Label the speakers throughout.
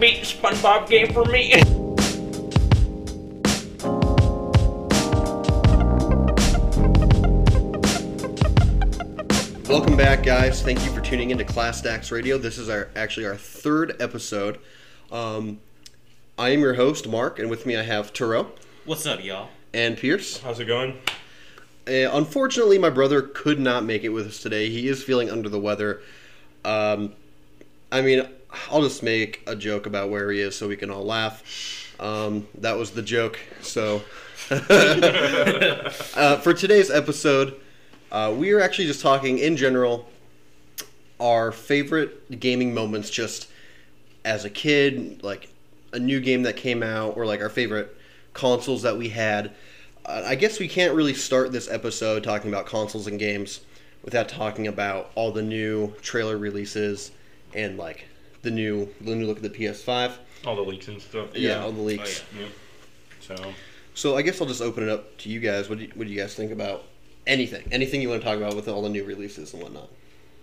Speaker 1: beat the SpongeBob game for me.
Speaker 2: Welcome back, guys. Thank you for tuning into Class Stacks Radio. This is our actually our third episode. Um, I am your host, Mark, and with me I have Turo
Speaker 3: What's up, y'all?
Speaker 2: and Pierce.
Speaker 4: How's it going?
Speaker 2: Uh, unfortunately, my brother could not make it with us today. He is feeling under the weather. Um, I mean, I'll just make a joke about where he is so we can all laugh. Um, that was the joke. So, uh, for today's episode, uh, we are actually just talking in general our favorite gaming moments just as a kid, like a new game that came out, or like our favorite consoles that we had. Uh, I guess we can't really start this episode talking about consoles and games without talking about all the new trailer releases and like the new the new look at the PS5.
Speaker 4: All the leaks and stuff.
Speaker 2: Yeah, all the leaks.
Speaker 4: Yeah. So,
Speaker 2: So I guess I'll just open it up to you guys. What do you, what do you guys think about anything? Anything you want to talk about with all the new releases and whatnot?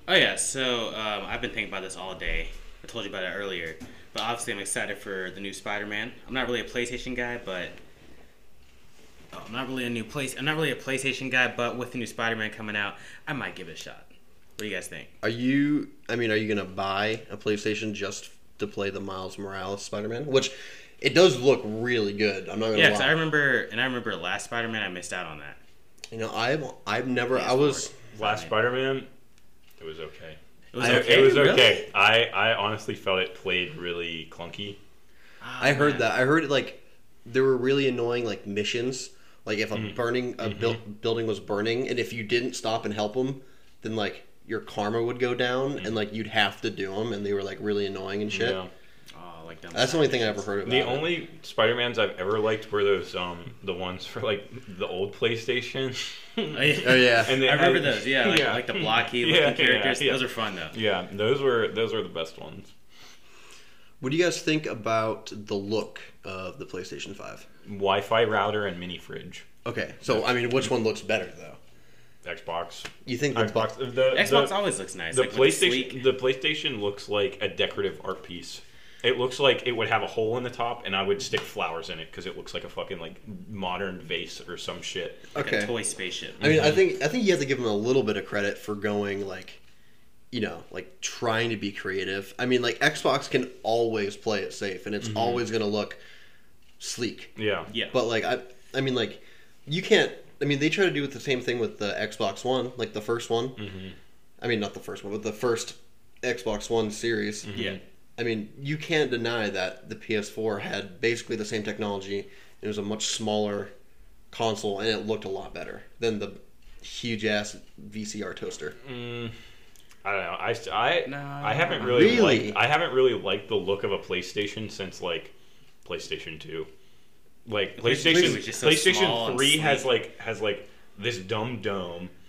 Speaker 3: Oh yeah, so um, I've been thinking about this all day. I told you about it earlier, but obviously I'm excited for the new Spider-Man. I'm not really a PlayStation guy, but oh, I'm not really a new place. I'm not really a PlayStation guy, but with the new Spider-Man coming out, I might give it a shot. What do you guys think?
Speaker 2: Are you? I mean, are you gonna buy a PlayStation just to play the Miles Morales Spider-Man? Which it does look really good. I'm not gonna
Speaker 3: Yeah, 'cause
Speaker 2: lie.
Speaker 3: I remember, and I remember last Spider-Man, I missed out on that.
Speaker 2: you know, I've I've never. I was.
Speaker 4: last Spider-Man, it was okay.
Speaker 3: It was
Speaker 2: I-
Speaker 3: okay.
Speaker 4: It was
Speaker 3: really?
Speaker 4: okay. I, I honestly felt it played really clunky.
Speaker 3: Oh,
Speaker 2: I heard
Speaker 3: man.
Speaker 2: that. I heard it like there were really annoying like missions. Like if a
Speaker 4: Mm-hmm.
Speaker 2: burning a buil- building was burning, and if you didn't stop and help them, then like your karma would go down,
Speaker 4: Mm-hmm.
Speaker 2: and like you'd have to do them, and they were like really annoying and shit.
Speaker 4: Yeah.
Speaker 3: Oh, like dumb
Speaker 2: That's the only thing I ever heard about.
Speaker 4: The
Speaker 2: it.
Speaker 4: only Spider-Mans I've ever liked were those um the ones for like the old PlayStation.
Speaker 3: Oh, yeah.
Speaker 2: Oh.
Speaker 4: And they
Speaker 3: I remember
Speaker 4: had-
Speaker 3: those. Yeah, like, like the blocky looking
Speaker 4: Yeah, yeah,
Speaker 3: characters.
Speaker 4: yeah.
Speaker 3: Those are fun though.
Speaker 4: yeah, those were those were the best ones.
Speaker 2: What do you guys think about the look of the PlayStation Five?
Speaker 4: Wi-Fi router and mini fridge.
Speaker 2: Okay, so I mean, which one looks better though?
Speaker 4: Xbox.
Speaker 2: You think the
Speaker 4: Xbox.
Speaker 2: bu-
Speaker 4: The,
Speaker 3: Xbox
Speaker 4: the,
Speaker 3: always looks nice.
Speaker 4: the
Speaker 3: like, with the
Speaker 4: PlayStation the PlayStation looks like a decorative art piece. It looks like it would have a hole in the top, and I would stick flowers in it because it looks like a fucking like modern vase or some shit.
Speaker 3: like
Speaker 2: okay?
Speaker 3: a toy spaceship.
Speaker 2: I mean, I mm-hmm. think I think you have to give them a little bit of credit for going like, you know, like trying to be creative. I mean, like Xbox can always play it safe, and it's mm-hmm. always gonna look sleek.
Speaker 4: Yeah,
Speaker 3: yeah.
Speaker 2: But like, I, I mean, like, you can't. I mean, they try to do with the same thing with the Xbox One, like the first one.
Speaker 4: Mhm.
Speaker 2: I mean, not the first one, but the first Xbox One series.
Speaker 3: yeah.
Speaker 2: I mean, you can't deny that the PS4 had basically the same technology. It was a much smaller console, and it looked a lot better than the huge ass VCR toaster.
Speaker 4: Mm, I don't know. I st- I
Speaker 3: No.
Speaker 4: I haven't really,
Speaker 2: Really?
Speaker 4: liked I haven't really liked the look of a PlayStation since like PlayStation Two. Like PlayStation
Speaker 3: just so small
Speaker 4: PlayStation
Speaker 3: and
Speaker 4: Three has like has like this dumb dome.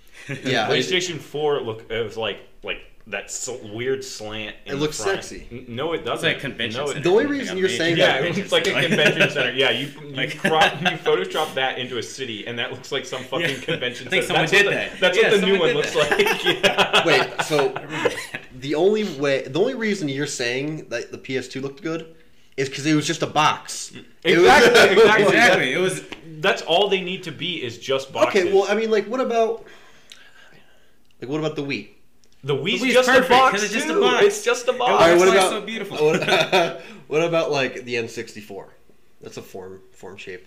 Speaker 2: Yeah, I
Speaker 4: PlayStation Four look it was like like that sl- weird slant. in
Speaker 2: It
Speaker 4: the
Speaker 2: looks
Speaker 4: front.
Speaker 2: sexy.
Speaker 4: N- No, it doesn't.
Speaker 3: like convention
Speaker 4: no, it-
Speaker 3: center.
Speaker 2: The only reason you're saying
Speaker 4: Yeah,
Speaker 2: that-
Speaker 4: it's like a convention center. Yeah, you you,
Speaker 3: Like-
Speaker 4: crop, you Photoshop that into a city, and that looks like some fucking
Speaker 3: Yeah.
Speaker 4: convention
Speaker 3: I think
Speaker 4: center.
Speaker 3: someone
Speaker 4: that's
Speaker 3: did
Speaker 4: what the,
Speaker 3: that.
Speaker 4: That's
Speaker 3: Yeah,
Speaker 4: what the new one
Speaker 3: did
Speaker 4: looks like. Yeah.
Speaker 2: Wait, so the only way, the only reason you're saying that the PS2 looked good is because it was just a box. It was-
Speaker 4: Exactly, exactly.
Speaker 3: exactly. It was
Speaker 4: That's all they need to be is just boxes.
Speaker 2: okay, well, I mean, like, what about, like, what about the Wii?
Speaker 4: the Wii's,
Speaker 3: The Wii's
Speaker 4: just
Speaker 3: perfect,
Speaker 4: a box
Speaker 3: 'cause it's just a
Speaker 4: too.
Speaker 3: box.
Speaker 4: It's just a box.
Speaker 2: All right,
Speaker 3: That's
Speaker 2: what
Speaker 3: it's
Speaker 2: about
Speaker 3: so beautiful.
Speaker 2: What, what about like the N64? That's a form form shape.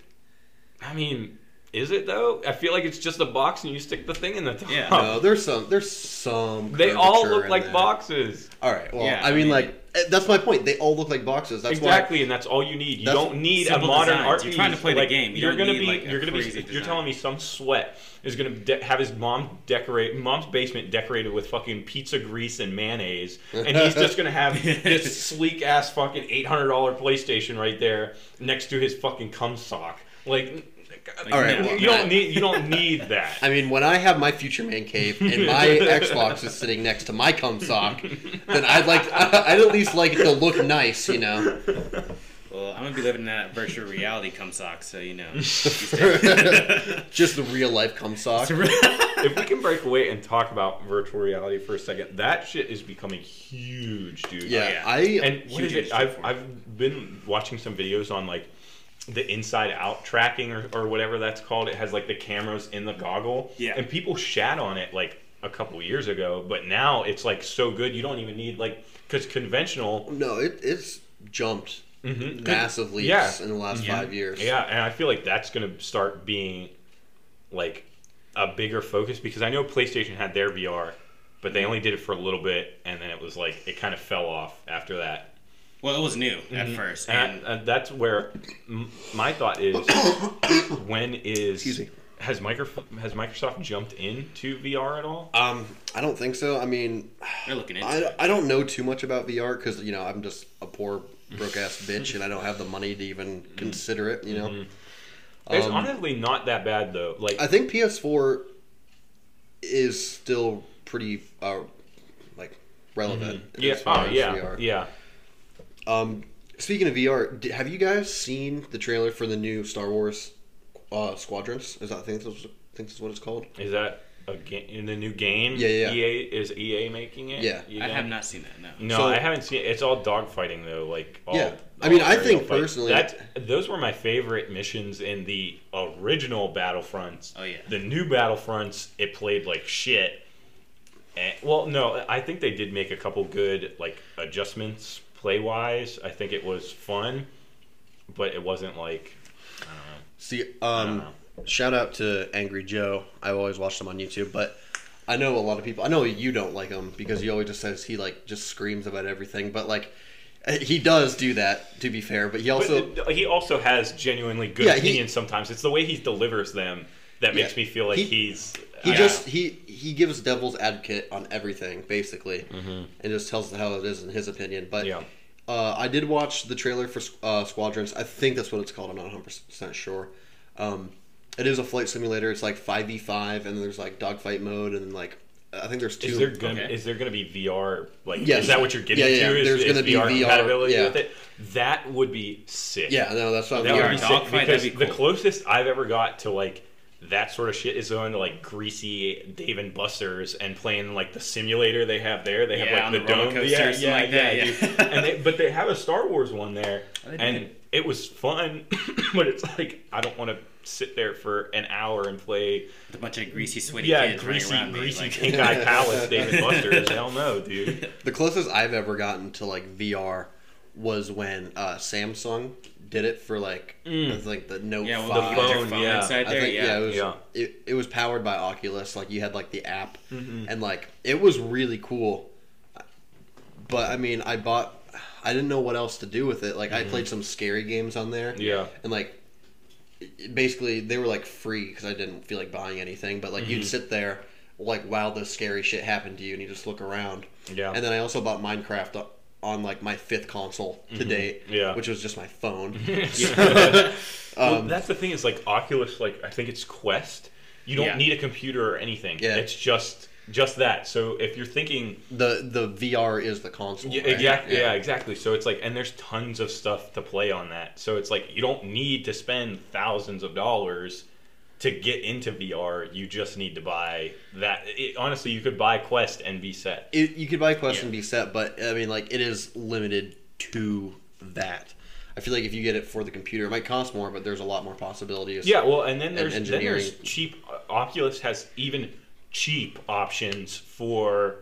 Speaker 4: I mean, is it though? I feel like it's just a box and you stick the thing in the top.
Speaker 3: Yeah.
Speaker 2: No, there's some. There's some.
Speaker 4: They all look
Speaker 2: in
Speaker 4: like
Speaker 2: that.
Speaker 4: boxes.
Speaker 2: All right. Well,
Speaker 3: Yeah,
Speaker 2: I
Speaker 3: I
Speaker 2: mean,
Speaker 3: mean-
Speaker 2: like eh, that's my point. They all look like boxes. That's
Speaker 4: exactly, and that's all you need. You don't need a modern
Speaker 3: designs.
Speaker 4: art
Speaker 3: You're
Speaker 4: piece.
Speaker 3: trying to play the
Speaker 4: Like,
Speaker 3: game. You
Speaker 4: you're gonna be.
Speaker 3: like,
Speaker 4: you're gonna be.
Speaker 3: crazy
Speaker 4: You're telling me some sweat is gonna de- have his mom decorate mom's basement decorated with fucking pizza grease and mayonnaise, and he's just gonna have this sleek ass fucking eight hundred dollar PlayStation right there next to his fucking cum sock. Like,
Speaker 2: All right,
Speaker 4: you
Speaker 2: well,
Speaker 4: don't need. You don't need that.
Speaker 2: I mean, when I have my future man cave and my Xbox is sitting next to my cum sock, then I'd like I'd at least like it to look nice, you know.
Speaker 3: Well, I'm I'm gonna be living in that virtual reality cum sock, so you know.
Speaker 2: Just the real life cum sock.
Speaker 4: if we can break away and talk about virtual reality for a second, that shit is becoming huge, dude.
Speaker 2: Yeah, oh,
Speaker 3: yeah.
Speaker 2: I
Speaker 4: And what is it? I've
Speaker 3: industry for it.
Speaker 4: I've been watching some videos on like the inside out tracking or, or whatever that's called. It has like the cameras in the goggle.
Speaker 3: Yeah.
Speaker 4: And people shat on it like a couple years ago, but now it's like so good you don't even need like because conventional.
Speaker 2: no, it, it's jumped
Speaker 4: Mhm.
Speaker 2: massive leaps
Speaker 4: Yeah.
Speaker 2: in the last
Speaker 3: Yeah.
Speaker 2: five years.
Speaker 4: Yeah, and I feel like that's gonna start being like a bigger focus because I know PlayStation had their VR, but they only did it for a little bit, and then it was like it kind of fell off after that.
Speaker 3: Well, it was new at first,
Speaker 4: And,
Speaker 3: and
Speaker 4: I- and that's where m- my thought is: when is
Speaker 2: Excuse me.
Speaker 4: has Microsoft has Microsoft jumped into VR at all?
Speaker 2: Um, I don't think so. I mean,
Speaker 3: they're looking into
Speaker 2: I,
Speaker 3: it.
Speaker 2: I don't know too much about VR because you know I'm just a poor broke ass bitch and I don't have the money to even consider it. You know,
Speaker 4: It's
Speaker 2: Um,
Speaker 4: honestly not that bad though. Like
Speaker 2: I think PS4 is still pretty uh, like relevant.
Speaker 4: yeah,
Speaker 2: as far
Speaker 4: oh
Speaker 2: as
Speaker 4: yeah,
Speaker 2: VR.
Speaker 4: yeah.
Speaker 2: Um, speaking of VR, d- have you guys seen the trailer for the new Star Wars uh, Squadrons? Is that I think that's, I think that's what it's called.
Speaker 4: Is that a game in the new game?
Speaker 2: Yeah, yeah.
Speaker 4: EA is EA making it?
Speaker 2: Yeah.
Speaker 4: You
Speaker 3: I have not seen that. No.
Speaker 4: No,
Speaker 2: So-
Speaker 4: I haven't seen it. It's all dogfighting though. Like all,
Speaker 2: Yeah. I mean, I think
Speaker 4: fight.
Speaker 2: personally-
Speaker 4: that those were my favorite missions in the original Battlefronts.
Speaker 3: Oh, yeah.
Speaker 4: The new Battlefronts, it played like shit. And, well, no, I think they did make a couple good like adjustments play wise. I think it was fun, but it wasn't like I don't know.
Speaker 2: See, um,
Speaker 4: know.
Speaker 2: shout out to Angry Joe. I've always watched him on YouTube, but I know a lot of people. I know you don't like him because he always just says he like just screams about everything. But like, eh, he does do that. To be fair, but he also
Speaker 4: but he also has genuinely good
Speaker 2: Yeah, he-
Speaker 4: opinions sometimes. It's the way he delivers them that makes
Speaker 2: Yeah.
Speaker 4: me feel like
Speaker 2: He-
Speaker 4: he's
Speaker 2: he
Speaker 4: uh,
Speaker 2: just he he gives devil's advocate on everything basically,
Speaker 4: Mm-hmm.
Speaker 2: and just tells us how it is in his opinion. But
Speaker 4: Yeah.
Speaker 2: uh, I did watch the trailer for uh, Squadrons. I think that's what it's called. I'm not 100 percent sure. Um, it is a flight simulator. It's like five v five, and then there's like dogfight mode, and like I think there's two.
Speaker 4: Is there gonna
Speaker 3: Okay.
Speaker 4: is there gonna be VR like
Speaker 2: Yes.
Speaker 4: is that what you're getting
Speaker 2: Yeah, yeah,
Speaker 4: to? Is,
Speaker 2: there's
Speaker 4: is
Speaker 2: gonna be
Speaker 4: VR,
Speaker 2: VR,
Speaker 4: compatibility
Speaker 2: yeah.
Speaker 4: with it? That would be sick.
Speaker 2: yeah, no, that's not
Speaker 4: that
Speaker 3: VR
Speaker 4: would be sick
Speaker 3: dogfight,
Speaker 4: because
Speaker 3: that'd be
Speaker 4: the closest I've ever got to like that sort of shit is going to like greasy Dave and Buster's and playing like the simulator they have there. They
Speaker 3: Yeah,
Speaker 4: have
Speaker 3: on
Speaker 4: like the,
Speaker 3: the roller
Speaker 4: dome,
Speaker 3: coaster
Speaker 4: yeah,
Speaker 3: or something
Speaker 4: yeah,
Speaker 3: like that,
Speaker 4: yeah,
Speaker 3: yeah.
Speaker 4: and they, but they have a Star Wars one there,
Speaker 3: Oh,
Speaker 4: and it was fun. but it's like I don't want to sit there for an hour and play
Speaker 3: With a bunch of greasy, sweaty
Speaker 4: yeah,
Speaker 3: kids
Speaker 4: greasy,
Speaker 3: around
Speaker 4: greasy
Speaker 3: me. Like,
Speaker 4: pink eye palace, David Buster's. Hell no, dude.
Speaker 2: The closest I've ever gotten to like VR was when uh, Samsung did it for like I think the Note
Speaker 3: yeah, well,
Speaker 2: Five.
Speaker 3: the phone,
Speaker 4: phone,
Speaker 3: phone
Speaker 4: yeah.
Speaker 3: inside
Speaker 2: I
Speaker 3: there.
Speaker 2: think yeah,
Speaker 3: yeah.
Speaker 2: it was
Speaker 4: Yeah.
Speaker 2: It, it was powered by Oculus. Like you had like the app,
Speaker 3: Mm-hmm.
Speaker 2: and like it was really cool. But I mean, I bought. I didn't know what else to do with it. Like I played some scary games on there.
Speaker 4: Mm-hmm. Yeah.
Speaker 2: and like basically they were like free because I didn't feel like buying anything. But like
Speaker 4: Mm-hmm.
Speaker 2: you'd sit there like while the scary shit happened to you, and you just look around.
Speaker 4: Yeah.
Speaker 2: And then I also bought Minecraft o- on like my fifth console to date.
Speaker 4: Mm-hmm. Yeah.
Speaker 2: Which was just my phone.
Speaker 4: well,
Speaker 2: Um,
Speaker 4: that's the thing is like Oculus, like I think it's Quest. You don't
Speaker 3: Yeah.
Speaker 4: need a computer or anything.
Speaker 2: Yeah.
Speaker 4: It's just just that. So if you're thinking,
Speaker 2: the the VR is the console.
Speaker 4: yeah,
Speaker 2: right?
Speaker 4: exactly, yeah. exactly. So it's like, and there's tons of stuff to play on that. So it's like you don't need to spend thousands of dollars to get into VR. You just need to buy that. It, honestly, you could buy Quest and be set.
Speaker 2: It, you could buy Quest
Speaker 3: Yeah.
Speaker 2: and be set, but I mean, like it is limited to that. I feel like if you get it for the computer, it might cost more, but there's a lot more possibilities.
Speaker 4: Yeah, well, and then there's then there's cheap. Uh, Oculus has even cheap options for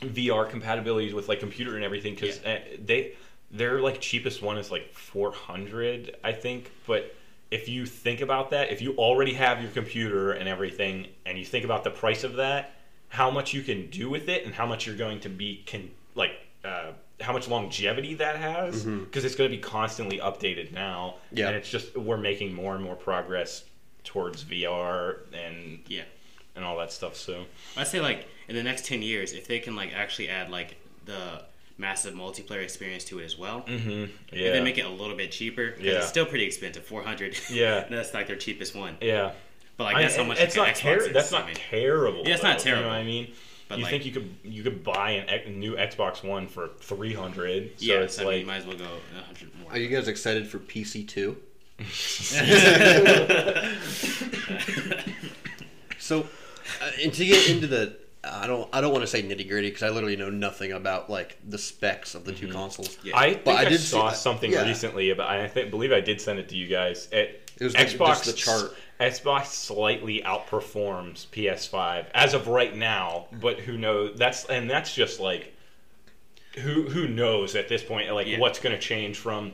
Speaker 4: VR compatibilities with like computer and everything because eh, they their like cheapest one is like 400 I think, but if you think about that, if you already have your computer and everything, and you think about the price of that, how much you can do with it, and how much you're going to be can like uh, how much longevity that has, because it's going to be constantly updated now.
Speaker 2: Yeah.
Speaker 4: and it's just we're making more and more progress towards VR and
Speaker 3: yeah.
Speaker 4: and all that stuff. So
Speaker 3: I'd say like in the next ten years, if they can like actually add like the massive multiplayer experience to it as well,
Speaker 4: mm-hmm. yeah,
Speaker 3: and then make it a little bit cheaper. 'cause
Speaker 4: Yeah.
Speaker 3: it's still pretty expensive, four hundred.
Speaker 4: Yeah.
Speaker 3: that's like their cheapest one.
Speaker 4: yeah.
Speaker 3: But like
Speaker 4: I-
Speaker 3: that's how much
Speaker 4: it's
Speaker 3: like,
Speaker 4: not
Speaker 3: Xbox
Speaker 4: ter-
Speaker 3: is,
Speaker 4: That's
Speaker 3: I
Speaker 4: not
Speaker 3: mean.
Speaker 4: terrible.
Speaker 3: Yeah, it's not
Speaker 4: though, You know
Speaker 3: terrible.
Speaker 4: what I mean?
Speaker 3: But
Speaker 4: you
Speaker 3: like,
Speaker 4: think you could you could buy an X- new Xbox One for three hundred? So
Speaker 3: yeah,
Speaker 4: it's
Speaker 3: so I mean,
Speaker 4: like
Speaker 3: you might as well go hundred more.
Speaker 2: Are you guys excited for PC two? So, uh, and to get into the, I don't, I don't want to say nitty gritty because I literally know nothing about like the specs of the two mm-hmm. consoles.
Speaker 3: Yeah.
Speaker 4: I think I,
Speaker 2: I did
Speaker 4: saw
Speaker 2: that-
Speaker 4: something
Speaker 2: yeah.
Speaker 4: recently about. I think believe I did send it to you guys. It,
Speaker 2: It was
Speaker 4: Xbox
Speaker 2: just the chart.
Speaker 4: Xbox slightly outperforms PS5 as of right now, but who knows? That's and that's just like who who knows at this point? Like
Speaker 3: Yeah.
Speaker 4: what's going to change from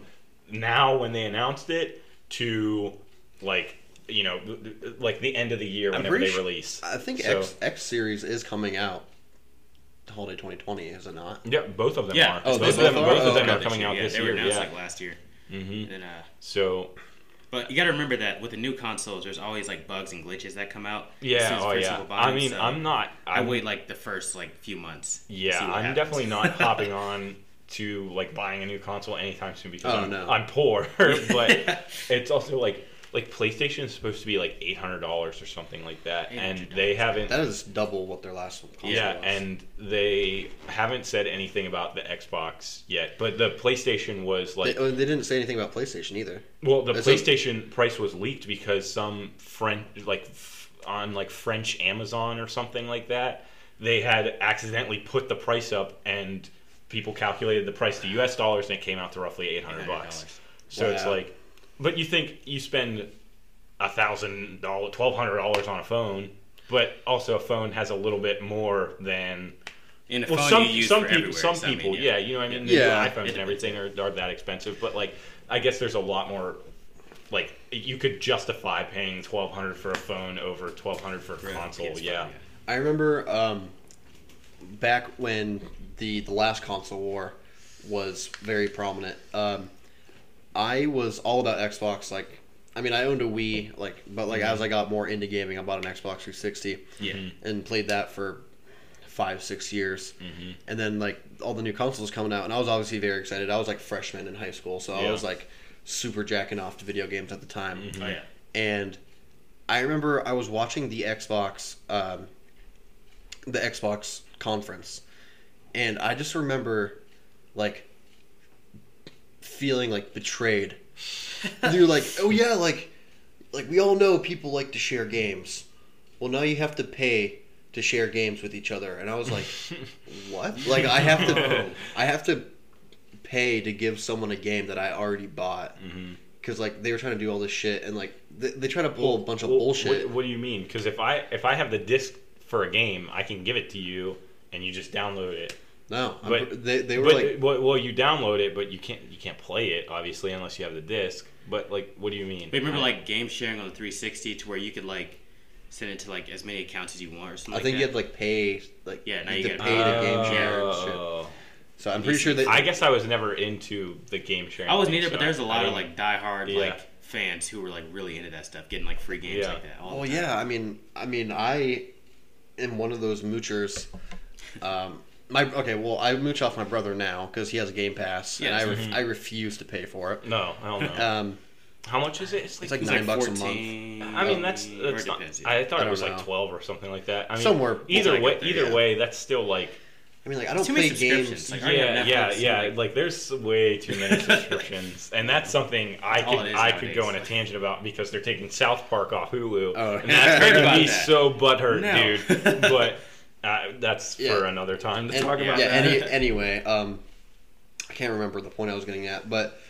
Speaker 4: now when they announced it to like you know like the end of the year whenever they
Speaker 2: su-
Speaker 4: release.
Speaker 2: I think
Speaker 4: So-
Speaker 2: X X series is coming out. Holiday 2020 is it not?
Speaker 4: Yeah, both of them
Speaker 3: Yeah.
Speaker 4: are.
Speaker 2: Oh,
Speaker 4: both
Speaker 2: they
Speaker 4: of them,
Speaker 2: are?
Speaker 4: both of
Speaker 2: Oh,
Speaker 4: them
Speaker 2: okay.
Speaker 4: are coming out
Speaker 3: yeah,
Speaker 4: this
Speaker 3: they were
Speaker 4: year.
Speaker 3: announced
Speaker 4: Yeah.
Speaker 3: like last year.
Speaker 4: hmm
Speaker 3: And then, uh,
Speaker 4: So
Speaker 3: but you got to remember that with the new consoles, there's always like bugs and glitches that come out. as soon
Speaker 4: yeah,
Speaker 3: as
Speaker 4: oh yeah.
Speaker 3: people buy
Speaker 4: I mean,
Speaker 3: so
Speaker 4: I'm not.
Speaker 3: I
Speaker 4: I'm,
Speaker 3: wait like the first like few months.
Speaker 4: Yeah, I'm
Speaker 3: happens.
Speaker 4: definitely not hopping on to like buying a new console anytime soon because
Speaker 2: Oh,
Speaker 4: I'm,
Speaker 2: no.
Speaker 4: I'm poor. but it's also like like PlayStation is supposed to be like eight hundred dollars or something like that, and they haven't.
Speaker 2: That is double what their last console
Speaker 4: Yeah,
Speaker 2: was.
Speaker 4: and they haven't said anything about the Xbox yet. But the PlayStation was
Speaker 2: they,
Speaker 4: like,
Speaker 2: oh, they didn't say anything about PlayStation either.
Speaker 4: well, the
Speaker 2: Is it-
Speaker 4: PlayStation price was leaked because some French, like f- on like French Amazon or something like that, they had accidentally put the price up and people calculated the price to U.S. dollars and it came out to roughly eight hundred bucks. So it's
Speaker 2: Wow.
Speaker 4: like, but you think you spend a thousand dollars, twelve hundred dollars on a phone, but also a phone has a little bit more than
Speaker 3: In a
Speaker 4: well,
Speaker 3: phone
Speaker 4: some
Speaker 3: you use
Speaker 4: some
Speaker 3: for
Speaker 4: people,
Speaker 3: everywhere,
Speaker 4: some
Speaker 3: so I mean,
Speaker 4: people, yeah. you know, what I mean, the
Speaker 2: Yeah.
Speaker 4: new iPhones and everything are, are that expensive, but like, I guess there's a lot more. Like, you could justify paying twelve hundred for a phone over twelve hundred for a
Speaker 3: For a
Speaker 4: console.
Speaker 3: PS5,
Speaker 4: yeah.
Speaker 2: I remember um, back when the the last console war was very prominent. Um, I was all about Xbox. Like, I mean, I owned a Wii. Like, but like as I got more into gaming, I bought an Xbox 360
Speaker 3: Yeah.
Speaker 2: and played that for five six years.
Speaker 4: Mhm.
Speaker 2: And then like all the new consoles coming out, and I was obviously very excited. I was like freshman in high school, so I was like super jacking off to video games at the time
Speaker 3: Oh yeah.
Speaker 2: and I remember I was watching the Xbox, um, the Xbox conference, and I just remember, like, feeling like betrayed. You're like, oh yeah, like, like we all know people like to share games. Well, now you have to pay to share games with each other, and I was like, what? Like I have to, I have to pay to give someone a game that I already bought
Speaker 4: mm-hmm.
Speaker 2: because like they were trying to do all this shit and like they, they try to pull a bunch of
Speaker 4: Well,
Speaker 2: bullshit.
Speaker 4: What, what do you mean? Because if I if I have the disc for a game, I can give it to you and you just download it.
Speaker 2: No, I'm
Speaker 4: but-
Speaker 2: they they were
Speaker 4: but
Speaker 2: like
Speaker 4: well, well, you download it, but you can't you can't play it obviously unless you have the disc. But like, what do you mean?
Speaker 3: But remember
Speaker 4: I-
Speaker 3: like game sharing on the 360 to where you could like send it to like as many accounts as you want or something.
Speaker 2: I
Speaker 3: like
Speaker 2: think
Speaker 3: that.
Speaker 2: you had to like pay like
Speaker 3: Yeah, now
Speaker 2: you
Speaker 3: you
Speaker 2: had to pay to
Speaker 3: pay.
Speaker 2: game share and shit.
Speaker 4: Oh.
Speaker 2: So I'm pretty sure that
Speaker 4: I guess I was never into the game sharing.
Speaker 3: I wasn't
Speaker 4: thing,
Speaker 3: either,
Speaker 4: so
Speaker 3: but there's a lot of
Speaker 4: didn't-
Speaker 3: like diehard
Speaker 4: Yeah.
Speaker 3: like fans who were like really into that stuff, getting like free games
Speaker 4: Yeah.
Speaker 3: like that. All
Speaker 2: Well,
Speaker 3: the time.
Speaker 2: yeah. I mean, I mean, I am one of those moochers. Um, my okay. Well, I mooch off my brother now because he has a Game Pass, and
Speaker 3: Yes.
Speaker 2: I ref-
Speaker 4: Mhm.
Speaker 2: I refuse to pay for it.
Speaker 4: No, hell no.
Speaker 2: Um,
Speaker 4: How much is it? It's like,
Speaker 2: It's like
Speaker 3: It's
Speaker 2: nine
Speaker 3: like
Speaker 2: bucks a month.
Speaker 3: 14,
Speaker 4: I mean, that's that's not.
Speaker 3: depends, yeah.
Speaker 4: I thought
Speaker 2: I
Speaker 4: it was
Speaker 2: don't
Speaker 4: like twelve or something like that. I mean,
Speaker 2: Somewhere-
Speaker 4: Either way,
Speaker 3: like that,
Speaker 4: either
Speaker 3: yeah.
Speaker 4: way, that's still like
Speaker 2: I mean, like I don't
Speaker 3: Too many
Speaker 2: play
Speaker 3: subscriptions,
Speaker 2: games.
Speaker 3: like,
Speaker 4: yeah,
Speaker 3: have
Speaker 4: yeah,
Speaker 3: Netflix,
Speaker 4: yeah.
Speaker 3: like-
Speaker 4: Like there's way too many subscriptions, and that's something I could
Speaker 3: it is
Speaker 4: I could go on a tangent about because they're taking South Park off Hulu,
Speaker 2: Oh,
Speaker 4: and
Speaker 2: yeah.
Speaker 4: that's
Speaker 3: Heard
Speaker 4: making
Speaker 3: about
Speaker 4: me
Speaker 3: that.
Speaker 4: so butthurt,
Speaker 3: No.
Speaker 4: dude. But uh, that's
Speaker 2: Yeah.
Speaker 4: for another time to
Speaker 2: And-
Speaker 4: talk
Speaker 3: yeah,
Speaker 4: about.
Speaker 2: yeah.
Speaker 4: that.
Speaker 2: Any, anyway, um, I can't remember the point I was getting at, but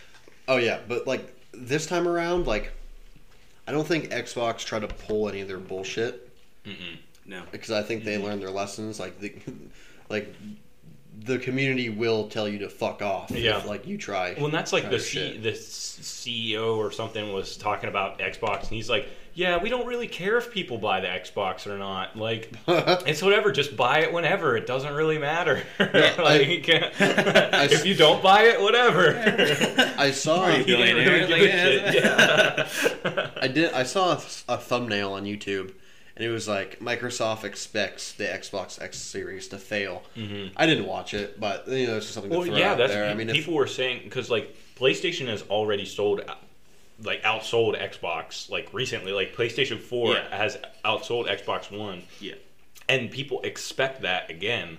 Speaker 2: oh yeah, but like this time around, like I don't think Xbox tried to pull any of their bullshit
Speaker 4: Mm-mm.
Speaker 3: No.
Speaker 2: because I think they learned their lessons. Like the, like the community will tell you to fuck off.
Speaker 4: Yeah.
Speaker 2: If, like you try.
Speaker 4: Well, and that's like the C- the CEO or something was talking about Xbox, and he's like, "Yeah, we don't really care if people buy the Xbox or not. Like, it's whatever. Just buy it whenever. It doesn't really matter. like, if you don't buy it, whatever.
Speaker 2: I saw.
Speaker 3: Are you
Speaker 4: He didn't
Speaker 3: Billionaire,
Speaker 4: really give a
Speaker 3: like,
Speaker 4: shit. Yeah.
Speaker 2: I did. I saw a, a thumbnail on YouTube, and it was like Microsoft expects the Xbox X Series to fail.
Speaker 4: Mhm.
Speaker 2: I didn't watch it, but you know, it's just something to
Speaker 4: Well,
Speaker 2: throw
Speaker 4: yeah,
Speaker 2: out
Speaker 4: that's
Speaker 2: there. I mean, if,
Speaker 4: people were saying because like PlayStation has already sold, like outsold Xbox like recently. Like PlayStation Four
Speaker 3: Yeah.
Speaker 4: has outsold Xbox One.
Speaker 3: Yeah.
Speaker 4: and people expect that again.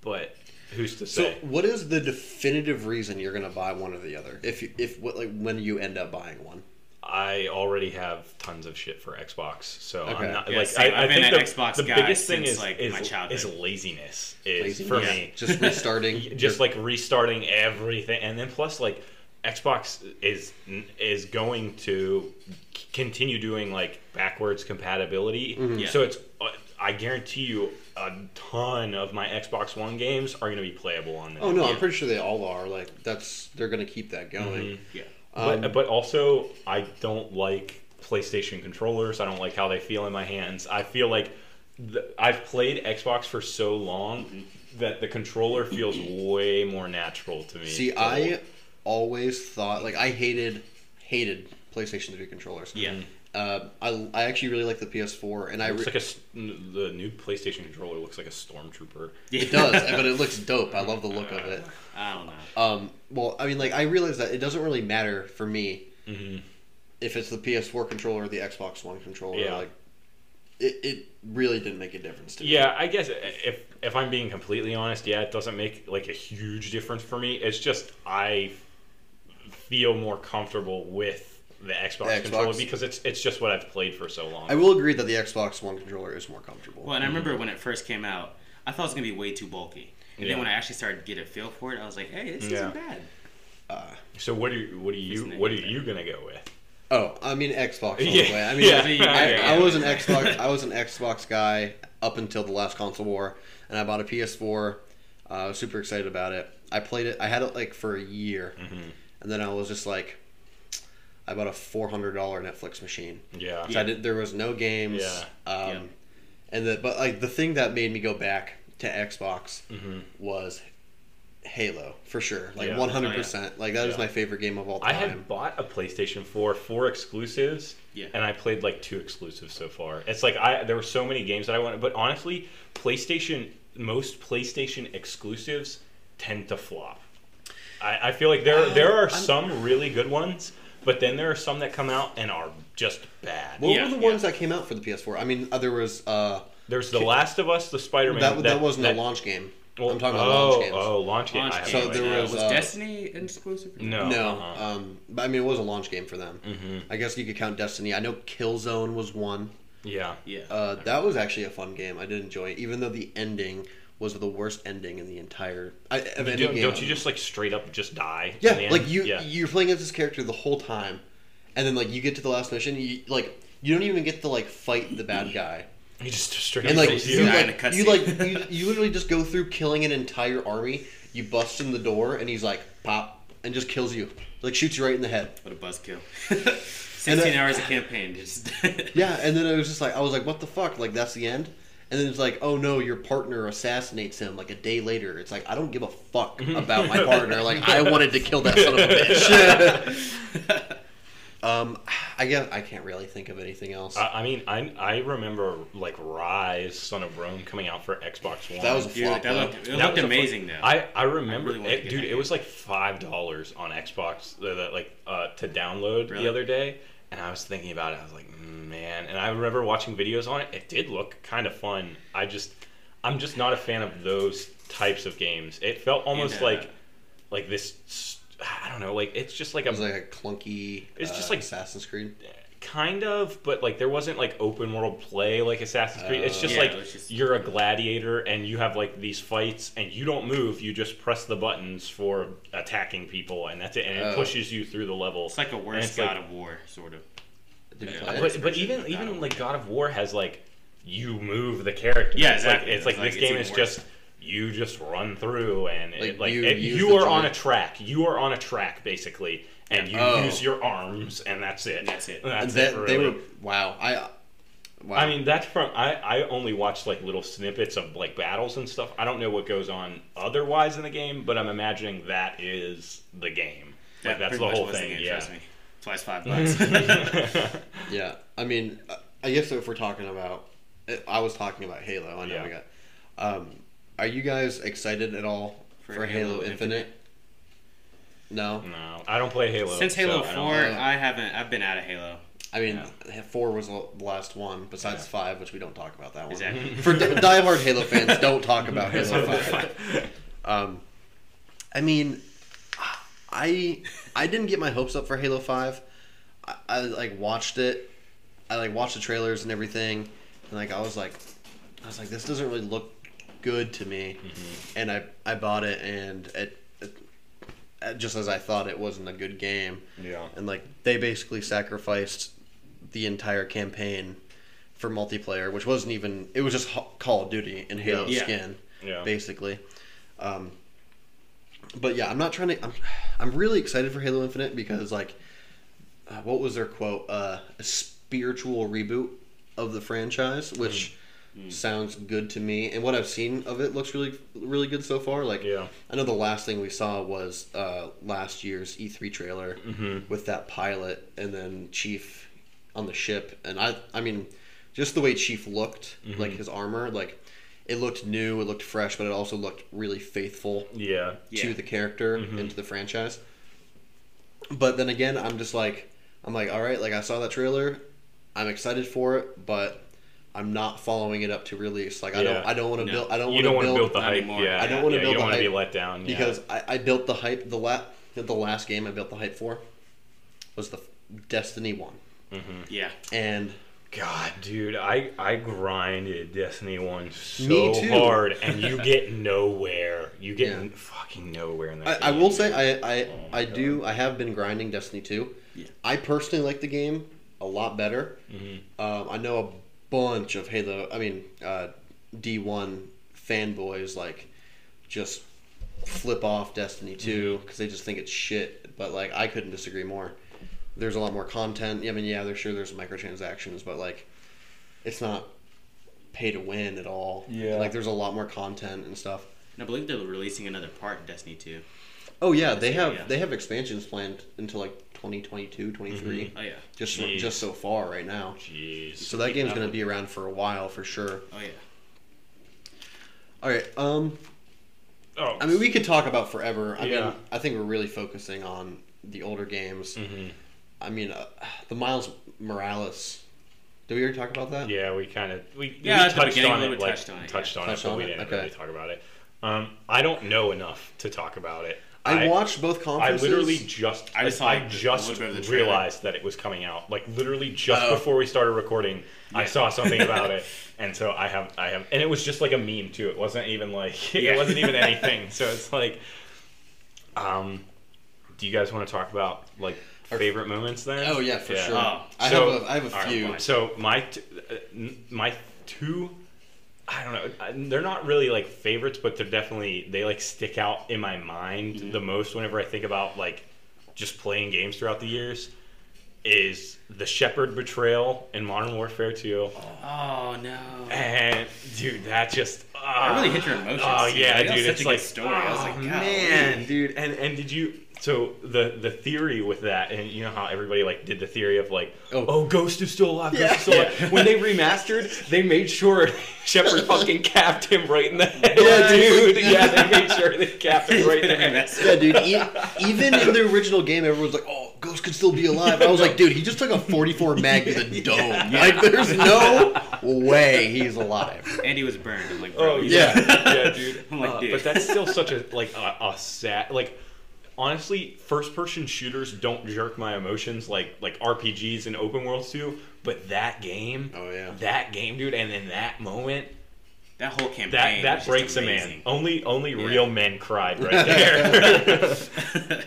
Speaker 4: But who's to say?
Speaker 2: So, what is the definitive reason you're going to buy one or the other? If you, if what like when you end up buying one?
Speaker 4: I already have tons of shit for Xbox, so
Speaker 2: Okay.
Speaker 4: I'm not
Speaker 3: Yeah,
Speaker 4: like
Speaker 3: same.
Speaker 4: I, I
Speaker 3: I've been
Speaker 4: think
Speaker 3: an
Speaker 4: the,
Speaker 3: Xbox
Speaker 4: the
Speaker 3: guy
Speaker 4: biggest thing
Speaker 3: since,
Speaker 4: is
Speaker 3: like,
Speaker 4: is,
Speaker 3: my childhood.
Speaker 4: is laziness. Is
Speaker 2: Laziness?
Speaker 4: for
Speaker 3: Yeah.
Speaker 4: me
Speaker 2: just restarting,
Speaker 4: just like restarting everything and then plus like xbox is is going to continue doing like backwards compatibility
Speaker 3: Yeah.
Speaker 4: so it's uh, i guarantee you a ton of my xbox one games are going to be playable on there
Speaker 2: Oh no, I'm pretty sure they all are. Like that's they're going to keep that going.
Speaker 3: Yeah.
Speaker 4: but,
Speaker 2: Um,
Speaker 4: but also i don't like playstation controllers i don't like how they feel in my hands i feel like the, i've played xbox for so long that the controller feels way more natural to me
Speaker 2: See,
Speaker 4: to
Speaker 2: I
Speaker 4: hold.
Speaker 2: Always thought like I hated hated PlayStation 3 controllers.
Speaker 3: Yeah.
Speaker 2: Uh, I, I actually really like the PS4, and I re-
Speaker 4: like a the new PlayStation controller looks like a stormtrooper.
Speaker 2: it does, but it looks dope. I love the look of it.
Speaker 3: I don't know.
Speaker 2: Um, well, I mean, like I realize that it doesn't really matter for me
Speaker 4: Mm-hmm.
Speaker 2: if it's the PS4 controller or the Xbox One controller.
Speaker 4: Yeah.
Speaker 2: Like, it, it really didn't make a difference to me.
Speaker 4: Yeah, I guess if if I'm being completely honest, yeah, it doesn't make like a huge difference for me. It's just I feel more comfortable with the Xbox,
Speaker 2: Xbox.
Speaker 4: controller because it's it's just what I've played for so long.
Speaker 2: I will agree that the Xbox One controller is more comfortable.
Speaker 3: Well, and I remember when it first came out, I thought it was gonna be way too bulky. And
Speaker 4: Yeah.
Speaker 3: then when I actually started to get a feel for it, I was like, "Hey, this
Speaker 4: Yeah.
Speaker 3: isn't bad."
Speaker 2: Uh,
Speaker 4: so what are you what are you what are you gonna go with?
Speaker 2: oh, I mean Xbox all the
Speaker 4: Yeah.
Speaker 2: way. I mean,
Speaker 4: Yeah.
Speaker 2: I,
Speaker 3: Okay,
Speaker 2: I was an Xbox. I was an Xbox guy up until the last console war, and I bought a PS4. Uh, I was super excited about it. I played it. I had it like for a year,
Speaker 4: Mm-hmm.
Speaker 2: And then I was just like, I bought a four hundred dollar Netflix machine.
Speaker 4: Yeah.
Speaker 2: So I did. There was no games.
Speaker 4: Yeah.
Speaker 2: Um,
Speaker 3: Yeah.
Speaker 2: And the but like the thing that made me go back to Xbox
Speaker 4: Mm-hmm.
Speaker 2: was Halo for sure. Like one hundred percent. Like that is
Speaker 4: Yeah.
Speaker 2: my favorite game of all time.
Speaker 4: I had bought a PlayStation 4 for exclusives,
Speaker 3: Yeah.
Speaker 4: and I played like two exclusives so far. It's like I there were so many games that I wanted, but honestly, PlayStation most PlayStation exclusives tend to flop. I, I feel like there there are some really good ones, but then there are some that come out and are just bad.
Speaker 2: What
Speaker 3: Yeah,
Speaker 2: were the
Speaker 3: yeah.
Speaker 2: ones that came out for the PS4? I mean, uh, there was uh,
Speaker 4: There's The Last of Us, the Spider Man.
Speaker 2: that, that wasn't a launch game.
Speaker 4: well,
Speaker 2: I'm talking about
Speaker 4: oh,
Speaker 2: launch games.
Speaker 4: Oh, launch game.
Speaker 3: Launch
Speaker 4: I
Speaker 3: game.
Speaker 2: So there was,
Speaker 3: was
Speaker 2: uh,
Speaker 3: Destiny exclusive?
Speaker 4: no.
Speaker 2: No,
Speaker 4: uh-uh.
Speaker 2: um, but I mean, it was a launch game for them.
Speaker 4: Mhm.
Speaker 2: I guess you could count Destiny. I know Killzone was one.
Speaker 4: yeah.
Speaker 3: Yeah.
Speaker 2: Uh, that was actually a fun game. I did enjoy it, even though the ending was the worst ending in the entire I, of any
Speaker 4: Don't,
Speaker 2: game.
Speaker 4: don't you just like straight up just die?
Speaker 2: Yeah,
Speaker 4: in the end?
Speaker 2: like you
Speaker 4: Yeah.
Speaker 2: you're playing as this character the whole time, and then like you get to the last mission, you like you don't even get to like fight the bad guy,
Speaker 4: You just straight
Speaker 2: and
Speaker 4: up
Speaker 2: like
Speaker 4: kills
Speaker 2: you
Speaker 3: you. Die in
Speaker 2: like
Speaker 3: a
Speaker 2: you like you, you literally just go through killing an entire army. You bust in the door, and he's like pop and just kills you, like shoots you right in the head.
Speaker 3: What a buzzkill. 16
Speaker 2: uh,
Speaker 3: hours of campaign. Just
Speaker 2: Yeah, and then I was just like, I was like, what the fuck? Like that's the end. And then it's like, oh no, your partner assassinates him like a day later. It's like I don't give a fuck about my partner. Like I wanted to kill that son of a bitch. um, I guess I can't really think of anything else.
Speaker 4: I, I mean, I I remember like Ryse, Son of Rome coming out for Xbox One.
Speaker 2: That was a
Speaker 3: Dude,
Speaker 2: flop.
Speaker 3: that looked, it
Speaker 4: That
Speaker 3: looked
Speaker 4: was a
Speaker 3: amazing
Speaker 4: fun-
Speaker 3: though.
Speaker 4: I I remember,
Speaker 3: really
Speaker 4: it, dude. It was like five dollars on Xbox, uh, that, like uh, to download
Speaker 3: Really?
Speaker 4: the other day, and I was thinking about it. I was like, "Mm, man, and I remember watching videos on it. It did look kind of fun. I just, I'm just not a fan of those types of games. It felt almost
Speaker 3: uh,
Speaker 4: like, like this. I don't know. Like it's just like
Speaker 2: It
Speaker 4: a
Speaker 2: was like a clunky.
Speaker 4: It's just
Speaker 2: uh,
Speaker 4: like-
Speaker 2: Assassin's Creed.
Speaker 4: Kind of, but like there wasn't like open world play like Assassin's Creed. It's
Speaker 2: Uh,
Speaker 4: just
Speaker 3: Yeah,
Speaker 4: like
Speaker 3: it just-
Speaker 4: you're a gladiator and you have like these fights and you don't move. You just press the buttons for attacking people and that's it. And it
Speaker 2: Oh.
Speaker 4: pushes you through the level.
Speaker 3: it's like a
Speaker 4: And
Speaker 3: worse God
Speaker 4: like-
Speaker 3: of War, sort of. Yeah.
Speaker 4: But, but even
Speaker 3: God
Speaker 4: even like God of War has like you move the character.
Speaker 3: Yeah,
Speaker 4: it's
Speaker 3: exactly.
Speaker 4: like it's like
Speaker 3: It's like
Speaker 4: this
Speaker 3: it's
Speaker 4: game is
Speaker 3: worse.
Speaker 4: just you just run through and
Speaker 2: Like,
Speaker 4: it, like
Speaker 2: you
Speaker 4: it-
Speaker 2: use
Speaker 4: you are on a track. You are on a track basically, and you
Speaker 2: Oh.
Speaker 4: use your arms and that's it.
Speaker 3: And that's it.
Speaker 4: That's
Speaker 2: that,
Speaker 4: it.
Speaker 2: they were wow. I wow.
Speaker 4: I mean, that's from I, I only watched like little snippets of like battles and stuff. I don't know what goes on otherwise in the game, but I'm imagining that is the game. Like
Speaker 3: That
Speaker 4: that's the
Speaker 3: much
Speaker 4: whole
Speaker 3: was
Speaker 4: thing.
Speaker 3: game,
Speaker 4: yeah.
Speaker 3: Trust me. Twice five bucks.
Speaker 2: Yeah, I mean, uh, I guess if we're talking about, I was talking about Halo. I know
Speaker 4: Yeah.
Speaker 2: we got. Um, are you guys excited at all for,
Speaker 3: For
Speaker 2: Halo,
Speaker 3: Halo
Speaker 2: Infinite? No.
Speaker 4: no, I don't play Halo.
Speaker 3: Since Halo
Speaker 4: so I don't-
Speaker 3: Four, I haven't. I've been out of Halo.
Speaker 2: I mean, four was the last one besides five, which we don't talk about that one.
Speaker 3: Exactly.
Speaker 2: For di- diehard Halo fans, don't talk about Halo Five. Um, I mean, I I didn't get my hopes up for Halo Five. I, I like watched it. I like watched the trailers and everything, and like I was like, I was like, this doesn't really look good to me, and I I bought it and it, it just as I thought it wasn't a good game,
Speaker 4: Yeah.
Speaker 2: and like they basically sacrificed the entire campaign for multiplayer, which wasn't even it was just Call of Duty in Halo
Speaker 3: Yeah.
Speaker 2: skin,
Speaker 4: Yeah.
Speaker 2: basically. Um, but yeah, I'm not trying to. I'm, I'm really excited for Halo Infinite because like, uh, what was their quote? Uh, a spiritual reboot of the franchise, which sounds good to me. And what I've seen of it looks really, really good so far. Like,
Speaker 4: Yeah.
Speaker 2: I know the last thing we saw was uh, last year's E3 trailer
Speaker 4: Mm-hmm.
Speaker 2: with that pilot and then Chief on the ship, and I, I mean, just the way Chief looked,
Speaker 4: Mm-hmm.
Speaker 2: like his armor, like it looked new, it looked fresh, but it also looked really faithful
Speaker 4: Yeah.
Speaker 3: Yeah.
Speaker 2: to the character
Speaker 4: Mm-hmm.
Speaker 2: and to the franchise. But then again, I'm just like, I'm like, all right, like I saw that trailer, I'm excited for it, but I'm not following it up to release. Like I don't, I don't want to
Speaker 3: No.
Speaker 2: build, I don't want to build,
Speaker 4: build the hype.
Speaker 3: anymore.
Speaker 4: Yeah.
Speaker 2: I don't wanna
Speaker 4: yeah,
Speaker 2: build
Speaker 4: You
Speaker 2: the
Speaker 4: don't want to be let down. Yeah.
Speaker 2: because I, I built the hype. The la- the last game I built the hype for was the Destiny one,
Speaker 3: Yeah.
Speaker 2: and
Speaker 4: God, dude, I I grinded Destiny One so hard, and you get nowhere. You get
Speaker 2: Yeah.
Speaker 4: n- fucking nowhere in that.
Speaker 2: I, I will say I I,
Speaker 4: Oh
Speaker 2: I
Speaker 4: God.
Speaker 2: do I have been grinding Destiny 2.
Speaker 3: Yeah.
Speaker 2: I personally like the game a lot better.
Speaker 4: Mm-hmm.
Speaker 2: Um, I know a bunch of Halo. I mean uh, D1 fanboys like just flip off Destiny 2 because they just think it's shit. But like I couldn't disagree more. There's a lot more content. I mean, yeah, there's sure there's microtransactions, but like it's not pay to win at all.
Speaker 4: Yeah.
Speaker 2: Like there's a lot more content and stuff.
Speaker 3: And I believe they're releasing another part in Destiny 2.
Speaker 2: Oh yeah, they have
Speaker 3: yeah.
Speaker 2: they have expansions planned until like 2022, 23.
Speaker 3: Oh, yeah.
Speaker 2: Just
Speaker 4: Jeez.
Speaker 2: just so far right now.
Speaker 4: Jeez.
Speaker 2: So that game's going to be around for a while for sure.
Speaker 3: Oh, yeah.
Speaker 2: All right. Um
Speaker 4: Oh,
Speaker 2: I mean we could talk about forever. I
Speaker 4: Yeah.
Speaker 2: mean I think we're really focusing on the older games.
Speaker 4: Mm-hmm.
Speaker 2: I mean uh, the Miles Morales. Did we already talk about that?
Speaker 4: Yeah, we kind of we,
Speaker 3: Yeah,
Speaker 4: we
Speaker 3: at the
Speaker 4: touched
Speaker 3: beginning,
Speaker 4: on it,
Speaker 3: would
Speaker 4: like
Speaker 3: touched on it,
Speaker 4: touched
Speaker 3: yeah.
Speaker 4: on
Speaker 2: Touched
Speaker 4: it, but
Speaker 2: on
Speaker 4: we didn't
Speaker 2: Okay.
Speaker 4: really talk about it. Um, I don't know enough to talk about it.
Speaker 2: I, watched both conferences.
Speaker 4: I literally just
Speaker 3: I just saw,
Speaker 4: I just
Speaker 3: little bit of the
Speaker 4: realized that it was coming out. Like literally just
Speaker 2: Oh.
Speaker 4: before we started recording, I saw something about it, and so I have I have, and it was just like a meme too. It wasn't even like
Speaker 3: Yeah.
Speaker 4: it wasn't even anything. So it's like, um, do you guys want to talk about like favorite moments then?
Speaker 2: Oh yeah, for sure.
Speaker 3: Oh.
Speaker 2: I
Speaker 4: So-
Speaker 2: have a, I have a few.
Speaker 3: fine.
Speaker 4: So my t- uh, my two, I don't know. They're not really like favorites, but they're definitely they like stick out in my mind
Speaker 3: Mm-hmm.
Speaker 4: the most whenever I think about like just playing games throughout the years. Is the Shepherd betrayal in Modern Warfare 2.
Speaker 3: Oh, no.
Speaker 4: And dude, that just
Speaker 3: That really hit your emotions.
Speaker 4: Oh yeah,
Speaker 3: Like, that was
Speaker 4: dude,
Speaker 3: such
Speaker 4: it's
Speaker 3: a good
Speaker 4: like
Speaker 3: story. I was like,
Speaker 4: oh, man, dude. And and did you? So the the theory with that, and you know how everybody like did the theory of like,
Speaker 2: Oh.
Speaker 4: oh, Ghost is still alive. Ghost
Speaker 2: Yeah.
Speaker 4: is still alive. When they remastered, they made sure Shepherd fucking capped him right in the head.
Speaker 2: Yeah,
Speaker 4: dude.
Speaker 2: dude.
Speaker 4: Yeah, they made sure they capped him right in the head.
Speaker 2: Yeah, dude. E- even in the original game, everyone's like, "Oh, Ghost could still be alive." I was like, "Dude, he just took a 44 mag to the dome. Like, there's no way he's alive."
Speaker 3: And he was burned. I'm like, bro.
Speaker 4: Oh
Speaker 2: yeah.
Speaker 4: yeah, dude.
Speaker 3: I'm like,
Speaker 4: Uh,
Speaker 3: dude.
Speaker 4: But that's still such a like a, a sad like. Honestly, first-person shooters don't jerk my emotions like like RPGs and open worlds do. But that game,
Speaker 2: Oh yeah.
Speaker 4: that game, dude, and in that moment,
Speaker 3: That whole campaign.
Speaker 4: that that breaks a man. Only only
Speaker 3: Yeah.
Speaker 4: real men cried right there.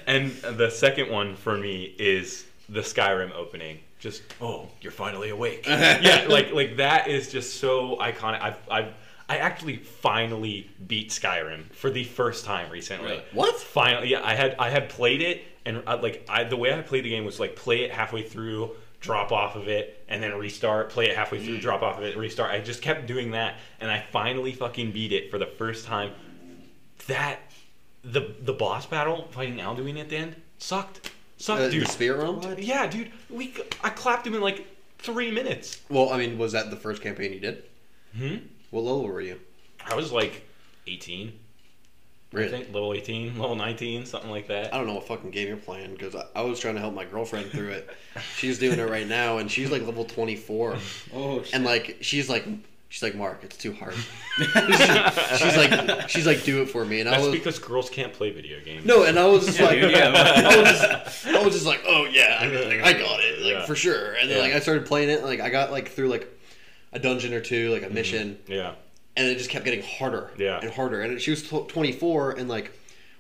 Speaker 4: and the second one for me is the Skyrim opening. Just oh, you're finally awake. yeah, like like that is just so iconic. I've I've I actually finally beat Skyrim for the first time recently.
Speaker 3: Really?
Speaker 2: What?
Speaker 4: Finally, yeah, I had I had played it and uh, like I the way I played the game was like play it halfway through, drop off of it, and then restart. Play it halfway through, drop off of it, restart. I just kept doing that, and I finally fucking beat it for the first time. That the the boss battle fighting Alduin at the end sucked, sucked,
Speaker 2: Uh,
Speaker 4: dude.
Speaker 2: the Spirit Realm.
Speaker 4: yeah, dude, we I clapped him in like three minutes.
Speaker 2: Well, I mean, was that the first campaign you did?
Speaker 4: Hmm.
Speaker 2: What level were you?
Speaker 4: I was like eighteen.
Speaker 2: Really?
Speaker 4: I think level 18, level 19, something like that.
Speaker 2: I don't know what fucking game you're playing because I, I was trying to help my girlfriend through it. she's doing it right now, and she's like level 24,
Speaker 3: Oh, shit.
Speaker 2: and like she's like she's like Mark, it's too hard. she's like she's like do it for me, and I
Speaker 4: That's
Speaker 2: was
Speaker 4: because girls can't play video games.
Speaker 2: no, and I was just
Speaker 3: Yeah,
Speaker 2: like
Speaker 3: dude, yeah.
Speaker 2: I was just I was just like oh yeah, I, mean, like, I got it like
Speaker 4: Yeah.
Speaker 2: for sure, and then
Speaker 4: Yeah.
Speaker 2: like I started playing it, and, like I got like through like a dungeon or two, like a
Speaker 4: Mm-hmm.
Speaker 2: mission,
Speaker 4: Yeah.
Speaker 2: and it just kept getting harder
Speaker 4: Yeah.
Speaker 2: and harder and she was tw 24 and like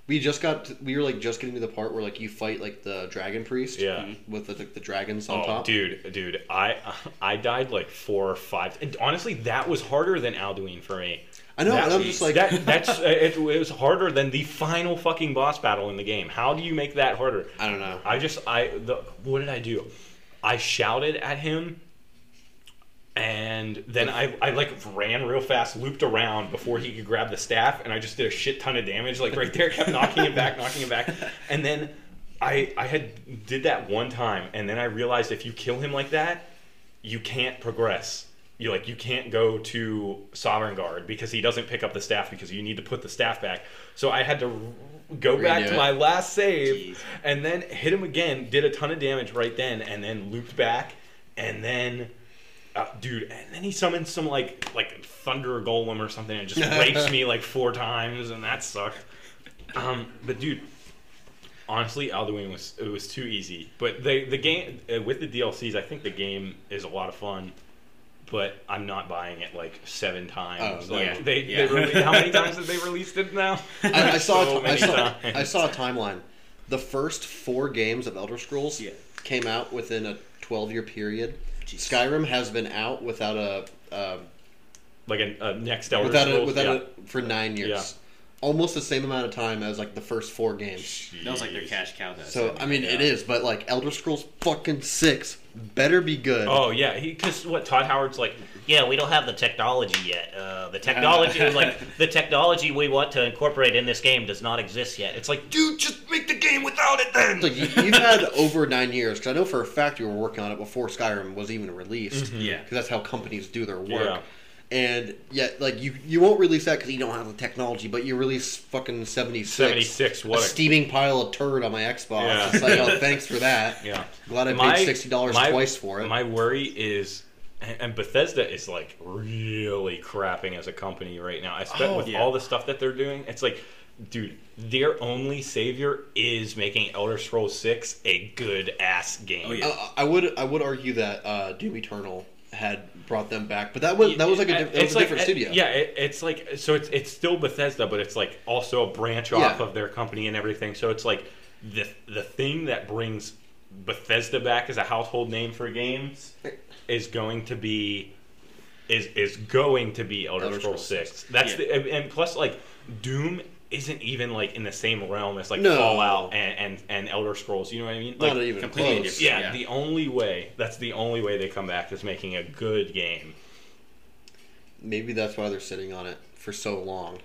Speaker 2: we just got to, we were like just getting to the part where like you fight like the dragon priest
Speaker 4: Yeah.
Speaker 2: with the, the, dragons on
Speaker 4: Oh,
Speaker 2: top
Speaker 4: dude, dude, I I died like four or five. And honestly, that was harder than Alduin for me.
Speaker 2: i know
Speaker 4: That-
Speaker 2: and i'm just like
Speaker 4: that. That's uh, it, it was harder than the final fucking boss battle in the game. How do you make that harder?
Speaker 2: i don't know
Speaker 4: I just I the what did I do? I shouted at him and then I, I like ran real fast, looped around before he could grab the staff, and I just did a shit ton of damage, like right there, kept knocking him back, knocking him back, and then I I had did that one time, and then I realized if you kill him like that, you can't progress. You like you can't go to Sovngarde because he doesn't pick up the staff because you need to put the staff back. So I had to go back
Speaker 2: Redo
Speaker 4: to my last save
Speaker 3: Jeez.
Speaker 4: and then hit him again, did a ton of damage right then, and then looped back, and then, uh, dude, and then he summons some like like thunder golem or something and just rapes me like four times, and that sucked. Um, but dude, honestly, Alduin was it was too easy. But the the game uh, with the DLCs, I think the game is a lot of fun. But I'm not buying it like seven times.
Speaker 2: Oh,
Speaker 4: like
Speaker 3: yeah.
Speaker 4: they,
Speaker 3: Yeah.
Speaker 4: they rele- how many times have they released it now?
Speaker 2: I, I saw
Speaker 4: So
Speaker 2: a I saw
Speaker 4: times.
Speaker 2: I saw a timeline the first four games of elder scrolls
Speaker 3: Yeah.
Speaker 2: came out within a 12 year period
Speaker 3: Jeez.
Speaker 2: skyrim has been out without a uh,
Speaker 4: like a, a next Elder
Speaker 2: without a
Speaker 4: Scrolls,
Speaker 2: without
Speaker 4: yeah.
Speaker 2: a for nine years
Speaker 4: Yeah.
Speaker 2: almost the same amount of time as like the first four games
Speaker 3: That was like their cash cow. That
Speaker 2: So I mean, it
Speaker 3: yeah.
Speaker 2: is, but like Elder Scrolls fucking six better be good.
Speaker 4: Oh yeah, because what Todd Howard's like,
Speaker 5: Yeah, we don't have the technology yet. Uh, the technology, like the technology we want to incorporate in this game, does not exist yet. It's like,
Speaker 4: dude, just make the game without it then.
Speaker 2: Like you, you've had over nine years. Because I know for a fact you were working on it before Skyrim was even released.
Speaker 3: Yeah.
Speaker 2: Because that's how companies do their work.
Speaker 4: Yeah.
Speaker 2: And yet, like you, you won't release that because you don't have the technology. But you release fucking seventy six.
Speaker 4: 76, what
Speaker 2: a
Speaker 4: a-
Speaker 2: steaming pile of turd on my Xbox.
Speaker 4: Yeah.
Speaker 2: It's like, oh, thanks for that.
Speaker 4: yeah,
Speaker 2: Glad I
Speaker 4: My-
Speaker 2: paid sixty dollars twice for it.
Speaker 4: My worry is, and and Bethesda is like really crapping as a company right now. I spent
Speaker 2: Oh,
Speaker 4: with
Speaker 3: yeah.
Speaker 4: all the stuff that they're doing. It's like, dude, their only savior is making Elder Scrolls Six a good ass game.
Speaker 3: Oh, yeah.
Speaker 2: Uh, I would, I would argue that uh, Doom Eternal had brought them back, but that was that was like a, di- that was a
Speaker 4: like-
Speaker 2: different studio.
Speaker 4: Yeah, it, it's like so it's it's still Bethesda, but it's like also a branch off
Speaker 2: Yeah.
Speaker 4: of their company and everything. So it's like the the thing that brings Bethesda back as a household name for games is going to be is is going to be Elder,
Speaker 2: Elder
Speaker 4: Scrolls
Speaker 2: Scrolls
Speaker 4: Six. That's
Speaker 3: Yeah.
Speaker 4: the and- and plus like Doom isn't even like in the same realm as like
Speaker 2: No.
Speaker 4: Fallout and, and and Elder Scrolls. You know what I mean? Like,
Speaker 2: Not even
Speaker 3: completely
Speaker 2: close.
Speaker 3: different.
Speaker 4: yeah,
Speaker 3: Yeah.
Speaker 4: the only way that's the only way they come back is making a good game.
Speaker 2: Maybe that's why they're sitting on it for so long. Uh,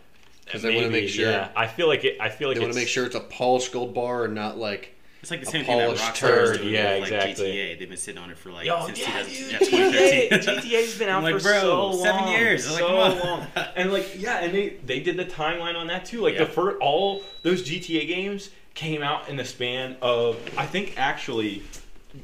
Speaker 2: because they want to make sure
Speaker 4: Yeah, I feel like it. I feel like
Speaker 2: they want to make sure it's a polished gold bar and not like
Speaker 3: It's like the same thing that
Speaker 2: polished
Speaker 3: Rockstar
Speaker 2: turd,
Speaker 3: is doing
Speaker 4: yeah,
Speaker 3: with, like,
Speaker 4: exactly.
Speaker 3: GTA. They've been sitting on it for like
Speaker 4: Yo,
Speaker 3: since
Speaker 4: yeah,
Speaker 3: 2000 yeah,
Speaker 4: GTA,
Speaker 3: 2013.
Speaker 4: GTA's been out
Speaker 3: like,
Speaker 4: for
Speaker 3: bro,
Speaker 4: so long,
Speaker 3: seven years. I'm like, come on.
Speaker 4: long. and like, yeah, and they they did the timeline on that too. Like
Speaker 3: Yeah.
Speaker 4: the first, all those GTA games came out in the span of, I think actually,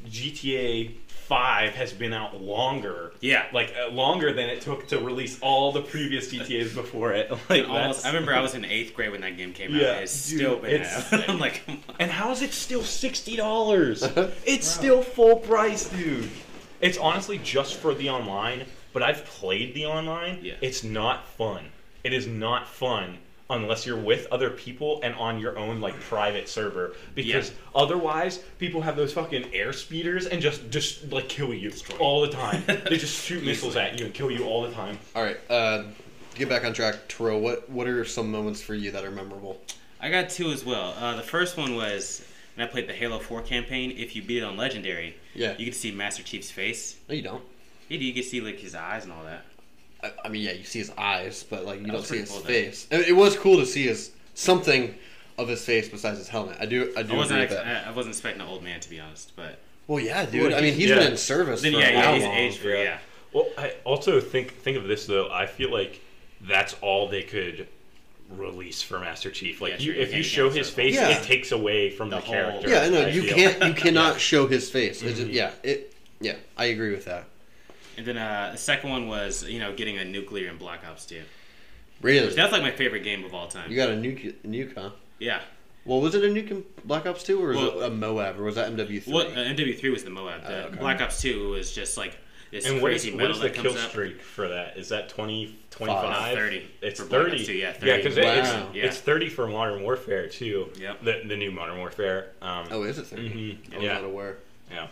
Speaker 4: GTA Five has been out longer.
Speaker 3: Yeah.
Speaker 4: like uh, longer than it took to release all the previous GTA's before it. Like
Speaker 3: Almost, I remember I was in eighth grade when that game came
Speaker 4: Yeah,
Speaker 3: out. It's
Speaker 4: dude,
Speaker 3: still been
Speaker 4: it's-
Speaker 3: out. I'm like.
Speaker 4: And how is it still sixty dollars? it's still full price, dude. It's honestly just for the online, but I've played the online.
Speaker 3: Yeah.
Speaker 4: It's not fun. It is not fun unless you're with other people and on your own like private server. Because
Speaker 3: Yeah.
Speaker 4: otherwise, people have those fucking air speeders and just just like kill you all the time. they just shoot missiles at you and kill you all the time.
Speaker 2: all right. Uh, get back on track, Taro. What what are some moments for you that are memorable?
Speaker 3: I got two as well. Uh, the first one was when I played the Halo 4 campaign. If you beat it on Legendary,
Speaker 2: Yeah.
Speaker 3: you get to see Master Chief's face.
Speaker 2: No, you don't.
Speaker 3: You, do, you get to see like his eyes and all that.
Speaker 2: I, I mean, yeah, you see his eyes, but like you
Speaker 3: That
Speaker 2: don't see his
Speaker 3: cool,
Speaker 2: face. It, it was cool to see his something of his face besides his helmet. I do. I do
Speaker 3: I wasn't.
Speaker 2: agree
Speaker 3: Ex-
Speaker 2: that.
Speaker 3: I I wasn't expecting an old man to be honest, but
Speaker 2: Well, yeah, dude.
Speaker 4: Well,
Speaker 2: I mean,
Speaker 4: he's-
Speaker 2: he's
Speaker 4: yeah.
Speaker 2: been in service
Speaker 3: then
Speaker 2: for
Speaker 3: yeah,
Speaker 2: a
Speaker 3: yeah, he's
Speaker 2: long.
Speaker 3: aged for
Speaker 4: yeah.
Speaker 3: yeah.
Speaker 4: Well, I also think think of this though. I feel like that's all they could release for Master Chief. Like
Speaker 3: Yeah,
Speaker 4: you,
Speaker 3: sure,
Speaker 4: if you show his face,
Speaker 2: Yeah.
Speaker 4: it takes away from the,
Speaker 3: The whole-
Speaker 4: character.
Speaker 2: Yeah, no,
Speaker 4: I
Speaker 2: you
Speaker 4: feel.
Speaker 2: can't. You cannot show his face. It's just- mm-hmm. yeah, it. Yeah, I agree with that.
Speaker 3: And then uh, the second one was you know getting a nuclear in Black Ops 2.
Speaker 2: Really,
Speaker 3: That's like my favorite game of all time.
Speaker 2: you got a nuke, nuke, huh?
Speaker 3: yeah.
Speaker 2: Well, was it a nuke in Black Ops Two, or was
Speaker 3: Well-
Speaker 2: it a Moab, or was that MW three?
Speaker 3: What uh, MW3 was the Moab. The
Speaker 2: Oh, okay.
Speaker 3: Black Ops 2 was just like this
Speaker 4: And what is,
Speaker 3: crazy
Speaker 4: what
Speaker 3: metal
Speaker 4: is the
Speaker 3: that
Speaker 4: kill
Speaker 3: comes out.
Speaker 4: streak for that? Is that 20,
Speaker 2: Five.
Speaker 4: 25?
Speaker 3: 30
Speaker 4: It's 30.
Speaker 3: 2, yeah, 30.
Speaker 4: Yeah, because
Speaker 2: Wow.
Speaker 4: it's,
Speaker 3: Yeah.
Speaker 4: it's 30 for Modern Warfare, too.
Speaker 3: Yep.
Speaker 4: The, the new Modern Warfare. Um,
Speaker 2: oh, is it? 30?
Speaker 4: mhm,
Speaker 2: I was
Speaker 4: Yeah.
Speaker 2: not aware.
Speaker 4: Yeah.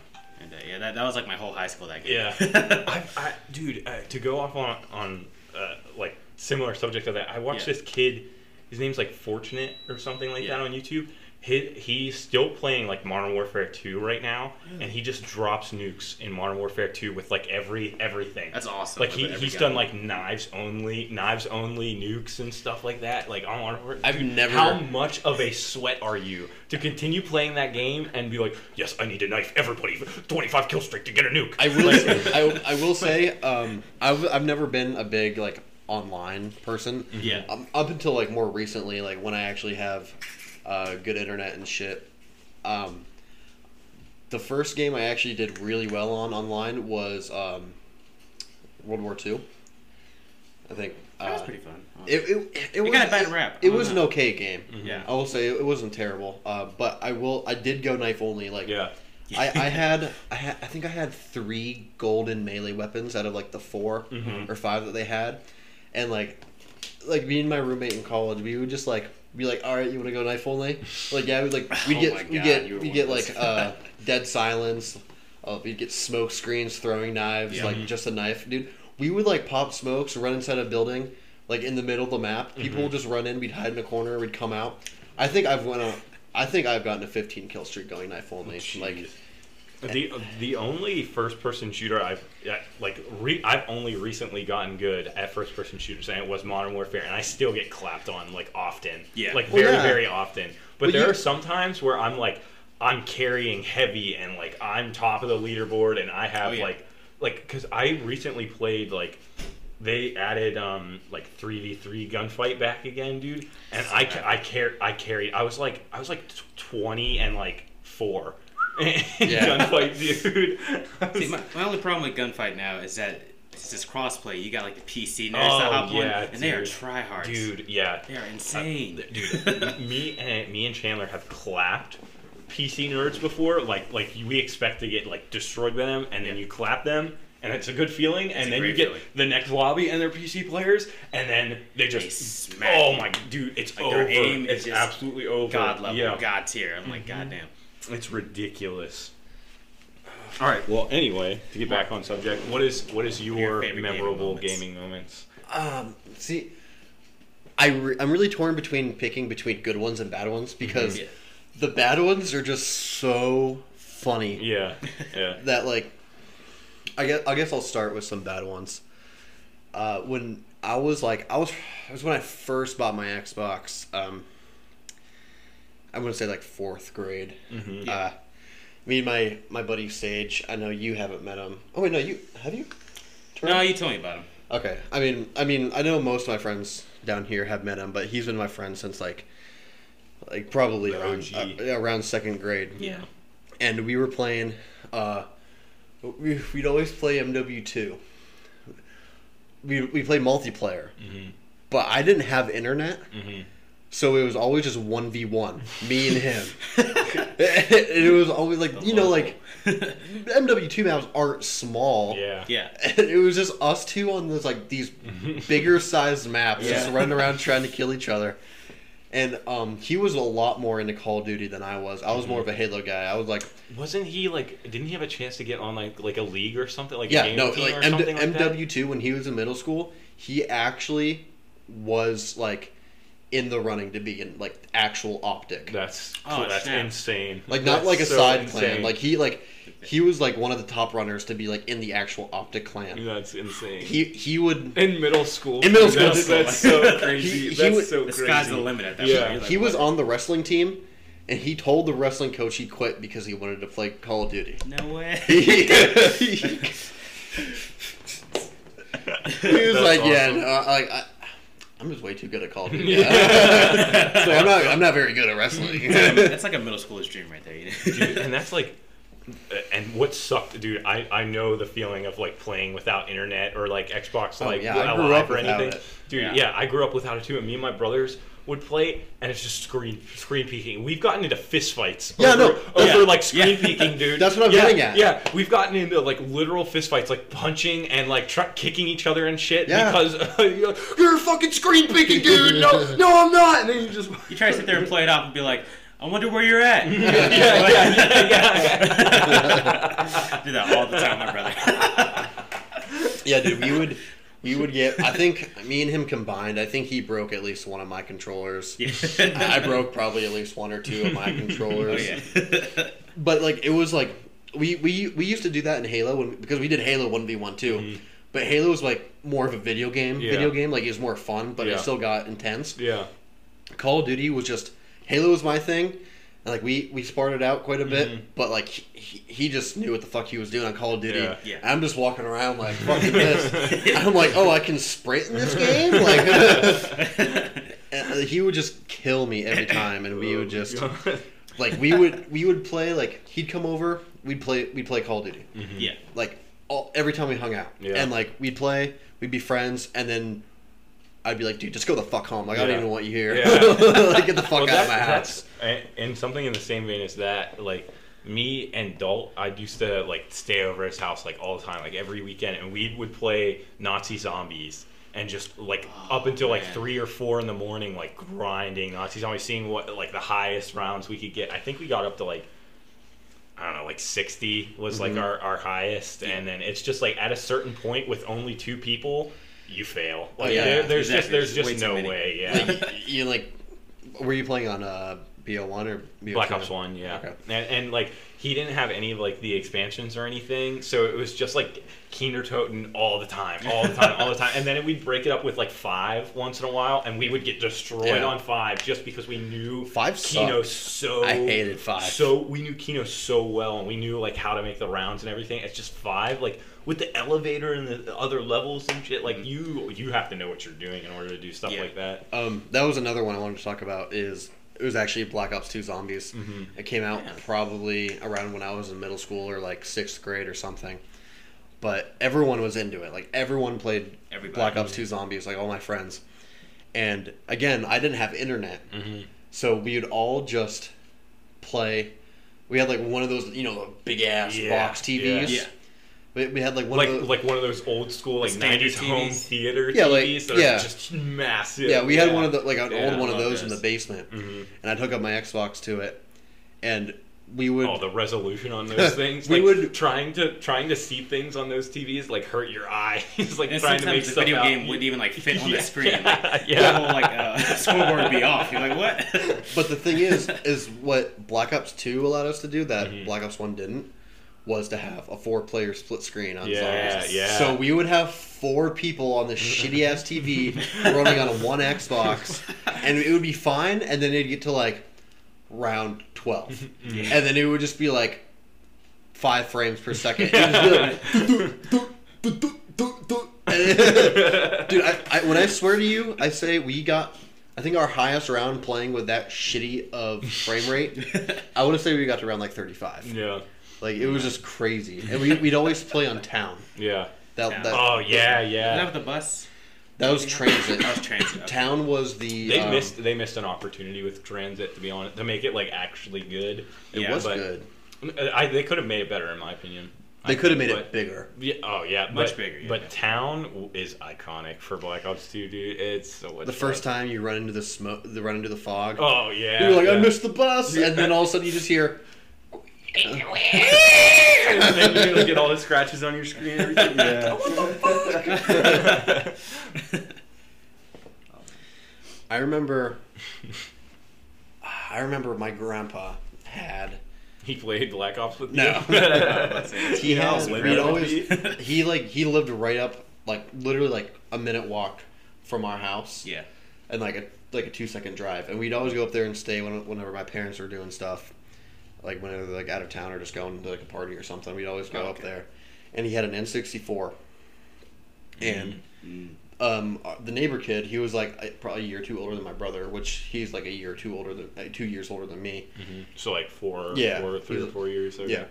Speaker 3: Yeah, that, that was like my whole high school that game.
Speaker 4: Yeah, I, I, dude, uh, to go off on on uh, like similar subject of that, I watched
Speaker 3: Yeah.
Speaker 4: this kid. His name's like Fortunate or something like that on YouTube. He, he's still playing like Modern Warfare 2 right now,
Speaker 3: Hmm.
Speaker 4: and he just drops nukes in Modern Warfare 2 with like every everything.
Speaker 3: That's awesome.
Speaker 4: like he, he's
Speaker 3: gun.
Speaker 4: done like knives only knives only nukes and stuff like that like on Modern Warfare.
Speaker 2: I've
Speaker 4: Dude,
Speaker 2: never-
Speaker 4: How much of a sweat are you to continue playing that game and be like, yes, I need to knife everybody, 25 kill streak to get a nuke.
Speaker 2: I will. I, I will say, um, I've I've never been a big like online person.
Speaker 3: Yeah.
Speaker 2: Um, up until like more recently, like when I actually have uh, good internet and shit. Um, the first game I actually did really well on online was um, World War Two. I think
Speaker 3: That was
Speaker 2: uh,
Speaker 3: pretty fun.
Speaker 2: it it, it, was
Speaker 3: got a bad rap.
Speaker 2: It
Speaker 3: I
Speaker 2: was
Speaker 3: don't
Speaker 2: an okay game.
Speaker 3: Yeah.
Speaker 2: I will say it wasn't terrible. Uh, but I will. I did go knife only. Like
Speaker 4: yeah.
Speaker 2: I, I had I had I think I had three golden melee weapons out of like the 4
Speaker 4: Mhm.
Speaker 2: or five that they had, and like like me and my roommate in college, we would just like be like, all right, you want to go knife only? Like yeah, we like we
Speaker 3: Oh
Speaker 2: get
Speaker 3: my
Speaker 2: we get we get like uh, dead silence. Uh, we get smoke screens, throwing knives,
Speaker 3: Yeah.
Speaker 2: like just a knife, dude. We would like pop smokes, run inside a building, like in the middle of the map. People would just run in, we'd hide in a corner, we'd come out. I think I've went on. I think I've gotten a 15 kill streak going knife only. Like
Speaker 4: The the only first person shooter I've like re, I've only recently gotten good at first person shooters and it was Modern Warfare and I still get clapped on like often
Speaker 3: Yeah.
Speaker 4: like
Speaker 2: Well,
Speaker 4: very
Speaker 2: yeah.
Speaker 4: very often but
Speaker 2: Well,
Speaker 4: there
Speaker 2: you-
Speaker 4: are some times where I'm like I'm carrying heavy and like I'm top of the leaderboard and I have
Speaker 3: Oh, yeah.
Speaker 4: like like because I recently played like they added um like 3v3 gunfight back again dude and
Speaker 3: Saw
Speaker 4: I
Speaker 3: that.
Speaker 4: I car I carried I was like I was like 20 and like 4
Speaker 2: Yeah.
Speaker 4: gunfight dude
Speaker 3: See, my, my only problem with gunfight now is that it's this crossplay. You got like the PC nerds
Speaker 4: Oh,
Speaker 3: that hop
Speaker 4: yeah,
Speaker 3: and they are tryhards.
Speaker 4: dude yeah
Speaker 3: they are uh, insane.
Speaker 4: dude me and me and Chandler have clapped PC nerds before like like we expect to get like destroyed by them and then
Speaker 3: Yeah.
Speaker 4: you clap them and it's a good feeling and then you get
Speaker 3: feeling.
Speaker 4: the next lobby and they're PC players and then they just
Speaker 3: They smack
Speaker 4: oh my dude it's
Speaker 3: Like,
Speaker 4: over
Speaker 3: their aim is
Speaker 4: it's
Speaker 3: just
Speaker 4: absolutely over
Speaker 3: God level,
Speaker 4: yeah
Speaker 3: God tier. I'm like, mm-hmm. goddamn.
Speaker 4: It's ridiculous all right well anyway to get back on subject what is what is your,
Speaker 3: Your favorite gaming
Speaker 4: memorable
Speaker 3: moments.
Speaker 4: gaming moments
Speaker 2: Um, see, I re- I'm really torn between picking between good ones and bad ones because
Speaker 3: Yeah.
Speaker 2: the bad ones are just so funny
Speaker 4: yeah yeah
Speaker 2: that like I guess I guess I'll start with some bad ones. Uh, when I was like I was it was when I first bought my Xbox. Um, I'm gonna say like fourth grade.
Speaker 4: Mhm.
Speaker 2: Uh, me and my my buddy Sage. I know you haven't met him. Oh wait, no, you have you?
Speaker 3: No, you told me about him.
Speaker 2: Okay. I mean, I mean, I know most of my friends down here have met him, but he's been my friend since like, like probably
Speaker 4: The
Speaker 2: around uh, around second grade.
Speaker 3: Yeah.
Speaker 2: And we were playing. Uh, we we'd always play MW two. We we played multiplayer,
Speaker 4: Mhm.
Speaker 2: but I didn't have internet,
Speaker 4: Mhm.
Speaker 2: So it was always just one v one, me and him. it was always like you know like MW two maps aren't small.
Speaker 4: yeah
Speaker 3: Yeah.
Speaker 2: It was just us two on those like these bigger sized maps, just running around trying to kill each other. And um, he was a lot more into Call of Duty than I was. I was more of a Halo guy. I was like,
Speaker 4: Wasn't he like? Didn't he have a chance to get on like like a league or something? Like a
Speaker 2: yeah, no,
Speaker 4: team
Speaker 2: like
Speaker 4: or
Speaker 2: M-
Speaker 4: something like?
Speaker 2: MW two when he was in middle school, he actually was like in the running to be in like actual OpTic.
Speaker 4: That's
Speaker 3: Oh,
Speaker 4: cool. that's
Speaker 3: snap.
Speaker 4: insane.
Speaker 2: like not
Speaker 4: That's
Speaker 2: like a
Speaker 4: so
Speaker 2: side clan. Like he like he was like one of the top runners to be like in the actual OpTic clan.
Speaker 4: that's insane.
Speaker 2: He he would
Speaker 4: in middle school.
Speaker 2: In middle school,
Speaker 4: That's,
Speaker 2: dude.
Speaker 4: that's so crazy.
Speaker 2: he
Speaker 4: that's
Speaker 2: would-
Speaker 4: so
Speaker 3: The
Speaker 4: crazy.
Speaker 3: sky's the limit at that
Speaker 4: Yeah.
Speaker 3: point. You're like,
Speaker 2: he was
Speaker 3: what?
Speaker 2: on the wrestling team, and he told the wrestling coach he quit because he wanted to play Call of Duty.
Speaker 3: No way.
Speaker 2: he was
Speaker 4: That's
Speaker 2: like, yeah, no, like I, I'm just way too good at Call of Duty. so I'm not. I'm not very good at wrestling.
Speaker 3: That's like a middle schooler's dream right there. You know?
Speaker 4: dude, and that's like and what sucked dude i i know the feeling of like playing without internet or like xbox
Speaker 2: Oh,
Speaker 4: like
Speaker 2: yeah, I grew up
Speaker 4: or
Speaker 2: without
Speaker 4: anything
Speaker 2: it.
Speaker 4: dude
Speaker 3: Yeah.
Speaker 4: yeah. i grew up without it too and me and my brothers would play and it's just screen screen peeking we've gotten into fist fights
Speaker 2: Yeah,
Speaker 4: over,
Speaker 2: no,
Speaker 4: over
Speaker 3: yeah.
Speaker 4: like screen
Speaker 3: Yeah.
Speaker 4: peeking dude
Speaker 2: That's what I'm
Speaker 4: yeah,
Speaker 2: getting at.
Speaker 4: yeah we've gotten into like literal fist fights like punching and like tr- kicking each other and shit
Speaker 2: Yeah.
Speaker 4: because you're, like, you're fucking screen peeking dude no no i'm not and then you just
Speaker 3: You try to sit there and play it off and be like, I wonder where you're at.
Speaker 4: yeah yeah yeah, yeah.
Speaker 3: Do that all the time, my brother.
Speaker 2: yeah, dude, we would. We would get. I think me and him combined. I think he broke at least one of my controllers.
Speaker 3: Yeah.
Speaker 2: I broke probably at least one or two of my
Speaker 3: Oh
Speaker 2: controllers.
Speaker 3: yeah.
Speaker 2: But like it was like we we we used to do that in Halo when because we did Halo one v one too. Mm-hmm. But Halo was like more of a video game.
Speaker 4: Yeah.
Speaker 2: Video game like it was more fun, but it still got intense.
Speaker 4: yeah
Speaker 2: Call of Duty was just Halo was my thing. And like we we sparred it out quite a bit,
Speaker 4: Mhm.
Speaker 2: but like he, he just knew what the fuck he was doing on Call of Duty.
Speaker 4: Yeah.
Speaker 3: Yeah.
Speaker 2: I'm just walking around like fucking this. I'm like, oh, I can sprint in this game. Like, uh, he would just kill me every time, and we would just like we would we would play like he'd come over, we'd play we'd play Call of Duty
Speaker 3: yeah.
Speaker 2: like all, every time we hung out,
Speaker 4: Yeah.
Speaker 2: and like we'd play, we'd be friends, and then. I'd be like, dude, just go the fuck home. Like, I don't even want you here.
Speaker 4: Yeah.
Speaker 2: like, get the fuck
Speaker 4: Well,
Speaker 2: out of my house.
Speaker 4: And, and something in the same vein as that, like me and Dalt, I used to like stay over his house like all the time, like every weekend, and we would play Nazi zombies and just like oh, up until like
Speaker 3: man.
Speaker 4: three or four in the morning, like grinding Nazi zombies, seeing what like the highest rounds we could get. I think we got up to like. I don't know, like 60 was like mm-hmm. our, our highest. And then it's just like at a certain point with only two people, you fail. Like,
Speaker 2: yeah,
Speaker 4: there- there's
Speaker 3: exactly.
Speaker 4: just, there's just no
Speaker 3: many.
Speaker 4: way. Yeah.
Speaker 2: Like, you like, were you playing on uh, BO1 or BO2?
Speaker 4: Black Ops One, yeah,
Speaker 2: Okay.
Speaker 4: and, and like he didn't have any of like the expansions or anything, so it was just like Kino der Toten all the time, all the time, all the time, and then we'd break it up with like five once in a while, and we would get destroyed
Speaker 2: Yeah.
Speaker 4: on five just because we knew
Speaker 2: Five
Speaker 4: Kino
Speaker 2: sucked.
Speaker 4: so.
Speaker 2: I hated five.
Speaker 4: So we knew Kino so well, and we knew like how to make the rounds and everything. It's just five, like with the elevator and the other levels and shit. Like you, you have to know what you're doing in order to do stuff
Speaker 3: Yeah.
Speaker 4: like that.
Speaker 2: Um, that was another one I wanted to talk about. Is it was actually Black Ops Two Zombies.
Speaker 4: Mm-hmm.
Speaker 2: It came out probably around when I was in middle school or like sixth grade or something. But everyone was into it. Like everyone played
Speaker 3: Everybody.
Speaker 2: Black Ops Two Zombies. Like all my friends. And again, I didn't have internet,
Speaker 4: Mm-hmm.
Speaker 2: so we would all just play. We had like one of those, you know, the big ass
Speaker 4: Yeah,
Speaker 2: box TVs.
Speaker 3: yeah.
Speaker 2: We, we had like one
Speaker 4: like
Speaker 2: of the,
Speaker 4: like one of those old school like
Speaker 3: Standard
Speaker 4: 90s home
Speaker 3: TVs.
Speaker 4: theater
Speaker 2: Yeah, like-
Speaker 4: TVs that
Speaker 2: yeah.
Speaker 4: are just massive.
Speaker 2: Yeah, we had one of the like an
Speaker 4: Yeah,
Speaker 2: old one of
Speaker 3: love
Speaker 2: those in the
Speaker 3: those.
Speaker 2: basement,
Speaker 4: Mhm.
Speaker 2: and I'd hook up my Xbox to it, and we would.
Speaker 4: Oh, the resolution on those things.
Speaker 2: We
Speaker 4: like,
Speaker 2: would-
Speaker 4: trying to trying to see things on those TVs like hurt your eyes. like
Speaker 3: And
Speaker 4: trying to make
Speaker 3: the
Speaker 4: stuff
Speaker 3: video
Speaker 4: out.
Speaker 3: game wouldn't even like fit on
Speaker 4: Yeah,
Speaker 3: the screen.
Speaker 4: yeah,
Speaker 3: Like,
Speaker 4: yeah.
Speaker 3: The whole like uh, scoreboard would be off. You're like, what?
Speaker 2: But the thing is, is what Black Ops Two allowed us to do that
Speaker 4: Mhm.
Speaker 2: Black Ops One didn't, was to have a four-player split screen on
Speaker 4: Yeah,
Speaker 2: Zombies.
Speaker 4: yeah.
Speaker 2: So we would have four people on this shitty ass TV running on a one Xbox, and it would be fine. And then it'd get to like round 12
Speaker 4: Mm-hmm.
Speaker 2: and then it would just be like five frames per second. It would just be like, Dude, I, I, when I swear to you, I say we got. I think our highest round playing with that shitty of frame rate. I want to say we got to around like 35.
Speaker 4: yeah,
Speaker 2: Like it was just crazy, and we, we'd always play on town.
Speaker 4: yeah.
Speaker 2: That
Speaker 3: Town.
Speaker 2: that,
Speaker 4: Oh yeah,
Speaker 3: Is that
Speaker 4: yeah.
Speaker 3: with the bus?
Speaker 2: that was TranZit.
Speaker 3: That was TranZit.
Speaker 2: Town was the.
Speaker 4: They
Speaker 2: um,
Speaker 4: missed they missed an opportunity with TranZit to be honest to make it like actually good.
Speaker 2: It
Speaker 3: Yeah,
Speaker 2: was
Speaker 4: but-
Speaker 2: good.
Speaker 4: I, they could have made it better in my opinion.
Speaker 2: They
Speaker 4: I
Speaker 2: could have
Speaker 4: think,
Speaker 2: made
Speaker 4: but-
Speaker 2: it bigger.
Speaker 4: Yeah, oh yeah,
Speaker 3: Much
Speaker 4: but,
Speaker 3: bigger, yeah.
Speaker 4: But town w- is iconic for Black Ops 2, dude. It's so much
Speaker 2: The first
Speaker 4: fun.
Speaker 2: time you run into the smoke, the run into the fog.
Speaker 4: Oh yeah.
Speaker 2: You're like, I missed the bus, and then all of a sudden you just hear.
Speaker 4: And then you're get all the scratches on your screen everything.
Speaker 2: Yeah.
Speaker 4: What the fuck?
Speaker 2: I remember. I remember my grandpa had.
Speaker 4: he played Black Ops with
Speaker 2: No.
Speaker 4: you.
Speaker 2: He
Speaker 4: How
Speaker 2: has.
Speaker 4: lit
Speaker 2: We'd always. He like he lived right up like literally like a minute walk from our house.
Speaker 3: Yeah.
Speaker 2: and like a like a two second drive, and we'd always go up there and stay when, whenever my parents were doing stuff, like whenever they're like out of town or just going to like a party or something. We'd always go
Speaker 3: Oh,
Speaker 2: up there, and he had an N sixty four, and um, uh, the neighbor kid, he was like probably a year or two older than my brother, which he's like a year or two older than uh, two years older than me.
Speaker 4: So like four,
Speaker 2: Yeah.
Speaker 4: four, three or four years. Okay.
Speaker 2: Yeah,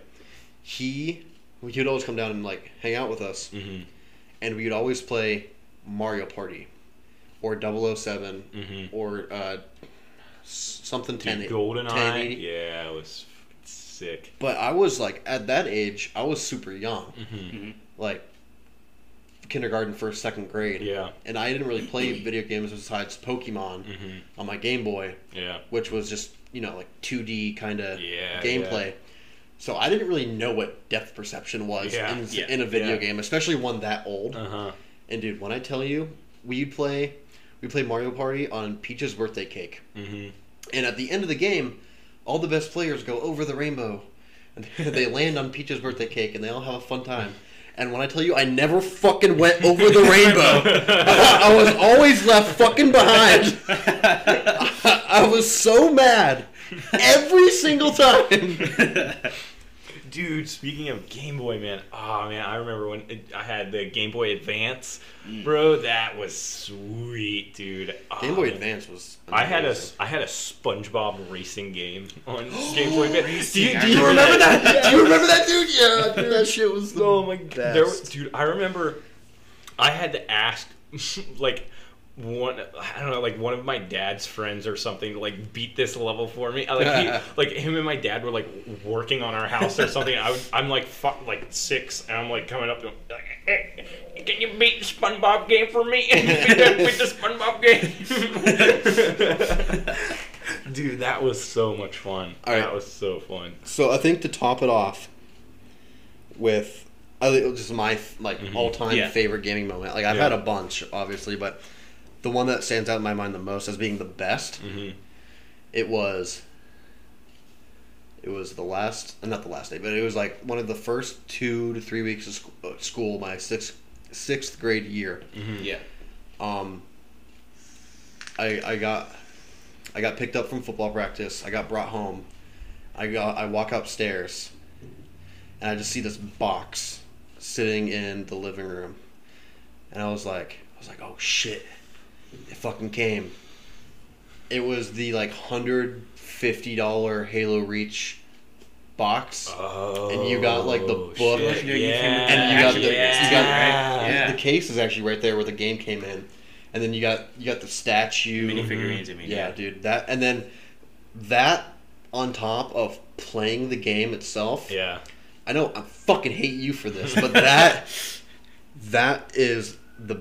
Speaker 2: he he would always come down and like hang out with us,
Speaker 4: Mhm.
Speaker 2: and we would always play Mario Party, or 7
Speaker 4: Mhm.
Speaker 2: or uh, s- something 10
Speaker 4: Dude, GoldenEye.
Speaker 2: 1080.
Speaker 4: Yeah, it was sick.
Speaker 2: But I was like at that age, I was super young,
Speaker 4: Mhm.
Speaker 2: like kindergarten, first, second grade.
Speaker 4: Yeah.
Speaker 2: and I didn't really play video games besides Pokemon
Speaker 4: Mhm.
Speaker 2: on my Game Boy,
Speaker 4: Yeah.
Speaker 2: which was just you know like 2D kind of
Speaker 4: Yeah,
Speaker 2: gameplay. So I didn't really know what depth perception was
Speaker 4: Yeah,
Speaker 2: in,
Speaker 3: yeah,
Speaker 2: in a video
Speaker 4: yeah.
Speaker 2: game, especially one that old.
Speaker 4: Uh huh.
Speaker 2: And dude, when I tell you, we'd play, we play Mario Party on Peach's birthday cake,
Speaker 4: Mhm.
Speaker 2: and at the end of the game, all the best players go over the rainbow, and they land on Peach's birthday cake, and they all have a fun time. And when I tell you, I never fucking went over the rainbow. I was always left fucking behind. I was so mad every single time.
Speaker 4: Dude, speaking of Game Boy, man, oh man, I remember when it, I had the Game Boy Advance,
Speaker 2: Mm.
Speaker 4: bro. That was sweet, dude. Oh,
Speaker 2: Game Boy
Speaker 4: man.
Speaker 2: Advance was.
Speaker 4: I had a
Speaker 2: amazing.
Speaker 4: I had a SpongeBob racing game on Game Boy Advance. Do you, do you
Speaker 3: remember
Speaker 4: remember that?
Speaker 2: Do you remember that, dude? Yeah, dude, that shit was.
Speaker 4: Oh my god,
Speaker 2: best.
Speaker 4: there, was- dude! I remember I had to ask like one I don't know like one of my dad's friends or something like beat this level for me. I, Like he, like him and my dad were like working on our house or something. I would, I'm like fuck like six and I'm like coming up to him like, hey, can you beat the SpongeBob game for me? beat, the, beat the SpongeBob game. Dude, that was so much fun.
Speaker 2: Right.
Speaker 4: That was so fun.
Speaker 2: So I think to top it off, with I think is my like mm-hmm. all time
Speaker 3: Yeah.
Speaker 2: favorite gaming moment. Like I've
Speaker 4: Yeah.
Speaker 2: had a bunch, obviously, but the one that stands out in my mind the most as being the best,
Speaker 4: Mhm.
Speaker 2: it was. It was the last, uh, not the last day, but it was like one of the first two to three weeks of sc- uh, school, my sixth sixth grade year.
Speaker 3: yeah.
Speaker 2: Um, I I got I got picked up from football practice. I got brought home. I got I walk upstairs, and I just see this box sitting in the living room, and I was like I was like oh shit, it fucking came. It was the like hundred fifty dollar Halo Reach box.
Speaker 4: Oh,
Speaker 2: And you got, like, the oh, book.
Speaker 4: shit,
Speaker 3: You
Speaker 4: yeah.
Speaker 3: the
Speaker 2: And you got the-
Speaker 3: figures,
Speaker 2: you got-
Speaker 3: right? Yeah.
Speaker 2: The case is actually right there where the game came in, and then you got you got the statue.
Speaker 3: Mini figurines, I mean.
Speaker 2: Yeah, dude. That and then that on top of playing the game itself.
Speaker 4: Yeah.
Speaker 2: I know I fucking hate you for this, but that that is the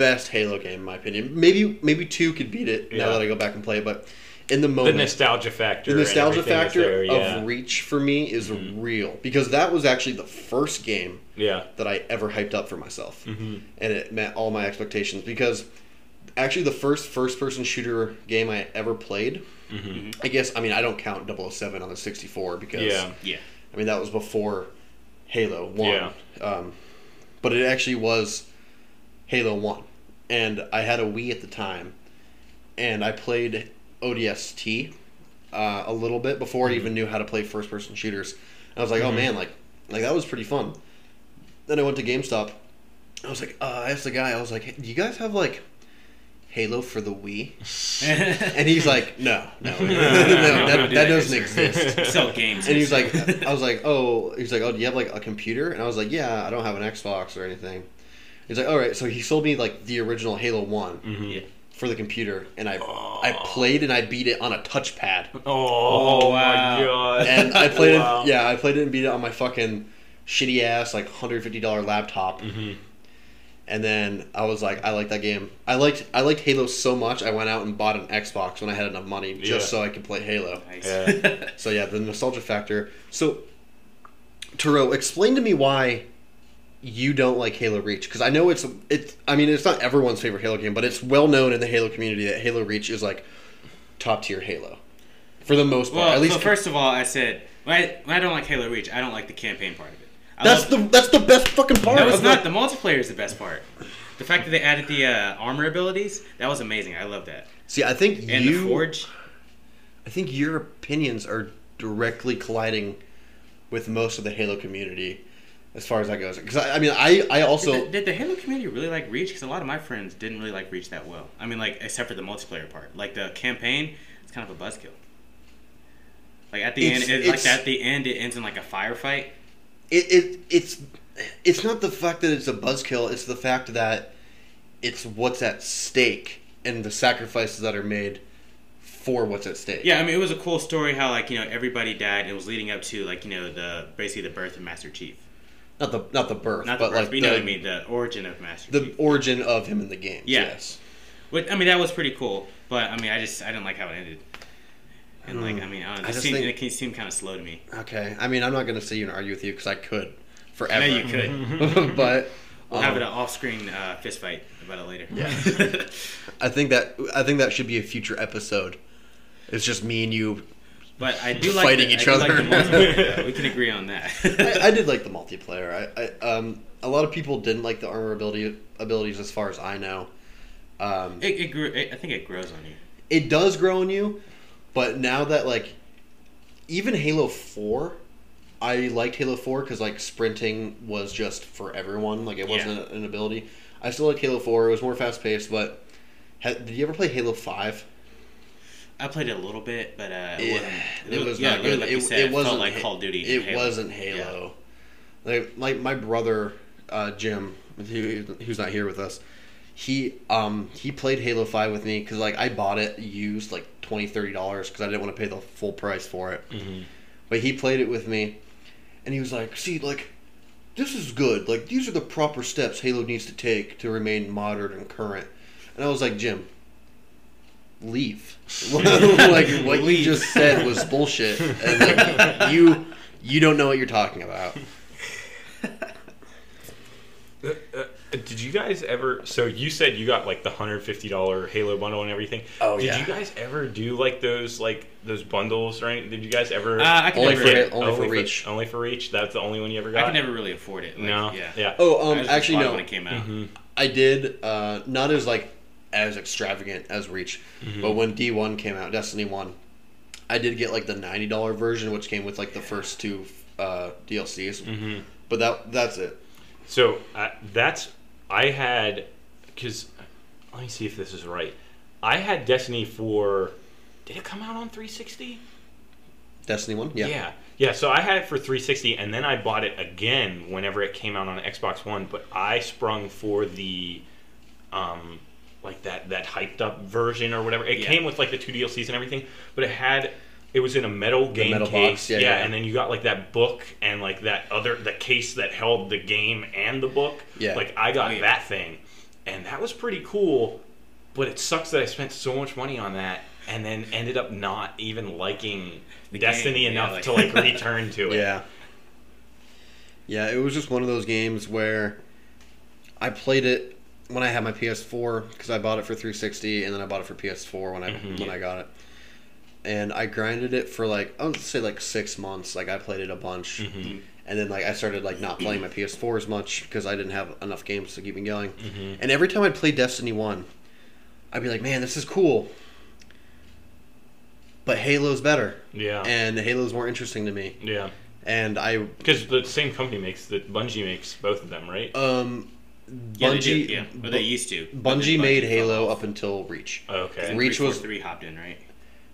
Speaker 2: best Halo game in my opinion. Maybe maybe two could beat it
Speaker 4: Yeah.
Speaker 2: now that I go back and play it, but in the moment, The
Speaker 4: nostalgia factor.
Speaker 2: the nostalgia factor
Speaker 4: there, yeah. Mm-hmm.
Speaker 2: of Reach for me is real because that was actually the first game
Speaker 4: yeah.
Speaker 2: that I ever hyped up for myself,
Speaker 4: hmm
Speaker 2: and it met all my expectations because actually the first first-person shooter game I ever played.
Speaker 4: hmm
Speaker 2: I guess I mean I don't count 007 on the 64 because
Speaker 4: Yeah.
Speaker 3: Yeah.
Speaker 2: I mean that was before Halo One.
Speaker 4: Yeah.
Speaker 2: Um, but it actually was Halo One, and I had a Wii at the time, and I played ODST uh, a little bit before I even knew how to play first-person shooters. And I was like, oh
Speaker 4: Mhm.
Speaker 2: man, like like that was pretty fun. Then I went to GameStop. I was like, uh, I asked the guy, I was like, hey, do you guys have like Halo for the Wii? And he's like, no, no, no,
Speaker 3: we
Speaker 2: that,
Speaker 3: do
Speaker 2: that doesn't exist.
Speaker 3: Sell games.
Speaker 2: And he's like, I was like, oh, he's like, oh, do you have like a computer? And I was like, yeah, I don't have an Xbox or anything. He's like, all right, so he sold me like the original Halo One
Speaker 4: hmm
Speaker 3: Yeah.
Speaker 2: for the computer, and I I played and I beat it on a touchpad,
Speaker 4: Oh,
Speaker 3: Oh,
Speaker 4: my
Speaker 3: wow.
Speaker 4: god.
Speaker 2: and I played
Speaker 4: Wow.
Speaker 2: it. Yeah, I played it and beat it on my fucking shitty ass like hundred fifty dollar laptop.
Speaker 4: hmm
Speaker 2: And then I was like, I like that game. I liked I liked Halo so much. I went out and bought an Xbox when I had enough money just
Speaker 4: Yeah.
Speaker 2: so I could play Halo.
Speaker 3: Nice.
Speaker 4: Yeah.
Speaker 2: So yeah, the nostalgia factor. So, Turo, explain to me why you don't like Halo Reach because I know it's it. I mean, it's not everyone's favorite Halo game, but it's well known in the Halo community that Halo Reach is like top tier Halo for the most part.
Speaker 3: well,
Speaker 2: At least
Speaker 3: first of all, I said when I, when I don't like Halo Reach, I don't like the campaign part of it. I
Speaker 2: that's
Speaker 3: love-
Speaker 2: the that's the best fucking part.
Speaker 3: No, it's not.
Speaker 2: The,
Speaker 3: The multiplayer is the best part. The fact that they added the uh, armor abilities, that was amazing. I love that.
Speaker 2: see, I think
Speaker 3: And
Speaker 2: you.
Speaker 3: the forge.
Speaker 2: I think your opinions are directly colliding with most of the Halo community as far as that goes. Because I, I mean, I I also
Speaker 3: Did the, did the Halo community really like Reach? Because a lot of my friends didn't really like Reach that well. I mean, like except for the multiplayer part. Like the campaign, it's kind of a buzzkill. Like at the
Speaker 2: It's-
Speaker 3: end, it, like at the end, it ends in like a firefight.
Speaker 2: it, it it's it's not the fact that it's a buzzkill. It's the fact that it's what's at stake and the sacrifices that are made for what's at stake.
Speaker 3: Yeah, I mean, it was a cool story how like you know everybody died. and It was leading up to like you know the basically the birth of Master Chief.
Speaker 2: Not the not the birth,
Speaker 3: Not the
Speaker 2: but
Speaker 3: birth,
Speaker 2: like
Speaker 3: but you know what I mean. The origin of Master
Speaker 2: the
Speaker 3: Chief.
Speaker 2: origin of him in the games.
Speaker 3: Yeah.
Speaker 2: Yes.
Speaker 3: Which, I mean, that was pretty cool. But I mean, I just I didn't like how it ended. And like I mean, I don't know,
Speaker 2: Hmm. I just
Speaker 3: seemed,
Speaker 2: think-
Speaker 3: it seemed kind of slow to me.
Speaker 2: Okay. I mean, I'm not gonna sit here and argue with you because I could
Speaker 3: I
Speaker 2: forever.
Speaker 3: know you could.
Speaker 2: but
Speaker 3: We'll
Speaker 2: um,
Speaker 3: have an off-screen uh, fist fight about it later.
Speaker 2: Yeah. I think that I think that should be a future episode. It's just me and you.
Speaker 3: But I do like
Speaker 2: Fighting
Speaker 3: the,
Speaker 2: each
Speaker 3: I do like
Speaker 2: other.
Speaker 3: the. We can agree on that.
Speaker 2: I, I did like the multiplayer. I, I um a lot of people didn't like the armor ability abilities as far as I know. Um,
Speaker 3: it, it grew. It, I think it grows on you.
Speaker 2: it does grow on you, but now that like even Halo Four, I liked Halo Four because like sprinting was just for everyone. Like it wasn't an ability. I still like Halo Four. It was more fast paced, but ha- did you ever play Halo Five?
Speaker 3: I played it a little bit, but uh, it wasn't.
Speaker 2: it was
Speaker 3: yeah,
Speaker 2: not good.
Speaker 3: Like
Speaker 2: it,
Speaker 3: said,
Speaker 2: it wasn't
Speaker 3: felt like
Speaker 2: Ha-
Speaker 3: Call of Duty.
Speaker 2: It
Speaker 3: Halo.
Speaker 2: wasn't Halo. Like, like my brother uh, Jim, who, who's not here with us, he um he played Halo Five with me because like I bought it used like 20 dollars because I didn't want to pay the full price for it.
Speaker 4: Mm-hmm.
Speaker 2: But he played it with me, and he was like, "See, like." This is good. Like these are the proper steps Halo needs to take to remain modern and current. And I was like, Jim, leave. like what you just said was bullshit, and like you you don't know what you're talking about.
Speaker 4: Uh, uh, did you guys ever? So you said you got like the hundred fifty dollar Halo bundle and everything.
Speaker 2: Oh,
Speaker 4: did
Speaker 2: yeah.
Speaker 4: you guys ever do like those like those bundles or anything? Did you guys ever?
Speaker 3: Uh, I can
Speaker 2: Only
Speaker 3: never.
Speaker 2: for
Speaker 3: really-
Speaker 2: Halo- only for Reach.
Speaker 4: Only for Reach. That's the only one you ever got.
Speaker 3: I
Speaker 4: got.
Speaker 3: could never really afford it. Like,
Speaker 4: no.
Speaker 3: Yeah.
Speaker 4: Yeah.
Speaker 2: Oh, um,
Speaker 3: just
Speaker 2: actually no,
Speaker 3: When it came out.
Speaker 4: Mm-hmm.
Speaker 2: I did. Uh, not as like as extravagant as Reach,
Speaker 4: Mm-hmm.
Speaker 2: but when D one came out, Destiny one, I did get like the ninety dollar version, which came with like the first two uh, DLCs.
Speaker 4: Mhm.
Speaker 2: But that that's it.
Speaker 4: So uh, that's I had because let me see if this is right. I had Destiny for. Did it come out on 360?
Speaker 2: Destiny one, yeah.
Speaker 4: Yeah. Yeah, so I had it for 360 and then I bought it again whenever it came out on Xbox One, but I sprung for the um like that that hyped up version or whatever. It
Speaker 3: Yeah.
Speaker 4: came with like the two DLCs and everything, but it had it was in a metal game
Speaker 2: metal
Speaker 4: case.
Speaker 2: box, yeah, yeah.
Speaker 4: and then you got like that book and like that other the case that held the game and the book.
Speaker 2: Yeah.
Speaker 4: Like I got
Speaker 3: Oh, yeah.
Speaker 4: that thing. And that was pretty cool, but it sucks that I spent so much money on that and then ended up not even liking
Speaker 3: The
Speaker 4: Destiny
Speaker 3: game, yeah,
Speaker 4: enough
Speaker 3: like-
Speaker 4: to like return to it.
Speaker 2: Yeah. Yeah, it was just one of those games where I played it when I had my PS4 because I bought it for 360 and then I bought it for PS4 when I
Speaker 4: Mhm.
Speaker 2: when I got it. And I grinded it for like I would say like six months. Like I played it a bunch,
Speaker 4: Mhm.
Speaker 2: and then like I started like not playing my PS4 as much because I didn't have enough games to keep me going.
Speaker 4: Mhm.
Speaker 2: And every time I'd play Destiny One, I'd be like, "Man, this is cool," but Halo's better,
Speaker 4: Yeah.
Speaker 2: and Halo's more interesting to me.
Speaker 4: yeah.
Speaker 2: And I
Speaker 4: Because the same company makes the Bungie makes both of them, right?
Speaker 2: Um,
Speaker 3: Yeah, they
Speaker 2: Bungie,
Speaker 3: do, yeah, but
Speaker 2: Bu-
Speaker 3: they used to. But
Speaker 2: Bungie made Halo up until Reach.
Speaker 4: Okay.
Speaker 3: And
Speaker 2: Reach was-
Speaker 3: three hopped in, right?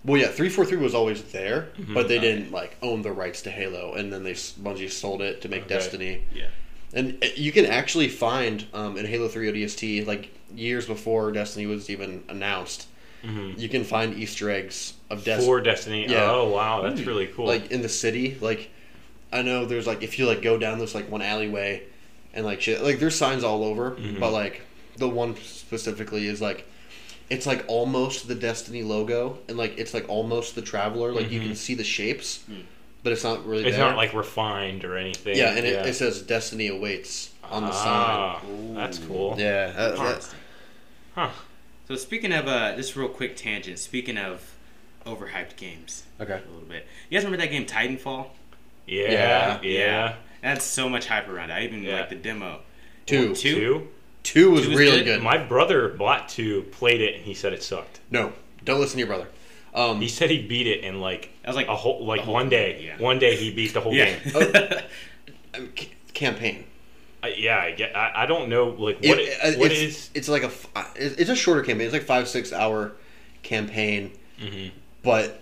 Speaker 2: Well, yeah, three four three was always there,
Speaker 4: Mhm.
Speaker 2: but they
Speaker 3: Okay.
Speaker 2: didn't like own the rights to Halo, and then they Bungie sold it to make
Speaker 4: Okay.
Speaker 2: Destiny.
Speaker 3: Yeah.
Speaker 2: And uh, you can actually find um, in Halo Three ODST, like years before Destiny was even announced,
Speaker 4: Mhm.
Speaker 2: you can find Easter eggs of Destiny.
Speaker 4: For Destiny.
Speaker 2: Yeah.
Speaker 4: Oh wow, that's really cool.
Speaker 2: like in the city like i know there's like if you like go down this like one alleyway and like shit like there's signs all over
Speaker 4: Mhm.
Speaker 2: but like the one specifically is like it's like almost the destiny logo and like it's like almost the traveler like you
Speaker 4: Mhm.
Speaker 2: can see the shapes
Speaker 3: Mm.
Speaker 2: but it's not really
Speaker 4: it's
Speaker 2: there.
Speaker 4: not like refined or anything.
Speaker 2: yeah and It, it says destiny awaits on the
Speaker 4: ah, That's cool.
Speaker 2: yeah that- that-
Speaker 4: Huh.
Speaker 3: So speaking of uh, just real quick tangent. Speaking of overhyped games,
Speaker 2: okay
Speaker 3: a little bit. You guys remember that game Titanfall?
Speaker 4: Yeah.
Speaker 2: Yeah.
Speaker 4: Yeah.
Speaker 3: That's so much hype around it. I even
Speaker 4: Yeah.
Speaker 3: like the demo.
Speaker 2: two
Speaker 3: Two?
Speaker 4: Two.
Speaker 2: two was
Speaker 3: Two was
Speaker 2: really
Speaker 3: good?
Speaker 2: good
Speaker 4: My brother bought two, played it, and he said it sucked.
Speaker 2: no don't listen to your brother um
Speaker 4: He said he beat it in like
Speaker 3: I was like
Speaker 4: a whole like
Speaker 3: whole
Speaker 4: one day.
Speaker 3: thing, yeah.
Speaker 4: One day he beat the whole
Speaker 3: Yeah.
Speaker 4: game.
Speaker 2: Oh, c- campaign.
Speaker 4: I, yeah, I get. I, I don't know. Like what?
Speaker 2: It-
Speaker 4: It,
Speaker 2: uh,
Speaker 4: what
Speaker 2: it's,
Speaker 4: is?
Speaker 2: It's like a. f- uh, It's a shorter campaign. It's like five six hour campaign,
Speaker 4: Mhm.
Speaker 2: but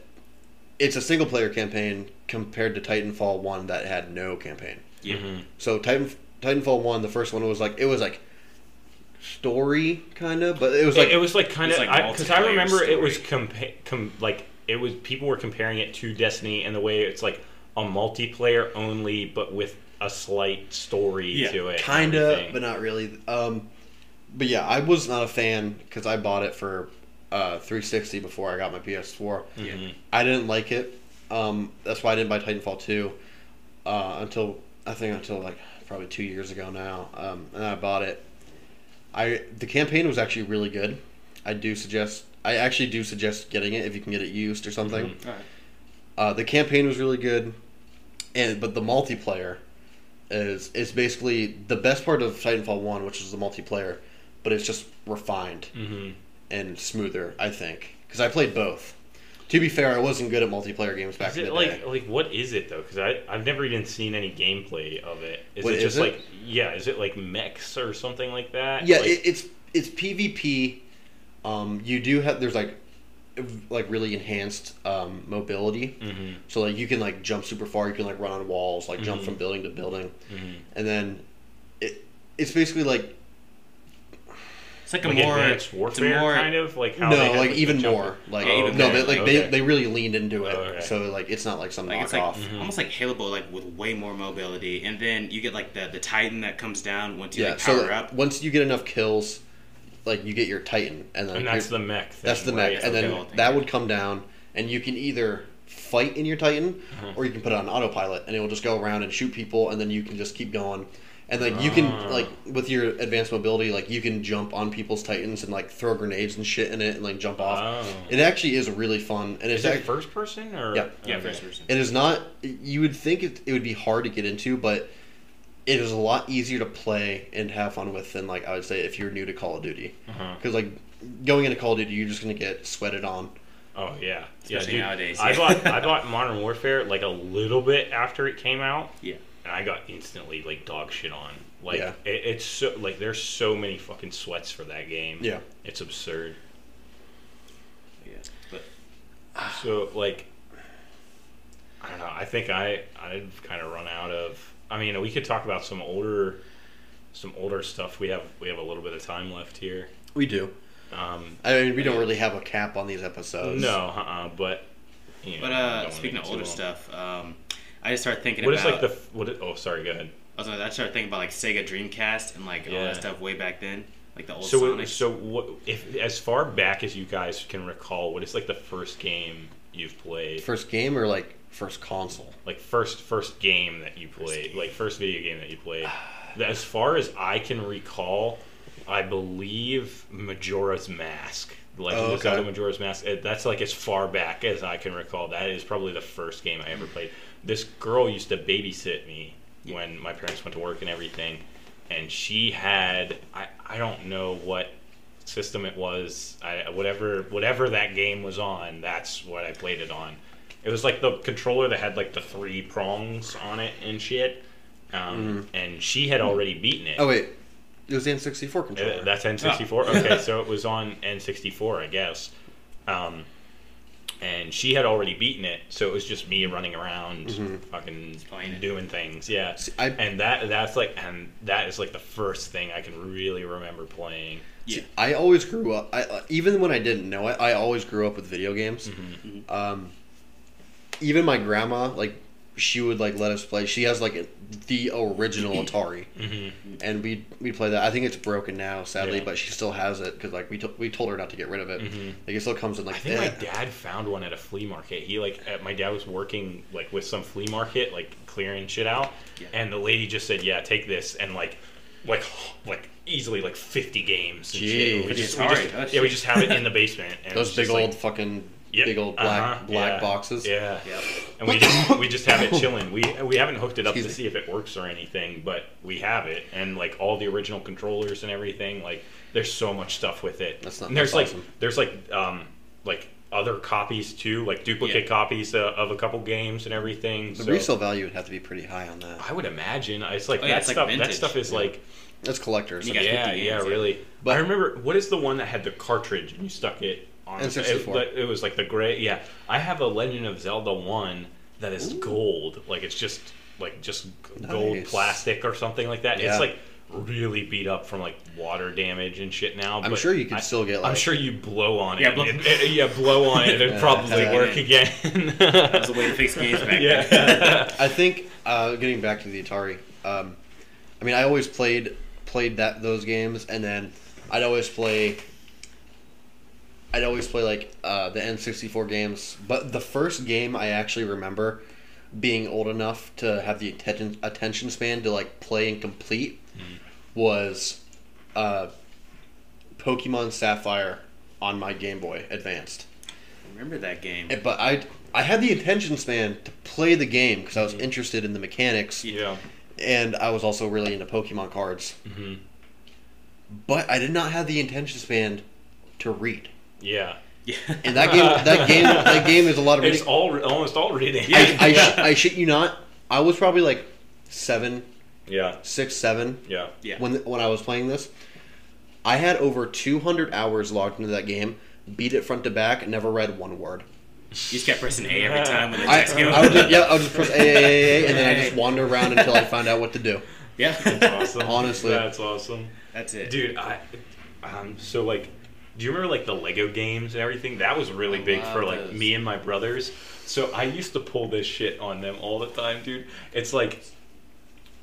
Speaker 2: it's a single player campaign compared to Titanfall one that had no campaign.
Speaker 3: Yeah.
Speaker 4: Mhm.
Speaker 2: So Titan Titanfall one, the first one was like it was like story kind of, but it was like
Speaker 4: it, it was like kind of
Speaker 3: It's like
Speaker 4: because I,
Speaker 3: multiplayer
Speaker 4: remember it was
Speaker 3: story.
Speaker 4: compa- com, like it was people were comparing it to Destiny and the way it's like a multiplayer only, but with a slight story
Speaker 3: Yeah,
Speaker 4: to it.
Speaker 2: kind of, but not really. Um, but yeah, I was not a fan because I bought it for uh, 360 before I got my PS4.
Speaker 4: Mhm.
Speaker 2: I didn't like it. Um, that's why I didn't buy Titanfall 2 uh, until I think until like probably two years ago now. Um, and I bought it. I the campaign was actually really good. I do suggest. I actually do suggest getting it if you can get it used or something.
Speaker 4: Mhm.
Speaker 3: Alright.
Speaker 2: Uh, the campaign was really good, and but the multiplayer is is basically the best part of Titanfall One, which is the multiplayer, but it's just refined
Speaker 4: Mhm.
Speaker 2: and smoother. I think because I played both. To be fair, I wasn't good at multiplayer games back
Speaker 4: Is
Speaker 2: in
Speaker 4: it
Speaker 2: the
Speaker 4: like
Speaker 2: day.
Speaker 4: like what is it though? Because I I've never even seen any gameplay of it. Is
Speaker 2: What
Speaker 4: it
Speaker 2: is
Speaker 4: just
Speaker 2: it?
Speaker 4: like yeah? Is it like mechs or something like that?
Speaker 2: Yeah,
Speaker 4: Like-
Speaker 2: it, it's it's PvP. Um, you do have there's like like really enhanced um, mobility.
Speaker 4: Mhm.
Speaker 2: So like you can like jump super far. You can like run on walls, like jump
Speaker 4: Mhm.
Speaker 2: from building to building,
Speaker 4: Mhm.
Speaker 2: and then it it's basically like
Speaker 3: It's like a
Speaker 4: Like
Speaker 3: more
Speaker 4: advanced
Speaker 3: it's
Speaker 4: warfare
Speaker 3: more
Speaker 4: kind of like how
Speaker 2: no,
Speaker 4: had,
Speaker 2: like even
Speaker 4: jump-
Speaker 2: more. Like
Speaker 3: Yeah, even
Speaker 2: no,
Speaker 3: more.
Speaker 2: they, like
Speaker 4: Okay.
Speaker 2: they they really leaned into it.
Speaker 4: Okay.
Speaker 2: So like it's not like some
Speaker 3: like it's
Speaker 2: knockoff.
Speaker 3: like
Speaker 4: Mhm.
Speaker 3: almost like Halo, but like with way more mobility. And then you get like the the Titan that comes down once you
Speaker 2: yeah.
Speaker 3: like,
Speaker 2: So
Speaker 3: power up.
Speaker 2: once you get enough kills, like you get your Titan, and then
Speaker 4: And that's the mech. Thing,
Speaker 2: that's the
Speaker 4: right?
Speaker 2: mech, and then
Speaker 3: Okay.
Speaker 2: that would come down, and you can either fight in your Titan,
Speaker 4: Uh-huh.
Speaker 2: or you can put it on autopilot, and it will just go around and shoot people, and then you can just keep going. And like you can like with your advanced mobility, like you can jump on people's Titans and like throw grenades and shit in it and like jump off.
Speaker 4: Oh.
Speaker 2: It actually is really fun, and it's
Speaker 4: Is it
Speaker 2: act-
Speaker 4: first person or
Speaker 2: Yeah.
Speaker 3: yeah,
Speaker 4: Okay.
Speaker 3: first person.
Speaker 2: it is not. You would think it, it would be hard to get into, but it is a lot easier to play and have fun with than like I would say if you're new to Call of Duty.
Speaker 4: Uh-huh.
Speaker 2: Because like going into Call of Duty, you're just gonna get sweated on.
Speaker 4: Oh yeah, yeah.
Speaker 3: Especially
Speaker 4: Dude,
Speaker 3: nowadays,
Speaker 4: I
Speaker 3: yeah.
Speaker 4: bought I bought Modern Warfare like a little bit after it came out,
Speaker 3: Yeah.
Speaker 4: And I got instantly like dog shit on. Like
Speaker 2: Yeah.
Speaker 4: it, it's so like there's so many fucking sweats for that game.
Speaker 2: Yeah.
Speaker 4: it's absurd.
Speaker 3: Yeah. But
Speaker 4: So like, I don't know. I think I I've kind of run out of. I mean, we could talk about some older, some older stuff. We have we have a little bit of time left here.
Speaker 2: We do.
Speaker 4: Um,
Speaker 2: I mean, we don't really have a cap on these episodes.
Speaker 4: no, uh-uh, but. You know,
Speaker 3: but uh,
Speaker 4: wanna
Speaker 3: speaking of older stuff, um, I just started thinking
Speaker 4: What is
Speaker 3: about.
Speaker 4: like the f- what? Is, oh, sorry. Go ahead.
Speaker 3: I was gonna, I started thinking about like Sega Dreamcast and like all that stuff way back then, like the old
Speaker 4: So,
Speaker 3: Sonic.
Speaker 4: it- so what? If as far back as you guys can recall, what is like the first game you've played?
Speaker 2: First game or like first console?
Speaker 4: like first first game that you played, like first video game that you played. as far as I can recall, I believe Majora's Mask. Like the Legend
Speaker 2: Oh,
Speaker 4: of Zelda. Majora's Mask. uh, That's like as far back as I can recall. That is probably the first game I ever played. This girl used to babysit me when my parents went to work and everything, and she had I I don't know what system it was. I whatever whatever that game was on. That's what I played it on. It was like the controller that had like the three prongs on it and shit. Um, And she had already beaten it.
Speaker 2: Oh wait, it was the N64
Speaker 4: Uh, that's N64. Okay, so it was on N64, I guess. Um, and she had already beaten it, so it was just me running around, fucking
Speaker 3: playing it.
Speaker 4: doing things. Yeah,
Speaker 2: See, I-
Speaker 4: and that that's like, and that is like the first thing I can really remember playing.
Speaker 3: yeah.
Speaker 2: I always grew up. I uh, even when I didn't know it, I always grew up with video games.
Speaker 4: Mm-hmm.
Speaker 2: Um, even my grandma, like, she would like let us play. She has like a, the original Atari,
Speaker 4: Mm-hmm.
Speaker 2: and we we play that. I think it's broken now, sadly,
Speaker 4: Yeah.
Speaker 2: but she still has it because like we to, we told her not to get rid of it.
Speaker 4: Mhm.
Speaker 2: Like it still comes in like
Speaker 4: I think
Speaker 2: eh.
Speaker 4: my dad found one at a flea market. He like uh, my dad was working like with some flea market, like clearing shit out,
Speaker 3: Yeah.
Speaker 4: and the lady just said, "Yeah, take this," and like, like, like easily like fifty games. And shit.
Speaker 2: Jeez.
Speaker 4: We just, we just- yeah, we just have it in the basement. And
Speaker 2: those big old
Speaker 4: like,
Speaker 2: fucking
Speaker 4: Yep,
Speaker 2: big old black
Speaker 4: uh-huh,
Speaker 2: black
Speaker 4: yeah,
Speaker 2: boxes.
Speaker 4: Yeah,
Speaker 3: Yep.
Speaker 4: and we just we just have it chilling. We we haven't hooked it up
Speaker 2: Excuse
Speaker 4: to
Speaker 2: me.
Speaker 4: see if it works or anything, but we have it, and like all the original controllers and everything. Like there's so much stuff with it.
Speaker 2: That's not-
Speaker 4: And there's
Speaker 2: that's
Speaker 4: like
Speaker 2: awesome.
Speaker 4: there's like um like uh, other copies too, like duplicate
Speaker 3: Yeah.
Speaker 4: copies uh, of a couple games and everything.
Speaker 2: The
Speaker 4: so-
Speaker 2: resale value would have to be pretty high on that.
Speaker 4: I would imagine it's like
Speaker 3: Oh, yeah,
Speaker 4: that
Speaker 3: it's like
Speaker 4: stuff. that stuff is
Speaker 3: Yeah.
Speaker 4: like
Speaker 2: That's collectors.
Speaker 4: Yeah, yeah,
Speaker 3: games, yeah.
Speaker 4: really.
Speaker 2: But-
Speaker 4: I remember what is the one that had the cartridge and you stuck it on
Speaker 2: N64.
Speaker 4: It, it was like the gray. Yeah, I have a Legend of Zelda one that is gold. Like it's just like just g- gold plastic or something like that.
Speaker 2: Yeah.
Speaker 4: It's like really beat up from like water damage and shit now.
Speaker 2: I'm
Speaker 4: but
Speaker 2: sure you can
Speaker 4: I-
Speaker 2: still get Like, I'm
Speaker 4: sure you blow on
Speaker 3: Yeah,
Speaker 4: it.
Speaker 3: blow-
Speaker 4: and it- yeah, blow on it. It'd probably
Speaker 2: yeah.
Speaker 4: work again.
Speaker 3: That was a way to fix games back then.
Speaker 4: yeah.
Speaker 2: I think uh, getting back to the Atari. Um, I mean, I always played played that those games, and then I'd always play. I'd always play like uh, the N64 games, but the first game I actually remember being old enough to have the attention attention span to like play and complete was uh, Pokemon Sapphire on my Game Boy Advanced.
Speaker 3: Remember that game?
Speaker 2: But I I had the attention span to play the game because I was interested in the mechanics,
Speaker 4: yeah.
Speaker 2: and I was also really into Pokemon cards.
Speaker 4: hmm
Speaker 2: But I did not have the attention span to read.
Speaker 4: Yeah.
Speaker 3: Yeah.
Speaker 2: And that game, that game, that game is a lot of reading.
Speaker 4: It's
Speaker 2: reading.
Speaker 4: all almost all reading.
Speaker 3: Yeah.
Speaker 2: I, I, sh- I shit you not. I was probably like seven,
Speaker 4: yeah.
Speaker 2: six, seven
Speaker 4: Yeah.
Speaker 3: Yeah.
Speaker 2: when when I was playing this. I had over 200 hours logged into that game. Beat it front to back. Never read one word.
Speaker 3: You just kept pressing A every time when the
Speaker 2: I,
Speaker 3: text came
Speaker 2: I would just, yeah, I would just press A, A, A, A, and then I just wander around until I find out what to do.
Speaker 3: Yeah.
Speaker 4: That's awesome.
Speaker 2: Honestly.
Speaker 4: That's awesome.
Speaker 3: That's it.
Speaker 4: Dude, I I'm so like do you remember like the Lego games and everything? That was really
Speaker 3: I
Speaker 4: big for like
Speaker 3: those.
Speaker 4: me and my brothers. So I used to pull this shit on them all the time, dude. It's like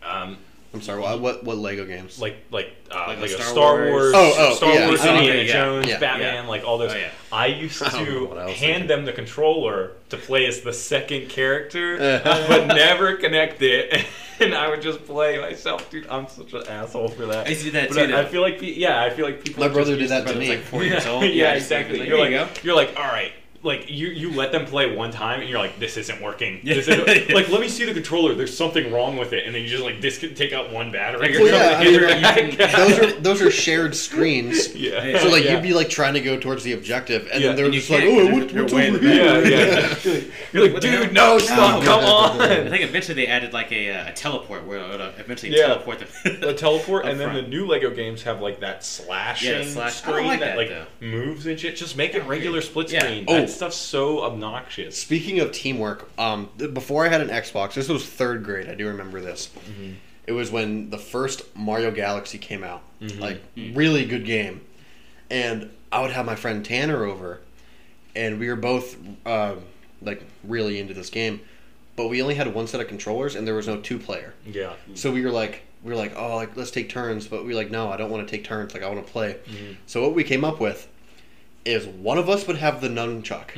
Speaker 4: um
Speaker 2: I'm sorry. What what, what Lego games?
Speaker 4: like like uh,
Speaker 3: Like
Speaker 4: like, a
Speaker 3: Star
Speaker 4: Star
Speaker 3: Wars-
Speaker 4: Wars,
Speaker 2: Oh, oh,
Speaker 4: Star
Speaker 2: yeah.
Speaker 4: Wars,
Speaker 2: I
Speaker 4: Indiana
Speaker 3: know, yeah.
Speaker 4: Jones,
Speaker 2: Yeah.
Speaker 4: Batman,
Speaker 3: Yeah.
Speaker 4: like all those.
Speaker 3: Oh, yeah.
Speaker 4: I used
Speaker 2: I don't know
Speaker 4: to
Speaker 2: I
Speaker 4: hand
Speaker 2: thinking.
Speaker 4: them the controller to play as the second character, but never connect it, and I would just play myself, dude. I'm such an asshole for that.
Speaker 3: I used to do that
Speaker 4: But
Speaker 3: too,
Speaker 4: I, I feel like, yeah, I feel like people.
Speaker 2: My brother
Speaker 4: use
Speaker 2: did that to me.
Speaker 3: like four years old.
Speaker 4: yeah,
Speaker 3: just
Speaker 4: exactly.
Speaker 3: like,
Speaker 4: you're like,
Speaker 3: you
Speaker 4: you're like, all right. Like you, you let them play one time, and you're like, "This isn't working."
Speaker 3: Yeah.
Speaker 4: This isn't, like, let me see the controller. There's something wrong with it, and then you just like this could take out one battery.
Speaker 3: Like,
Speaker 4: or
Speaker 2: yeah. I mean,
Speaker 3: you can-
Speaker 2: those are those are shared screens.
Speaker 4: yeah.
Speaker 2: So like
Speaker 4: yeah.
Speaker 2: you'd be like trying to go towards the objective, and
Speaker 4: Yeah,
Speaker 2: then they're
Speaker 3: and
Speaker 2: just like,
Speaker 3: can't
Speaker 2: "Oh,
Speaker 3: 'cause
Speaker 2: what,
Speaker 3: they're-
Speaker 2: what's
Speaker 3: they're
Speaker 2: over
Speaker 3: way-
Speaker 2: here?"
Speaker 4: Yeah, yeah. You're like,
Speaker 3: What the
Speaker 4: dude,
Speaker 3: hell?
Speaker 4: no, stop, come on
Speaker 3: I
Speaker 4: on.
Speaker 3: think eventually they added like a, uh, a teleport where it would uh, eventually
Speaker 4: Yeah.
Speaker 3: teleport them.
Speaker 4: The teleport,
Speaker 3: Up
Speaker 4: and then
Speaker 3: front.
Speaker 4: the new Lego games have like that slashing
Speaker 3: Yeah, the slash- I don't
Speaker 4: screen
Speaker 3: like
Speaker 4: that,
Speaker 3: that,
Speaker 4: like
Speaker 3: though.
Speaker 4: moves and shit. Just make it regular split
Speaker 3: Yeah.
Speaker 4: screen.
Speaker 2: Oh.
Speaker 4: Stuff's so obnoxious.
Speaker 2: Speaking of teamwork, um, th- before I had an Xbox, this was third grade. I do remember this. It was when the first Mario Galaxy came out. Like really good game, and I would have my friend Tanner over, and we were both um, like really into this game, but we only had one set of controllers, and there was no two player.
Speaker 4: Yeah.
Speaker 2: So we were like, we were like, oh, like let's take turns, but we were like, no, I don't want to take turns. Like I want to play. So what we came up with is one of us would have the nunchuck,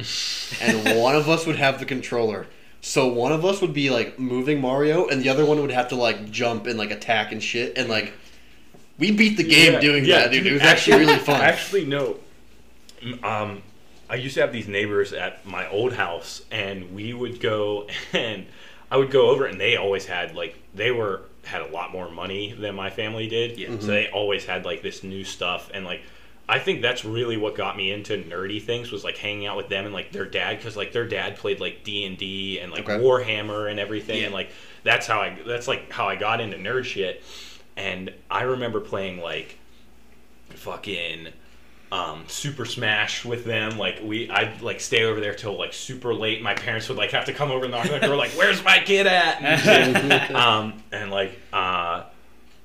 Speaker 2: and one of us would have the controller. So one of us would be like moving Mario, and the other one would have to like jump and like attack and shit, and like we beat the game
Speaker 4: Yeah,
Speaker 2: doing
Speaker 4: yeah,
Speaker 2: that, dude. It was actually really fun.
Speaker 4: Actually, no. Um, I used to have these neighbors at my old house, and we would go and I would go over, and they always had like they were had a lot more money than my family did.
Speaker 3: Yeah.
Speaker 2: Mm-hmm.
Speaker 4: So they always had like this new stuff, and like I think that's really what got me into nerdy things was like hanging out with them and like their dad, because like their dad played like D and D and like
Speaker 2: Okay.
Speaker 4: Warhammer and everything,
Speaker 3: Yeah.
Speaker 4: and like that's how I that's like how I got into nerd shit. And I remember playing like fucking um, Super Smash with them. Like we, I'd like stay over there till like super late. My parents would like have to come over and knock on the door, like, "Where's my kid at?" And, um, and like, uh,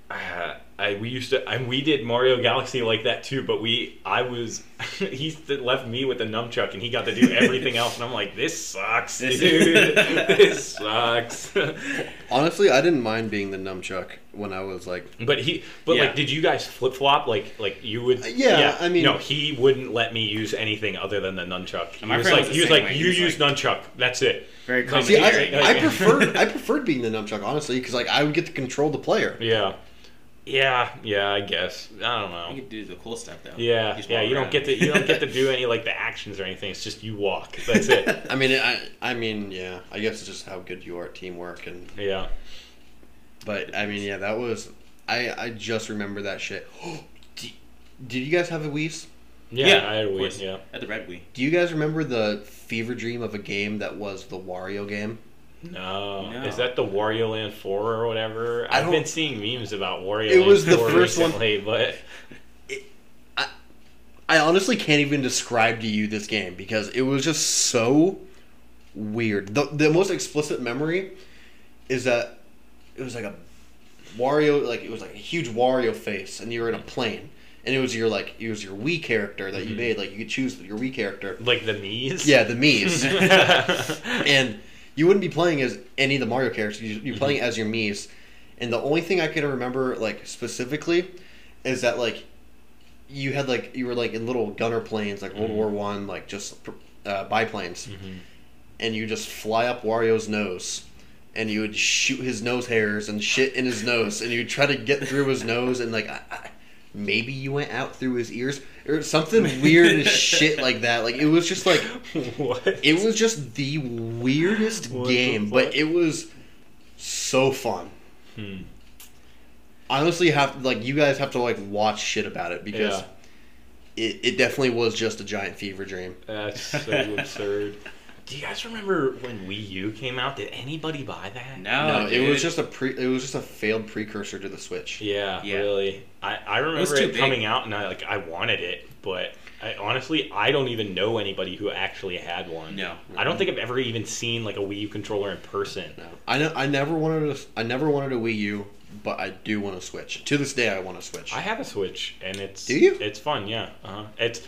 Speaker 4: uh, I we used to, and we did Mario Galaxy like that too. But we, I was, he left me with the nunchuck, and he got to do everything else. And I'm like, "This sucks, dude. this sucks."
Speaker 2: Honestly, I didn't mind being the nunchuck when I was like
Speaker 4: But he, but
Speaker 3: Yeah.
Speaker 4: like, did you guys flip flop? Like, like you would?
Speaker 2: Uh, yeah, yeah, I mean-
Speaker 4: no, he wouldn't let me use anything other than the nunchuck. He
Speaker 3: My
Speaker 4: was
Speaker 3: friend
Speaker 4: like,
Speaker 3: was the
Speaker 4: he was like,
Speaker 3: way.
Speaker 4: You use
Speaker 3: like-
Speaker 4: nunchuck. That's it.
Speaker 3: Very
Speaker 4: Like,
Speaker 2: See, I,
Speaker 3: complicated.
Speaker 2: I preferred I preferred being the nunchuck honestly because like I would get to control the player.
Speaker 4: Yeah, yeah, yeah. I guess I don't know.
Speaker 3: You
Speaker 4: know.
Speaker 3: can do the cool stuff though.
Speaker 4: Yeah, yeah.
Speaker 3: walk
Speaker 4: You don't get to you don't get to do any like the actions or anything. It's just you walk. That's it.
Speaker 2: I mean, I I mean, yeah. I guess it's just how good you are at teamwork and.
Speaker 4: Yeah.
Speaker 2: But I mean, yeah, that was I I just remember that shit. did, did you guys have a Wii's?
Speaker 4: Yeah, I had a
Speaker 3: of
Speaker 4: Wii. Yeah.
Speaker 3: At the Red Wii.
Speaker 2: Do you guys remember the fever dream of a game that was the Wario game?
Speaker 4: No.
Speaker 3: No.
Speaker 4: Is that the Wario Land 4 or whatever?
Speaker 2: I
Speaker 4: I've been seeing memes about Wario
Speaker 2: It
Speaker 4: Land
Speaker 2: was the
Speaker 4: 4
Speaker 2: first one-
Speaker 4: recently, but
Speaker 2: I I honestly can't even describe to you this game because it was just so weird. The the most explicit memory is that it was like a Wario like it was like a huge Wario face and you were in a plane and it was your like it was your Wii character that you mm-hmm. made like you could choose your Wii character.
Speaker 4: like the knees?
Speaker 2: Yeah, the Mii's. and you wouldn't be playing as any of the Mario characters. You, you're mm-hmm. playing as your Mii's. And the only thing I can remember like specifically is that like you had like you were like in little gunner planes like World mm-hmm. War One like just uh, biplanes, mm-hmm. and you just fly up Wario's nose. And you would shoot his nose hairs and shit in his nose, and you'd try to get through his nose, and like I, I, maybe you went out through his ears or something weird as shit like that. Like it was just like
Speaker 4: what?
Speaker 2: it was just the weirdest
Speaker 4: What the
Speaker 2: game, but it was so fun.
Speaker 4: Hmm.
Speaker 2: Honestly, have like you guys have to like watch shit about it because
Speaker 4: Yeah.
Speaker 2: it, it definitely was just a giant fever dream.
Speaker 4: That's so absurd. Do you guys remember when Wii U came out? Did anybody buy that?
Speaker 3: No,
Speaker 2: no, it
Speaker 3: dude.
Speaker 2: was just a pre. It was just a failed precursor to the Switch.
Speaker 4: Yeah,
Speaker 3: Yeah.
Speaker 4: really. I, I remember
Speaker 3: too
Speaker 4: it coming out and I like I wanted it, but I, honestly I don't even know anybody who actually had one.
Speaker 3: No.
Speaker 4: I don't think I've ever even seen like a Wii U controller in person.
Speaker 2: No, I know. I never wanted a. I never wanted a Wii U, but I do want to Switch. To this day, I want to Switch.
Speaker 4: I have a Switch and it's
Speaker 2: Do you?
Speaker 4: It's fun, yeah. Uh-huh. It's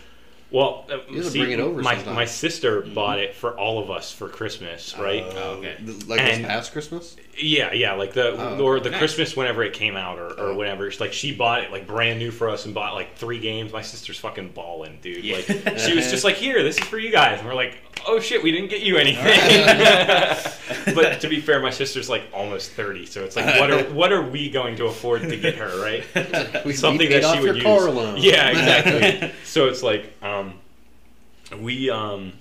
Speaker 4: well, uh,
Speaker 2: You
Speaker 4: see,
Speaker 2: bring it over
Speaker 4: my
Speaker 2: sometime.
Speaker 4: my sister bought it for all of us for Christmas, right?
Speaker 3: Oh, okay.
Speaker 2: th- Like
Speaker 4: And-
Speaker 2: this past Christmas.
Speaker 4: Yeah, yeah, like the
Speaker 2: Oh,
Speaker 4: or the
Speaker 3: nice.
Speaker 4: Christmas whenever it came out or, or
Speaker 2: Oh.
Speaker 4: whatever. It's like she bought it like brand new for us and bought like three games. My sister's fucking balling, dude.
Speaker 3: Yeah.
Speaker 4: Like she was just like, "Here, this is for you guys," and we're like, "Oh shit, we didn't get you anything." but to be fair, my sister's like almost thirty, so it's like, what are what are we going to afford to get her, right?
Speaker 2: We- we
Speaker 4: Something that she would use.
Speaker 2: car loan.
Speaker 4: Yeah, exactly. so it's like, um, we um,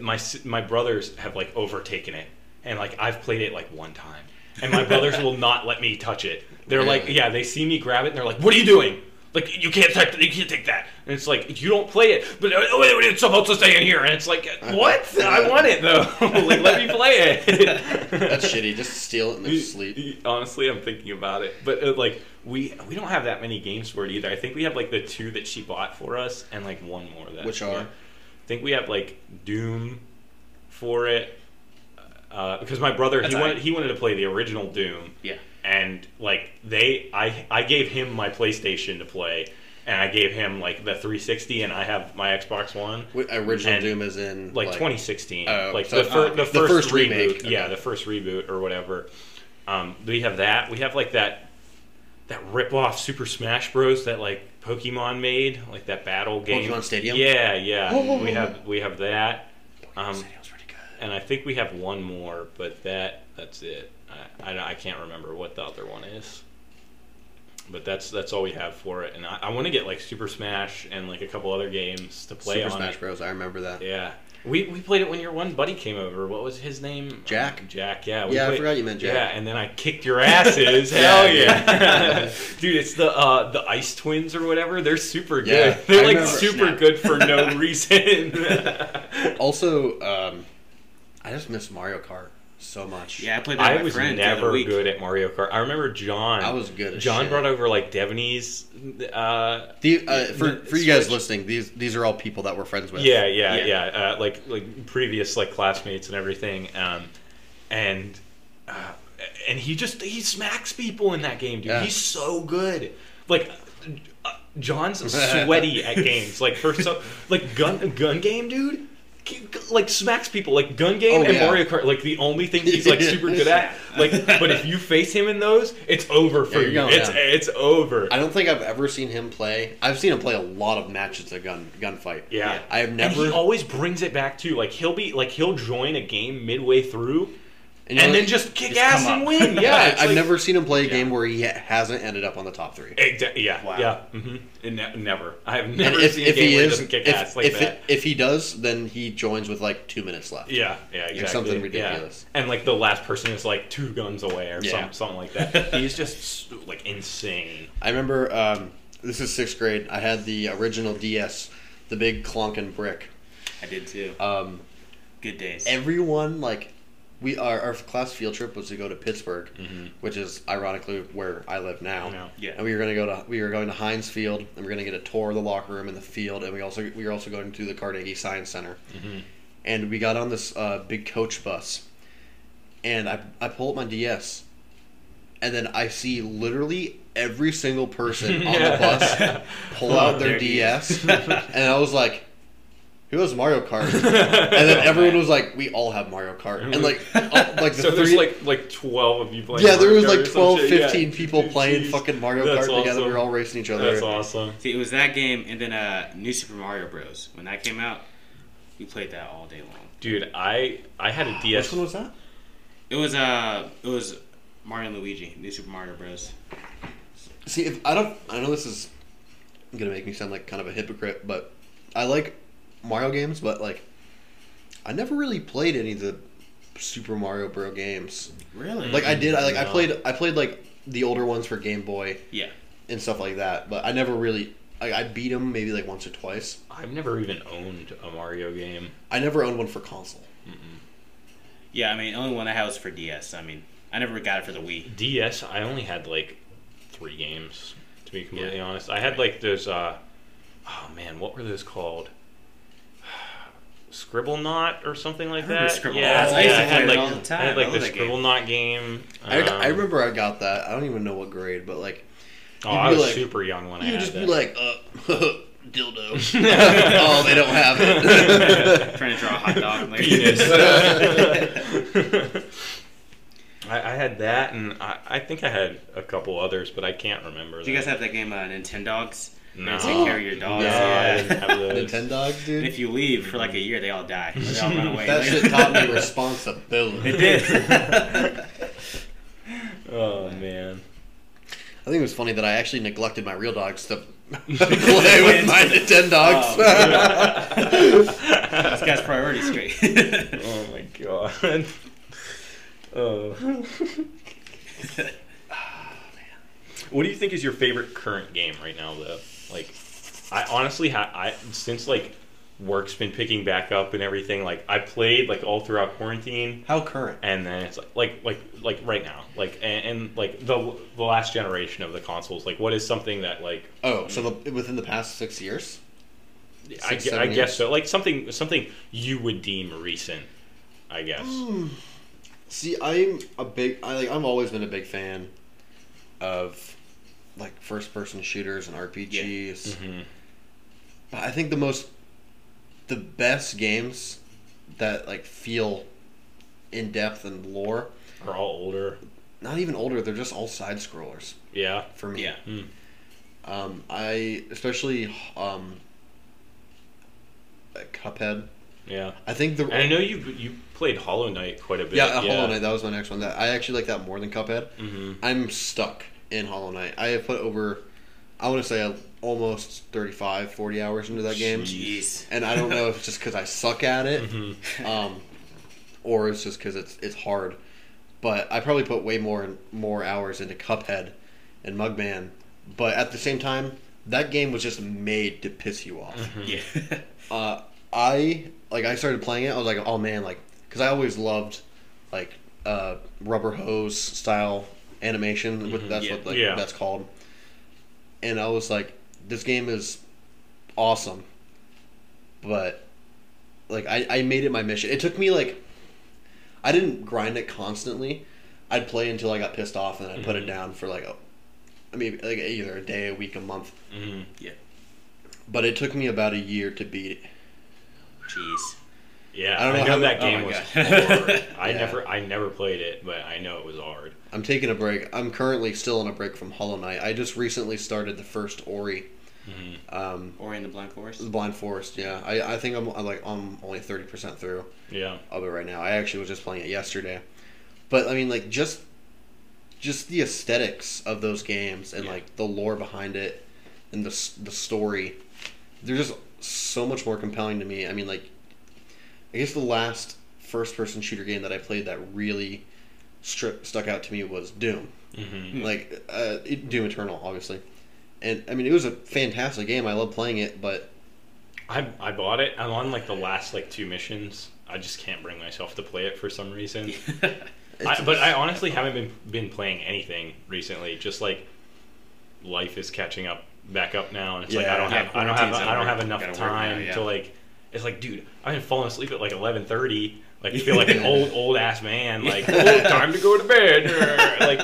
Speaker 4: my my brothers have like overtaken it, and like I've played it like one time, and my brothers will not let me touch it. They're like, yeah, they see me grab it, and they're like, "What are you doing?" Like you can't take you can't take that, and it's like you don't play it, but uh, wait, it's supposed to stay in here, and it's like, what? I want it though. like let me play it.
Speaker 2: That's shitty. Just steal it and then sleep.
Speaker 4: Honestly, I'm thinking about it, but uh, like we we don't have that many games for it either. I think we have like the two that she bought for us, and like one more that
Speaker 2: Which are?
Speaker 4: I think we have like Doom for it. Uh, because my brother
Speaker 3: That's
Speaker 4: he wanted
Speaker 3: right.
Speaker 4: he wanted to play the original Doom,
Speaker 3: Yeah.
Speaker 4: And like they I I gave him my PlayStation to play, and I gave him like the 360, and I have my Xbox One.
Speaker 2: Original
Speaker 4: And,
Speaker 2: Doom is in
Speaker 4: like 2016,
Speaker 2: Oh,
Speaker 4: like
Speaker 2: so-
Speaker 4: the, fir-
Speaker 3: oh,
Speaker 4: the first,
Speaker 2: The first
Speaker 4: reboot.
Speaker 2: remake,
Speaker 4: Yeah, the first reboot or whatever. Um, we have that. We have like that that rip off Super Smash Bros. that like Pokemon made, like that battle game.
Speaker 2: Pokemon Stadium?
Speaker 4: Yeah, yeah.
Speaker 2: Oh.
Speaker 4: we have we have that. Um,
Speaker 2: Stadium's pretty good.
Speaker 4: and I think we have one more, but that that's it. I, I, I can't remember what the other one is. But that's that's all we have for it, and I, I want to get like Super Smash and like a couple other games to play
Speaker 2: Super
Speaker 4: on
Speaker 2: Smash
Speaker 4: it.
Speaker 2: Bros. I remember that.
Speaker 4: Yeah. We, we played it when your one buddy came over. What was his name?
Speaker 2: Jack.
Speaker 4: Jack, yeah. we
Speaker 2: Yeah, I forgot you meant Jack.
Speaker 4: Yeah, and then I kicked your asses. Hell
Speaker 2: Yeah,
Speaker 4: yeah. Dude, it's the uh, the Ice Twins or whatever. They're super good.
Speaker 2: Yeah,
Speaker 4: They're
Speaker 2: I
Speaker 4: like
Speaker 2: remember.
Speaker 4: super
Speaker 3: Snap.
Speaker 4: good for no reason.
Speaker 2: Also, um, I just miss Mario Kart so much.
Speaker 3: Yeah, I played that with
Speaker 4: I
Speaker 3: my
Speaker 4: was
Speaker 3: friend the other
Speaker 4: never
Speaker 3: week.
Speaker 4: good at Mario Kart. I remember John.
Speaker 2: I was good as
Speaker 4: John
Speaker 2: shit.
Speaker 4: brought over like Devanese. Uh,
Speaker 2: The, uh, for for you guys
Speaker 4: Switch.
Speaker 2: listening, these these are all people that we're friends with.
Speaker 4: Yeah, yeah,
Speaker 3: Yeah.
Speaker 4: yeah. Uh, like like previous like classmates and everything. Um, and uh, and he just he smacks people in that game, dude.
Speaker 2: Yeah.
Speaker 4: He's so good. Like uh, John's sweaty at games. Like for so like gun gun game, dude. Like smacks people like gun game
Speaker 2: Oh,
Speaker 4: and
Speaker 2: yeah.
Speaker 4: Mario Kart like the only thing he's like super good at like but if you face him in those it's over for
Speaker 2: Yeah, you're going
Speaker 4: it's
Speaker 2: down.
Speaker 4: it's over
Speaker 2: I don't think I've ever seen him play. I've seen him play a lot of matches at gun gunfight.
Speaker 4: Yeah.
Speaker 2: I have
Speaker 4: And
Speaker 2: never.
Speaker 4: he always brings it back too. Like he'll be like he'll join a game midway through
Speaker 2: and
Speaker 4: and,
Speaker 2: you know,
Speaker 4: then just kick
Speaker 3: Just
Speaker 4: ass and win. Yeah,
Speaker 2: I, I've
Speaker 4: like-
Speaker 2: never seen him play a
Speaker 3: Yeah.
Speaker 2: game where he hasn't ended up on the top three.
Speaker 4: Exa- yeah,
Speaker 3: Wow.
Speaker 4: yeah. Mm-hmm. Ne- never. I have
Speaker 2: And
Speaker 4: never
Speaker 2: if,
Speaker 4: seen
Speaker 2: if
Speaker 4: a game
Speaker 2: he
Speaker 4: where he
Speaker 2: is,
Speaker 4: doesn't kick
Speaker 2: if,
Speaker 4: ass like
Speaker 2: if,
Speaker 4: that.
Speaker 2: it, if he does, then he joins with like two minutes left.
Speaker 4: yeah, yeah, exactly.
Speaker 2: something
Speaker 4: Yeah.
Speaker 2: ridiculous.
Speaker 4: And like the last person is like two guns away or
Speaker 2: Yeah.
Speaker 4: some, something like that. He's just like insane.
Speaker 2: I remember um, this is sixth grade. I had the original DS, the big clonkin brick.
Speaker 3: I did too.
Speaker 2: Um,
Speaker 3: Good days.
Speaker 2: everyone like we our, our class field trip was to go to Pittsburgh,
Speaker 4: Mm-hmm.
Speaker 2: which is ironically where I live now.
Speaker 5: Yeah.
Speaker 3: Yeah.
Speaker 2: And we were gonna go to we were going to Heinz Field, and we are gonna get a tour of the locker room and the field, and we also we were also going to the Carnegie Science Center.
Speaker 4: Mm-hmm.
Speaker 2: And we got on this uh, big coach bus, and I I pull up my DS, and then I see literally every single person on the bus pull out their
Speaker 3: Their
Speaker 2: DS, and I was like. Who has Mario Kart? And then everyone was like, "We all have Mario Kart." And like, all- like the
Speaker 4: so there's
Speaker 2: three,
Speaker 4: like like twelve of you playing.
Speaker 2: yeah, there
Speaker 4: Mario
Speaker 2: was
Speaker 4: Kart
Speaker 2: like
Speaker 4: or
Speaker 2: 12,
Speaker 4: shit, yeah.
Speaker 2: 15 people playing fucking Mario
Speaker 4: That's
Speaker 2: Kart together. We
Speaker 4: awesome.
Speaker 2: were all racing each other.
Speaker 4: That's awesome.
Speaker 3: See, it was that game, and then uh, New Super Mario Bros. When that came out, we played that all day long.
Speaker 4: Dude, I I had a DS.
Speaker 2: Which one was that?
Speaker 3: It was uh, it was Mario and Luigi, New Super Mario Bros.
Speaker 2: See, if I don't, I know this is gonna make me sound like kind of a hypocrite, but I like Mario games, but like, I never really played any of the Super Mario Bros. games.
Speaker 3: Really?
Speaker 2: Like I did, I like I played, I played like the older ones for Game Boy
Speaker 3: yeah.
Speaker 2: and stuff like that, but I never really. I, I beat them maybe like once or twice.
Speaker 4: I've never even owned a Mario game.
Speaker 2: I never owned one for console.
Speaker 3: Yeah, I mean, only one I had was for DS. I mean, I never got it for the Wii.
Speaker 4: DS, I only had like three games. To be completely
Speaker 3: Yeah.
Speaker 4: honest, I had like those. uh Oh man, what were those called? Scribblenauts or something like that.
Speaker 3: Scribble
Speaker 4: yeah,
Speaker 3: Knots. I used
Speaker 4: yeah,
Speaker 3: to
Speaker 4: I had
Speaker 3: play
Speaker 4: like
Speaker 3: all the time.
Speaker 4: I had like
Speaker 3: love
Speaker 4: the Scribble
Speaker 3: game.
Speaker 4: Knot game.
Speaker 2: I, I
Speaker 4: Um,
Speaker 2: remember I got that. I don't even know what grade, but like
Speaker 4: Oh, I was
Speaker 2: like-
Speaker 4: super young when I had
Speaker 2: would just
Speaker 4: that.
Speaker 2: be like, uh, dildo. oh, they don't have it.
Speaker 3: Trying to draw a hot dog. Like,
Speaker 4: Penis. I, I had that, and I, I think I had a couple others, but I can't remember.
Speaker 3: Do you guys have that game, uh, Nintendogs?
Speaker 4: No.
Speaker 3: Take care of your dogs.
Speaker 2: No,
Speaker 4: I
Speaker 3: yeah.
Speaker 4: didn't have those.
Speaker 2: Nintendogs,
Speaker 3: And
Speaker 2: dude.
Speaker 3: if you leave for like a year, they all die. Or they all run away.
Speaker 2: That shit taught me responsibility.
Speaker 3: It did.
Speaker 4: Oh man.
Speaker 2: I think it was funny that I actually neglected my real dogs to play with my Nintendogs.
Speaker 3: Oh, this guy's priority straight.
Speaker 4: Oh my god. Oh. What do you think is your favorite current game right now, though? Like, I honestly, ha- I since like work's been picking back up and everything. Like, I played like all throughout quarantine,
Speaker 2: How current?
Speaker 4: and then it's like like like like right now, like and, and like the the last generation of the consoles. Like, what is something that like
Speaker 2: Oh, mm. so the, within the past six years?
Speaker 4: I,
Speaker 2: Six,
Speaker 4: I
Speaker 2: seven
Speaker 4: guess
Speaker 2: years?
Speaker 4: so. Like something something you would deem recent. I guess. Hmm.
Speaker 2: See, I'm a big. I like. I've always been a big fan of like first-person shooters and RPGs.
Speaker 4: Mhm.
Speaker 2: But I think the most, the best games that like feel in depth and lore.
Speaker 4: Are all older.
Speaker 2: Not even older. They're just all side scrollers
Speaker 4: Yeah.
Speaker 2: for me.
Speaker 3: yeah.
Speaker 4: Hmm.
Speaker 2: Um, I especially um, uh, Cuphead.
Speaker 4: Yeah.
Speaker 2: I think the
Speaker 4: And I know you you played Hollow Knight quite a bit.
Speaker 2: yeah, uh, Hollow Knight. That was my next one. That I actually like that more than Cuphead.
Speaker 4: hmm
Speaker 2: I'm stuck in Hollow Knight. I have put over, I want to say almost 35, 40 hours into that game,
Speaker 3: Jeez.
Speaker 2: and I don't know if it's just because I suck at it,
Speaker 4: hmm
Speaker 2: um, or it's just because it's it's hard. But I probably put way more more hours into Cuphead and Mugman. But at the same time, that game was just made to piss you off.
Speaker 3: Yeah.
Speaker 2: Uh, I like I started playing it. I was like, oh man, like because I always loved like uh, rubber hose style animation. With,
Speaker 4: Mhm.
Speaker 2: that's
Speaker 3: Yeah.
Speaker 2: what like
Speaker 4: Yeah.
Speaker 2: that's called. And I was like, this game is awesome, but like I, I made it my mission. It took me like I didn't grind it constantly. I'd play until I got pissed off, and then I'd put it
Speaker 4: Mhm.
Speaker 2: down for like a, I mean, like either a day, a week, a month.
Speaker 4: hmm
Speaker 2: But it took me about a year to beat it.
Speaker 3: Jeez.
Speaker 4: Yeah,
Speaker 2: I
Speaker 4: I,
Speaker 2: don't know
Speaker 4: know
Speaker 2: how-
Speaker 4: that
Speaker 3: oh
Speaker 4: game
Speaker 3: my
Speaker 4: was hard. I
Speaker 2: Yeah.
Speaker 4: never I never played it, but I know it was hard.
Speaker 2: I'm taking a break. I'm currently still on a break from Hollow Knight. I just recently started the first Ori,
Speaker 4: hmm
Speaker 2: um,
Speaker 3: Ori and the Blind Forest.
Speaker 2: the Blind Forest. Yeah, I, I think I'm, I'm like I'm only thirty percent through
Speaker 4: Yeah.
Speaker 2: of it right now. I actually was just playing it yesterday, but I mean like just just the aesthetics of those games and
Speaker 3: Yeah.
Speaker 2: like the lore behind it and the the story, they're just so much more compelling to me. I mean like, I guess the last first person shooter game that I played that really stri- stuck out to me was Doom.
Speaker 4: hmm
Speaker 2: like uh, it- Doom Eternal, obviously, and I mean it was a fantastic game. I love playing it, but
Speaker 4: I I bought it. I'm on like the last like two missions. I just can't bring myself to play it for some reason. I, but I honestly haven't been been playing anything recently. Just like life is catching up back up now, and it's like I don't
Speaker 3: Yeah,
Speaker 4: have I don't have I don't have enough time
Speaker 3: now, yeah.
Speaker 4: to like. It's like, dude, I've been falling asleep at like 11:30. Like, you feel like an old old ass man. Like, oh, time to go to bed. like,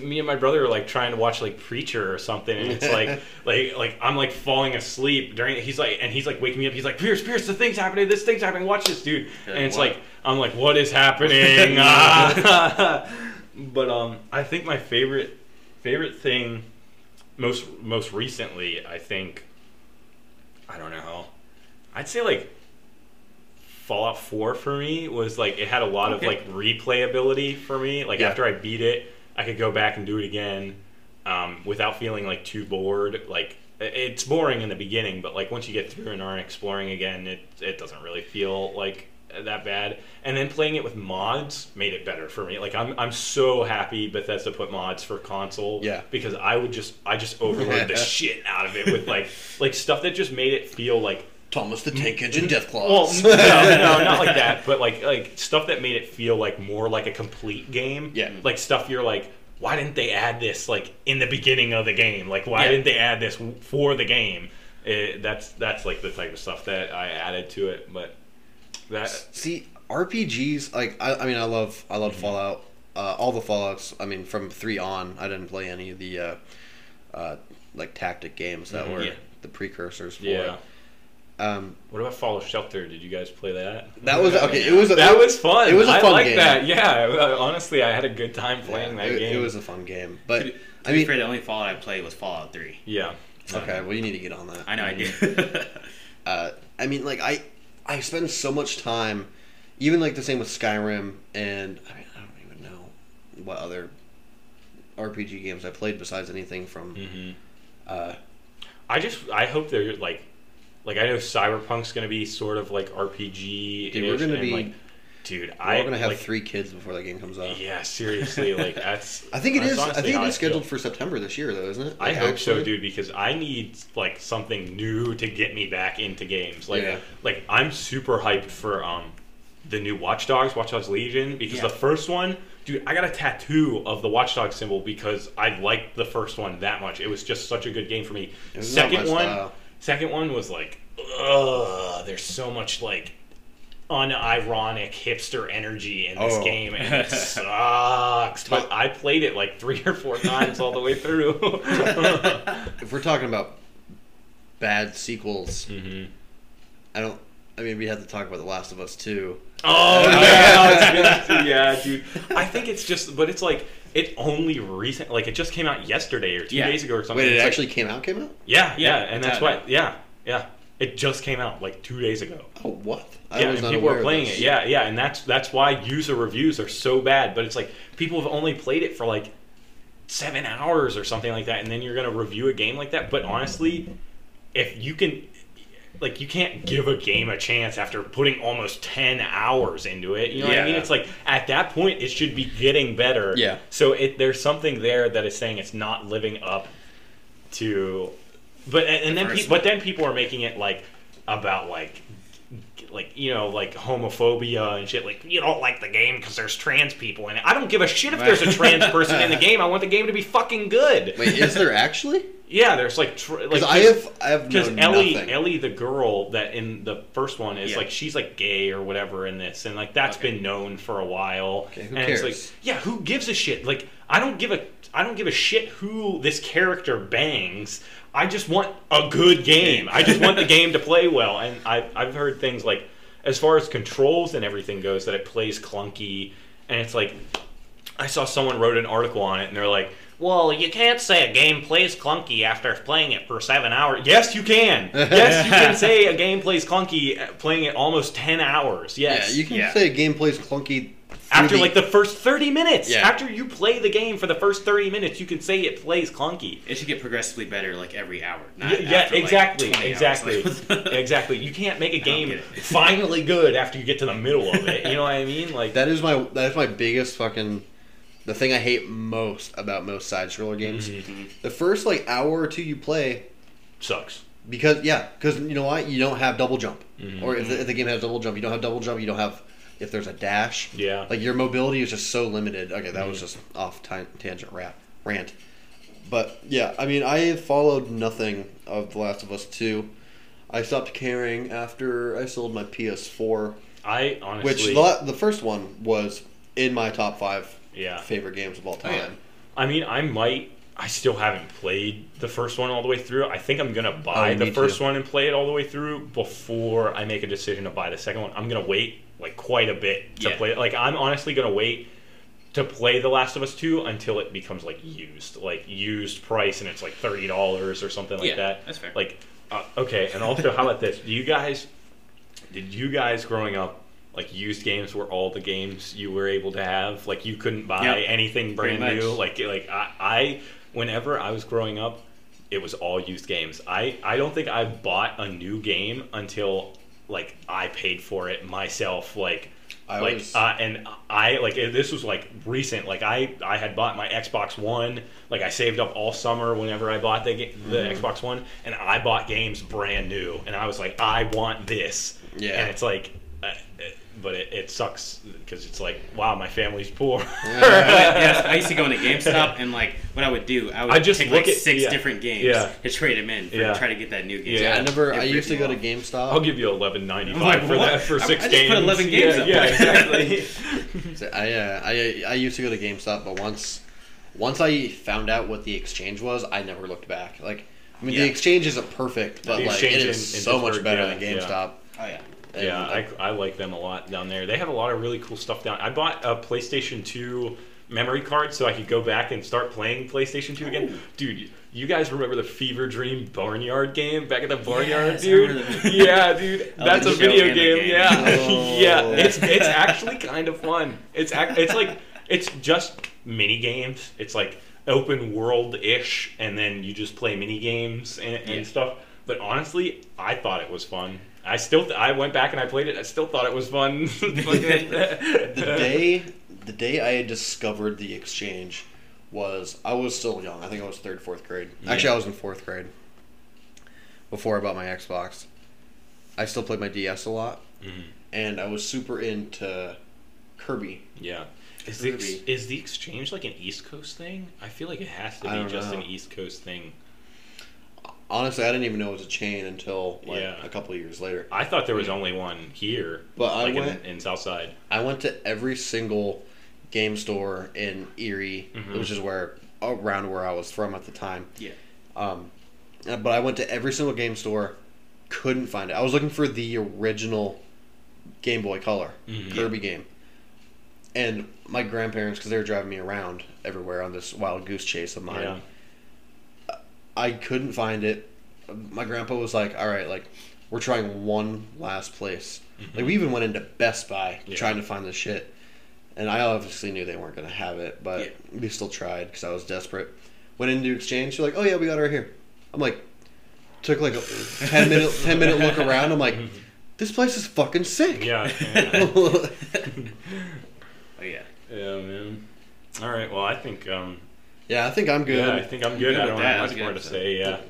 Speaker 4: me and my brother are like trying to watch like Preacher or something, and it's like, like, like I'm like falling asleep during. He's like, and he's like waking me up. He's like, Pierce, Pierce, the thing's happening. This thing's happening. Watch this, dude. And it's
Speaker 3: what?
Speaker 4: like, I'm like, what is happening? Ah. but um, I think my favorite favorite thing, most most recently, I think, I don't know, I'd say like Fallout 4 for me was like it had a lot
Speaker 3: Okay.
Speaker 4: of like replayability for me. Like
Speaker 2: Yeah.
Speaker 4: after I beat it, I could go back and do it again um, without feeling like too bored. Like it's boring in the beginning, but like once you get through and aren't exploring again, it it doesn't really feel like that bad. And then playing it with mods made it better for me. Like I'm I'm so happy Bethesda put mods for console.
Speaker 2: Yeah.
Speaker 4: Because I would just I just overload the shit out of it with like like stuff that just made it feel like
Speaker 2: Thomas the Tank Engine Death
Speaker 4: well, no, no, not like that, but like like stuff that made it feel like more like a complete game.
Speaker 2: Yeah.
Speaker 4: Like stuff you're like, why didn't they add this like in the beginning of the game? Like why
Speaker 3: Yeah.
Speaker 4: didn't they add this for the game? It, that's that's like the type of stuff that I added to it, but that
Speaker 2: See, RPGs like I, I mean I love I
Speaker 4: Mm-hmm.
Speaker 2: love Fallout. Uh, all the Fallout's. I mean from three on, I didn't play any of the uh, uh, like tactic games that
Speaker 4: Mhm.
Speaker 2: were
Speaker 3: Yeah.
Speaker 2: the precursors for
Speaker 4: yeah.
Speaker 2: it. Um,
Speaker 4: What about Fallout Shelter? Did you guys play that?
Speaker 2: that was okay. It was a,
Speaker 4: That was fun.
Speaker 2: It was a
Speaker 4: I
Speaker 2: fun
Speaker 4: like
Speaker 2: game.
Speaker 4: that. Yeah. Honestly, I had a good time
Speaker 2: Yeah,
Speaker 4: playing that
Speaker 2: it,
Speaker 4: game.
Speaker 2: it was a fun game, but
Speaker 3: To, to
Speaker 2: I
Speaker 3: be
Speaker 2: mean,
Speaker 3: fair, the only Fallout I played was Fallout 3.
Speaker 4: yeah.
Speaker 2: okay. Well, you need to get on that.
Speaker 3: I know I do.
Speaker 2: uh, I mean, like I, I spend so much time, even like the same with Skyrim, and I mean, I don't even know what other RPG games I played besides anything from.
Speaker 4: hmm
Speaker 2: Uh,
Speaker 4: I just I hope they're like like I know Cyberpunk's gonna be sort of like RPG.
Speaker 2: Dude, we're gonna be-
Speaker 4: like, dude.
Speaker 2: we're
Speaker 4: I
Speaker 2: gonna have
Speaker 4: like,
Speaker 2: three kids before that game comes out.
Speaker 4: Yeah, seriously, like that's.
Speaker 2: I think it is. I think it is scheduled for September this year, though, isn't it?
Speaker 4: I
Speaker 2: Like,
Speaker 4: hope so,
Speaker 2: actually?
Speaker 4: dude, because I need like something new to get me back into games. Like,
Speaker 2: Yeah.
Speaker 4: like I'm super hyped for um the new Watch Dogs, Watch Dogs Legion, because
Speaker 3: Yeah.
Speaker 4: the first one, dude, I got a tattoo of the Watch Dogs symbol because I liked the first one that much. It was just such a good game for me.
Speaker 2: It was not
Speaker 4: Second one,
Speaker 2: style.
Speaker 4: Second one was like, ugh, there's so much like unironic hipster energy in this
Speaker 2: Oh.
Speaker 4: game and it sucks. But I played it like three or four times all the way through.
Speaker 2: If we're talking about bad sequels,
Speaker 4: hmm
Speaker 2: I don't. I mean, we had to talk about The Last of Us too.
Speaker 4: Oh yeah, I was gonna say- yeah, dude. I think it's just, but it's like it only recent, like it just came out yesterday or two
Speaker 3: Yeah.
Speaker 4: days ago or something.
Speaker 2: Wait, it
Speaker 4: It's like-
Speaker 2: actually came out. Came out?
Speaker 4: yeah, yeah,
Speaker 3: Yeah,
Speaker 4: and
Speaker 3: it's
Speaker 4: that's
Speaker 3: out
Speaker 4: why,
Speaker 3: now.
Speaker 4: yeah, yeah, it just came out like two days ago.
Speaker 2: Oh, what?
Speaker 4: yeah,
Speaker 2: was
Speaker 4: and
Speaker 2: not
Speaker 4: people
Speaker 2: aware
Speaker 4: are
Speaker 2: of
Speaker 4: playing
Speaker 2: this.
Speaker 4: it. Yeah, yeah, and that's that's why user reviews are so bad. But it's like people have only played it for like seven hours or something like that, and then you're gonna review a game like that. But honestly, if you can, like, you can't give a game a chance after putting almost ten hours into it. You know what I mean? It's like at that point, it should be getting better.
Speaker 2: Yeah.
Speaker 4: So it there's something there that is saying it's not living up to, but and, and then pe- but then people are making it like about like like you know like homophobia and shit like you don't like the game because there's trans people in it i don't give a shit if there's a trans person in the game i want the game to be fucking good
Speaker 2: Wait, is there actually?
Speaker 4: Yeah there's like tr- like
Speaker 2: Because I have, I have
Speaker 4: because Ellie,
Speaker 2: nothing.
Speaker 4: Ellie, the girl that in the first one is
Speaker 3: Yeah.
Speaker 4: like she's like gay or whatever in this, and like that's
Speaker 3: Okay.
Speaker 4: been known for a while.
Speaker 2: Okay, who
Speaker 4: and it's like, yeah, who gives a shit? Like, I don't give a, I don't give a shit who this character bangs. I just want a good game. I just want the game to play well. And I've I've heard things like, as far as controls and everything goes, that it plays clunky, and it's like, I saw someone wrote an article on it, and they're like. Well, you can't say a game plays clunky after playing it for seven hours. Yes, you can. Yes, you can say a game plays clunky uh, playing it almost ten hours. Yes,
Speaker 2: Yeah, you can
Speaker 3: Yeah.
Speaker 2: say gameplay's clunky
Speaker 4: after
Speaker 2: the-
Speaker 4: like the first thirty minutes.
Speaker 2: Yeah.
Speaker 4: After you play the game for the first thirty minutes, you can say it plays clunky.
Speaker 3: It should get progressively better like every hour. Not
Speaker 4: Yeah, yeah,
Speaker 3: after, like,
Speaker 4: exactly,
Speaker 3: 20
Speaker 4: exactly,
Speaker 3: Like-
Speaker 4: exactly. You can't make a game finally good after you get to the middle of it. You know what I mean? Like
Speaker 2: That is my that is my biggest fucking the thing I hate most about most side scroller games.
Speaker 4: Mm-hmm.
Speaker 2: The first like hour or two you play,
Speaker 4: Sucks.
Speaker 2: because yeah, because you know what, you don't have double jump,
Speaker 4: Mm-hmm.
Speaker 2: or if the, if the game has double jump, you don't have double jump. You don't have if there's a dash.
Speaker 4: Yeah.
Speaker 2: like your mobility is just so limited. Okay, that was
Speaker 4: Mhm.
Speaker 2: just off ti- tangent rant. Rant. But yeah, I mean, I followed nothing of The Last of Us Two. I stopped caring after I sold my PS4,
Speaker 4: I honestly.
Speaker 2: which the, the first one was in my top five
Speaker 4: yeah.
Speaker 2: favorite games of all time.
Speaker 3: yeah.
Speaker 4: I mean, I might. I still haven't played the first one all the way through. I think I'm gonna buy
Speaker 2: Oh,
Speaker 4: the first
Speaker 2: too.
Speaker 4: one and play it all the way through before I make a decision to buy the second one. I'm gonna wait like quite a bit to
Speaker 3: Yeah.
Speaker 4: play it. Like I'm honestly gonna wait to play The Last of Us 2 until it becomes like used, like used price, and it's like thirty dollars or something like
Speaker 3: Yeah,
Speaker 4: that.
Speaker 3: that's fair.
Speaker 4: Like, uh, okay, and also how about this? Do you guys, did you guys growing up? Like used games were all the games you were able to have. Like you couldn't buy
Speaker 3: Yep.
Speaker 4: anything brand new. Like like I, I whenever I was growing up, it was all used games. I I don't think I bought a new game until like I paid for it myself. Like
Speaker 2: I
Speaker 4: like
Speaker 2: was-
Speaker 4: uh, and I like this was like recent. Like I I had bought my Xbox One. Like I saved up all summer whenever I bought the the
Speaker 2: Mm-hmm.
Speaker 4: Xbox One, and I bought games brand new. And I was like, I want this.
Speaker 2: Yeah.
Speaker 4: And it's like. It, but it, it sucks because it's like, wow, my family's poor.
Speaker 3: yes, I used to go into GameStop and like what I would do, I would
Speaker 4: I just
Speaker 3: pick
Speaker 4: look
Speaker 3: like
Speaker 4: at-
Speaker 3: six
Speaker 4: yeah.
Speaker 3: different games
Speaker 4: Yeah.
Speaker 3: to trade them in for
Speaker 4: Yeah.
Speaker 3: try to get that new game.
Speaker 4: Yeah,
Speaker 2: I never. I used to go
Speaker 3: me
Speaker 2: to. GameStop.
Speaker 4: I'll give you eleven ninety
Speaker 3: five like,
Speaker 4: for
Speaker 3: what?
Speaker 4: that for
Speaker 3: I-
Speaker 4: six
Speaker 3: I just
Speaker 4: games.
Speaker 3: put 11 games
Speaker 4: yeah,
Speaker 3: up.
Speaker 4: yeah, exactly.
Speaker 2: So I, uh, I I used to go to GameStop, but once once I found out what the exchange was, I never looked back. Like, I mean,
Speaker 3: Yeah.
Speaker 2: the exchange isn't perfect, but
Speaker 4: The
Speaker 2: like it is
Speaker 4: in- in
Speaker 2: so much better
Speaker 4: yeah,
Speaker 2: than
Speaker 4: yeah.
Speaker 2: GameStop.
Speaker 3: Oh yeah.
Speaker 2: And,
Speaker 4: yeah, I, I like them a lot down there. They have a lot of really cool stuff down. I bought a PlayStation Two memory card so I could go back and start playing PlayStation Two again. Dude, you guys remember the Fever Dream Barnyard game back at the Barnyard,
Speaker 3: Yes,
Speaker 4: dude? yeah, dude, that's a video game.
Speaker 3: game.
Speaker 4: Yeah,
Speaker 2: Oh.
Speaker 4: yeah, it's it's actually kind of fun. It's ac- it's like it's just mini games. It's like open world ish, and then you just play mini games and, and
Speaker 3: Yeah.
Speaker 4: stuff. But honestly, I thought it was fun. I still, I went back and I played it. I still thought it was fun.
Speaker 2: the day the day I had discovered the exchange was I was still young. I think I was third, fourth grade. Actually, I was in fourth grade before I bought my Xbox. I still played my DS a lot,
Speaker 4: Mhm.
Speaker 2: and I was super into Kirby.
Speaker 4: yeah. Is the,
Speaker 2: Kirby.
Speaker 4: is the exchange like an East Coast thing? I feel like it has to be just
Speaker 2: know.
Speaker 4: an East Coast thing.
Speaker 2: Honestly, I didn't even know it was a chain until like
Speaker 4: Yeah.
Speaker 2: a couple of years later.
Speaker 4: I thought there was only one here,
Speaker 2: But I
Speaker 4: like
Speaker 2: went-
Speaker 4: in, in Southside.
Speaker 2: I went to every single game store in Erie,
Speaker 4: Mhm.
Speaker 2: which is where around where I was from at the time.
Speaker 3: Yeah.
Speaker 2: Um, but I went to every single game store, couldn't find it. I was looking for the original Game Boy Color
Speaker 4: Mhm.
Speaker 2: Kirby game, and my grandparents, because they were driving me around everywhere on this wild goose chase of mine,
Speaker 4: Yeah.
Speaker 2: I couldn't find it. My grandpa was like, "All right, like we're trying one last place." Like we even went into Best Buy
Speaker 4: Yeah.
Speaker 2: trying to find this shit, and I obviously knew they weren't gonna have it, but
Speaker 3: Yeah.
Speaker 2: we still tried because I was desperate. Went into exchange. They're like, "Oh yeah, we got it right here." I'm like, took like a ten minute ten minute look around. I'm like, this place is fucking sick.
Speaker 4: Yeah. Yeah.
Speaker 3: Oh yeah.
Speaker 4: yeah, man. All right. Well, I think. Um,
Speaker 2: yeah, I think I'm good.
Speaker 4: Yeah, I think I'm good.
Speaker 3: Good
Speaker 4: I don't
Speaker 3: that.
Speaker 4: have much more to
Speaker 3: episode.
Speaker 4: say. Yeah.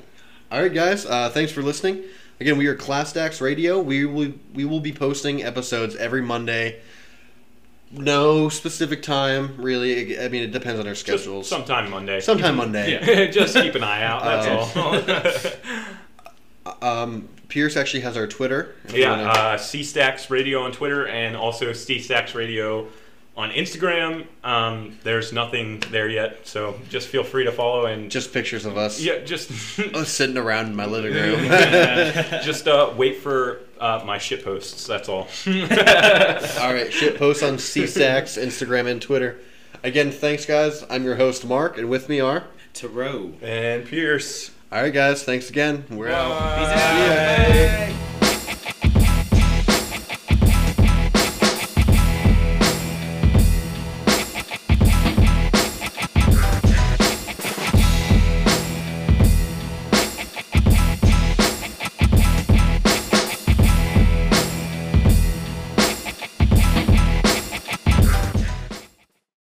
Speaker 2: All right, guys. Uh, thanks for listening. Again, we are Class Stacks Radio. We will we will be posting episodes every Monday. No specific time, really. I mean, it depends on our
Speaker 4: Just
Speaker 2: schedules.
Speaker 4: sometime Monday.
Speaker 2: Sometime Monday.
Speaker 4: Yeah. Just keep an eye out.
Speaker 2: Uh,
Speaker 4: That's all.
Speaker 2: Um, Pierce actually has our Twitter.
Speaker 4: yeah.
Speaker 2: wanna-
Speaker 4: Uh, C Stacks Radio on Twitter and also C Stacks Radio on Instagram. Um, there's nothing there yet, so just feel free to follow and
Speaker 2: just pictures of us.
Speaker 4: yeah, just
Speaker 2: Us sitting around in my living room.
Speaker 4: just uh, wait for uh, my shit posts. That's all.
Speaker 2: All right, shit posts on CSAX, Instagram, and Twitter. Again, thanks, guys. I'm your host, Mark, and with me are.
Speaker 3: Tarot.
Speaker 4: and Pierce.
Speaker 2: All right, guys. Thanks again. We're out.
Speaker 3: Peace
Speaker 4: Bye.
Speaker 3: out.